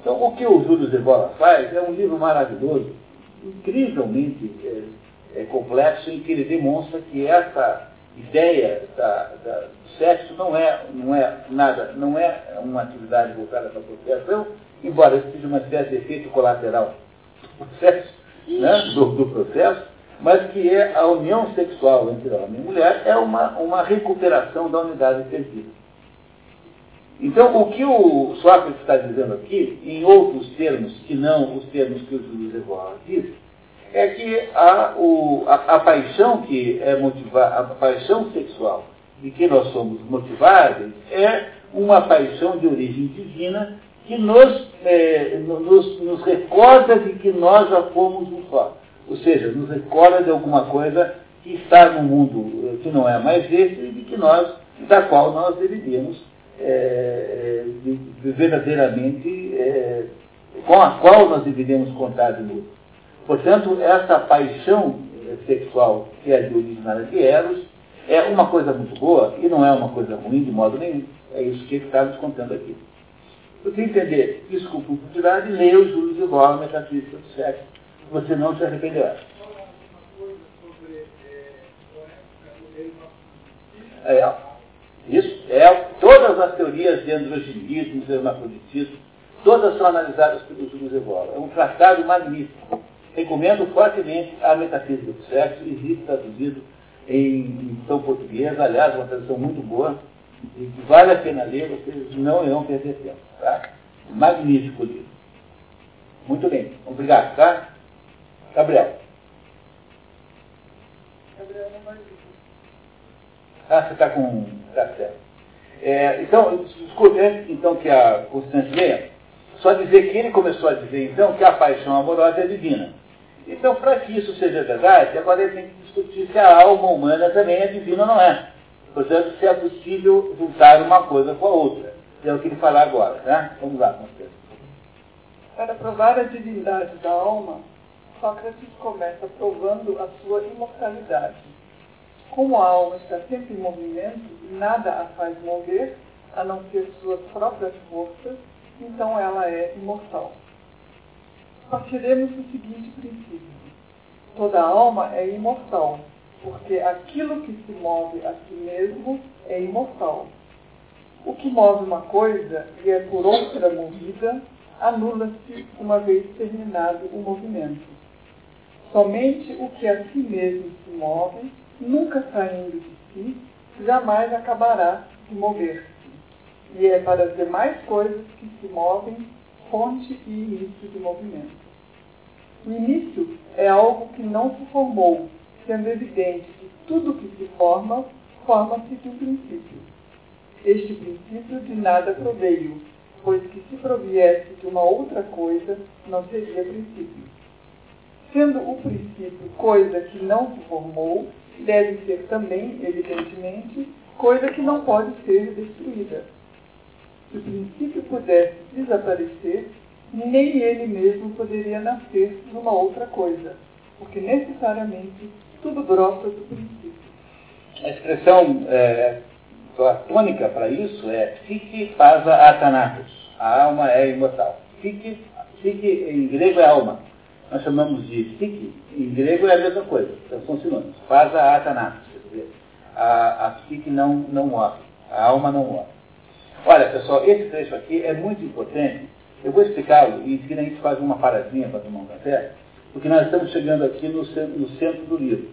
Então, o que o Júlio Zebola faz é um livro maravilhoso, incrivelmente é, é complexo, em que ele demonstra que essa ideia da, da, do sexo não é, não é nada, não é uma atividade voltada para a procriação, embora seja uma espécie de efeito colateral do processo, né, do, do, processo, mas que é a união sexual entre homem e mulher é uma, uma recuperação da unidade perdida. Então, o que o Sócrates está dizendo aqui, em outros termos que não os termos que o Júlio Evola diz, é que a, o, a, a, paixão que é motivada, a paixão sexual de que nós somos motivados é uma paixão de origem divina que nos, é, nos, nos recorda de que nós já fomos um só. Ou seja, nos recorda de alguma coisa que está no mundo que não é mais esse e de que nós, da qual nós deveríamos é, verdadeiramente, é, com a qual nós deveríamos contar de novo. Portanto, essa paixão sexual que é de originária de Eros é uma coisa muito boa e não é uma coisa ruim de modo nenhum. É isso que ele está nos contando aqui. Você entender isso com profundidade, leia o Júlio de Borba, Metafísica do Sexo. Você não se arrependerá. É, isso é todas as teorias de androginismo, de hermafroditismo, todas são analisadas pelo Júlio Zevola. É um tratado magnífico. Recomendo fortemente a Metafísica do Sexo, existe traduzido em, em português, aliás, uma tradução muito boa, e que vale a pena ler, vocês não irão perder tempo. Tá? Magnífico livro. Muito bem, obrigado, tá? Gabriel. Gabriel não vai Ah, você está com. Tá certo. É, então, desculpe, então que a Constante leia, só dizer que ele começou a dizer então que a paixão amorosa é divina. Então, para que isso seja verdade, agora ele tem que discutir se a alma humana também é divina ou não é. Portanto, se é possível juntar uma coisa com a outra. É o que ele falar agora, né? Vamos lá, Constância. Para provar a divindade da alma, Sócrates começa provando a sua imortalidade. Como a alma está sempre em movimento e nada a faz mover, a não ser suas próprias forças, então ela é imortal. Partiremos do seguinte princípio. Toda alma é imortal, porque aquilo que se move a si mesmo é imortal. O que move uma coisa e é por outra movida, anula-se uma vez terminado o movimento. Somente o que a si mesmo se move, nunca saindo de si, jamais acabará de mover-se. E é para as demais coisas que se movem fonte e início de movimento. O início é algo que não se formou, sendo evidente que tudo que se forma, forma-se de um princípio. Este princípio de nada proveio, pois que se proviesse de uma outra coisa, não seria princípio. Sendo o princípio coisa que não se formou, deve ser também, evidentemente, coisa que não pode ser destruída. Se o princípio pudesse desaparecer, nem ele mesmo poderia nascer numa outra coisa, porque necessariamente tudo brota do princípio. A expressão é, platônica para isso é psique pasa atanatos. A alma é imortal. Psique, psique em grego é alma nós chamamos de psique, em grego é a mesma coisa, então são sinônimos. Faz a atanatos, quer dizer, a, a psique não, não morre, a alma não morre. Olha, pessoal, esse trecho aqui é muito importante. Eu vou explicá-lo e em seguida a gente faz uma paradinha para tomar um café, porque nós estamos chegando aqui no centro, no centro do livro.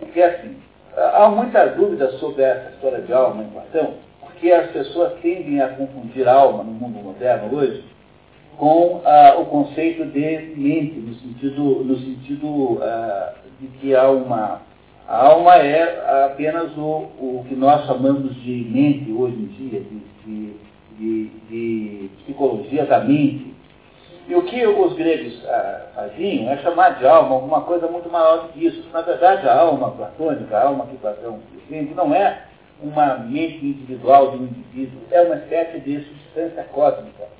Porque assim, há muitas dúvidas sobre essa história de alma em Platão, porque as pessoas tendem a confundir alma no mundo moderno hoje com ah, o conceito de mente, no sentido, no sentido ah, de que a alma, a alma é apenas o, o que nós chamamos de mente hoje em dia, de, de, de, de psicologia da mente. E o que os gregos ah, faziam é chamar de alma alguma coisa muito maior do que isso. Na verdade, a alma platônica, a alma que Platão defende, não é uma mente individual de um indivíduo, é uma espécie de substância cósmica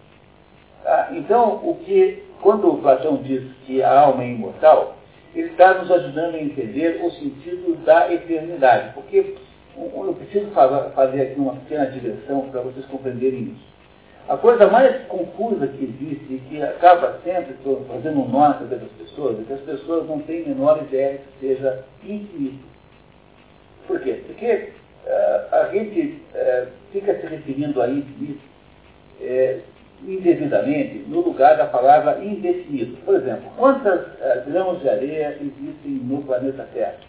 ah, então, o que, quando Platão diz que a alma é imortal, ele está nos ajudando a entender o sentido da eternidade. Porque eu preciso fazer aqui uma pequena digressão para vocês compreenderem isso. A coisa mais confusa que existe e que acaba sempre fazendo um nó na cabeça das pessoas é que as pessoas não têm menor ideia que seja infinito. Por quê? Porque uh, a gente uh, fica se referindo a infinito uh, indevidamente no lugar da palavra indefinido. Por exemplo, quantas uh, grãos de areia existem no planeta Terra?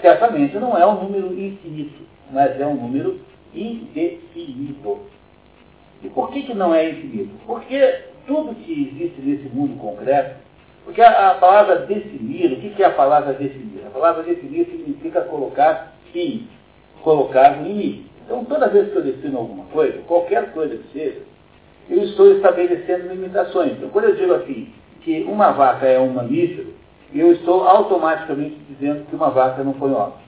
Certamente não é um número infinito, mas é um número indefinido. E por que, que não é infinito? Porque tudo que existe nesse mundo concreto, porque a, a palavra definir, o que, que é a palavra definir? A palavra definir significa colocar fim, colocar limite. Então, toda vez que eu defino alguma coisa, qualquer coisa que seja, eu estou estabelecendo limitações. Então, quando eu digo assim, que uma vaca é um mamífero, eu estou automaticamente dizendo que uma vaca não põe ovos.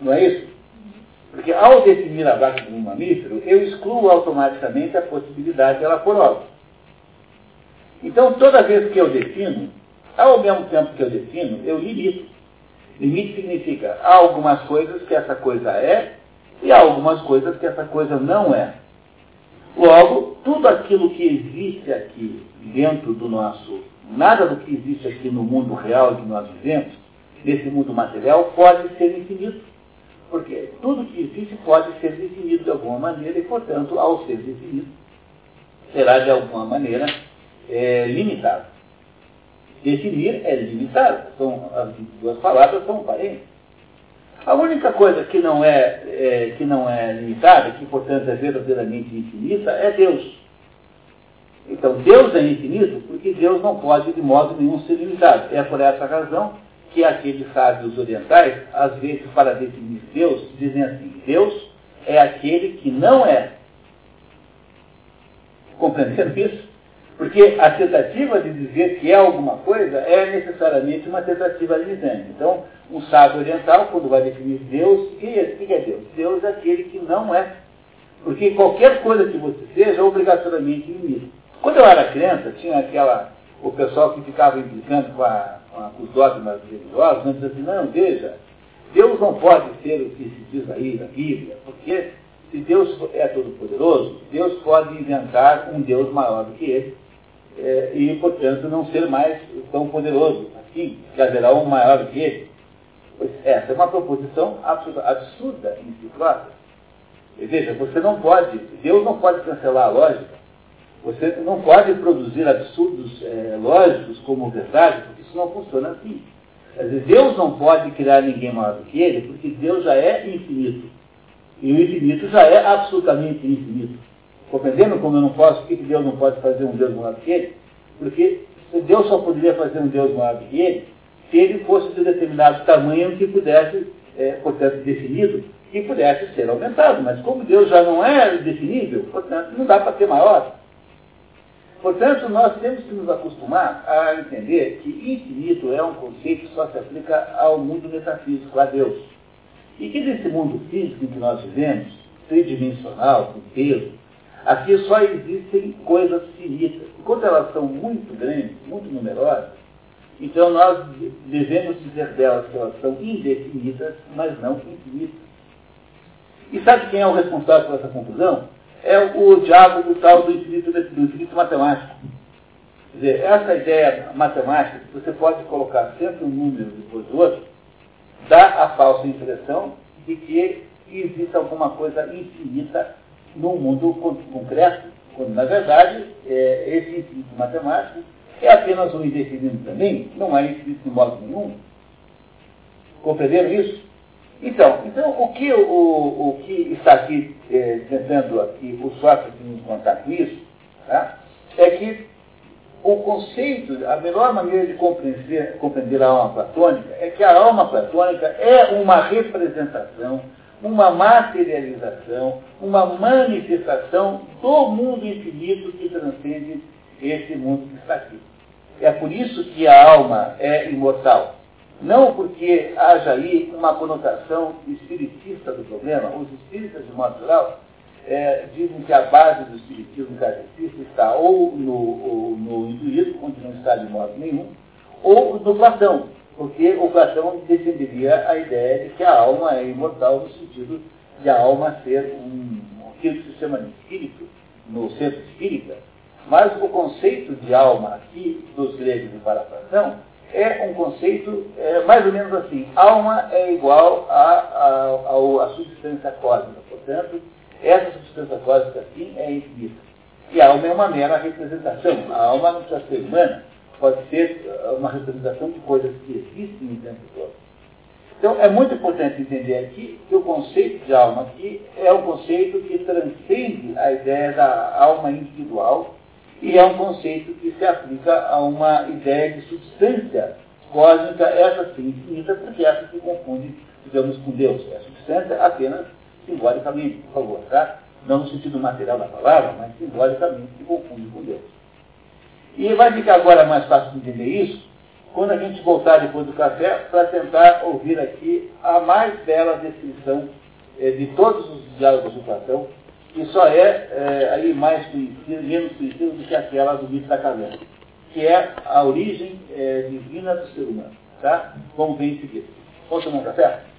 Não é isso? Porque ao definir a vaca como um mamífero, eu excluo automaticamente a possibilidade de ela pôr ovos. Então, toda vez que eu defino, ao mesmo tempo que eu defino, eu limito. Limite significa há algumas coisas que essa coisa é e há algumas coisas que essa coisa não é. Logo, tudo aquilo que existe aqui dentro do nosso, nada do que existe aqui no mundo real que nós vivemos, nesse mundo material, pode ser infinito. Porque tudo que existe pode ser definido de alguma maneira e, portanto, ao ser definido, será de alguma maneira é, limitado. Definir é limitar. São, as duas palavras são parentes. A única coisa que não é, é, que não é limitada, que portanto é verdadeiramente infinita, é Deus. Então Deus é infinito porque Deus não pode de modo nenhum ser limitado. É por essa razão que aqueles sábios orientais, às vezes para definir Deus, dizem assim, Deus é aquele que não é. Compreenderam isso? Porque a tentativa de dizer que é alguma coisa é necessariamente uma tentativa limitante. Então, um sábio oriental, quando vai definir Deus, o que é Deus? Deus é aquele que não é. Porque qualquer coisa que você seja, obrigatoriamente limita. Quando eu era criança, tinha aquela, o pessoal que ficava implicando com, a, com, os dogmas religiosos, não dizia assim, não, veja, Deus não pode ser o que se diz aí na Bíblia, porque se Deus é todo-poderoso, Deus pode inventar um Deus maior do que ele, é, e, portanto, não ser mais tão poderoso assim, que haverá um maior que ele. Pois essa é uma proposição absurda, absurda em si própria. Veja, você não pode, Deus não pode cancelar a lógica. Você não pode produzir absurdos é, lógicos como verdade, porque isso não funciona assim. Dizer, Deus não pode criar ninguém maior do que ele, porque Deus já é infinito. E o infinito já é absolutamente infinito. Compreendendo como eu não posso, por que Deus não pode fazer um Deus maior que ele? Porque Deus só poderia fazer um Deus maior que ele se ele fosse de determinado tamanho que pudesse, é, portanto, definido, que pudesse ser aumentado. Mas como Deus já não é definível, portanto, não dá para ser maior. Portanto, nós temos que nos acostumar a entender que infinito é um conceito que só se aplica ao mundo metafísico, a Deus. E que nesse mundo físico em que nós vivemos, tridimensional, com peso, aqui só existem coisas finitas. Enquanto elas são muito grandes, muito numerosas, então nós devemos dizer delas que elas são indefinidas, mas não infinitas. E sabe quem é o responsável por essa confusão? É o diabo do tal do infinito, do infinito matemático. Quer dizer, essa ideia matemática, que você pode colocar sempre um número depois do outro, dá a falsa impressão de que existe alguma coisa infinita no mundo concreto, quando na verdade é, esse infinito matemático é apenas um indefinido também, não é infinito de modo nenhum. Compreenderam isso? Então, então o, que, o, o que está aqui é, tentando aqui o Sócrates nos contar com isso, tá? é que o conceito, a melhor maneira de compreender, compreender a alma platônica é que a alma platônica é uma representação, uma materialização, uma manifestação do mundo infinito que transcende esse mundo que está aqui. É por isso que a alma é imortal. Não porque haja aí uma conotação espiritista do problema. Os espíritas, de modo geral, é, dizem que a base do espiritismo kardecista está ou no, ou no hinduísmo, onde não está de modo nenhum, ou no Platão, porque o Platão defenderia a ideia de que a alma é imortal no sentido de a alma ser um, aquilo que se chama de espírito, no centro espírita, mas o conceito de alma aqui, dos gregos de parafração, é um conceito é, mais ou menos assim. Alma é igual à substância cósmica. Portanto, essa substância cósmica, assim, é infinita. E a alma é uma mera representação. A alma não precisa ser humana, pode ser uma representação de coisas que existem o tempo todo. Então, é muito importante entender aqui que o conceito de alma aqui é um conceito que transcende a ideia da alma individual e é um conceito que se aplica a uma ideia de substância cósmica, essa sim infinita, porque essa se confunde, digamos, com Deus. É substância apenas simbolicamente, por favor, tá? Não no sentido material da palavra, mas simbolicamente se confunde com Deus. E vai ficar agora mais fácil de entender isso quando a gente voltar depois do café para tentar ouvir aqui a mais bela descrição eh, de todos os diálogos do Platão, que só é, eh, aí mais conhecido, menos conhecido do que aquela do mito da caverna, que é a origem eh, divina do ser humano, tá? Como vem em seguida. Vamos tomar um café?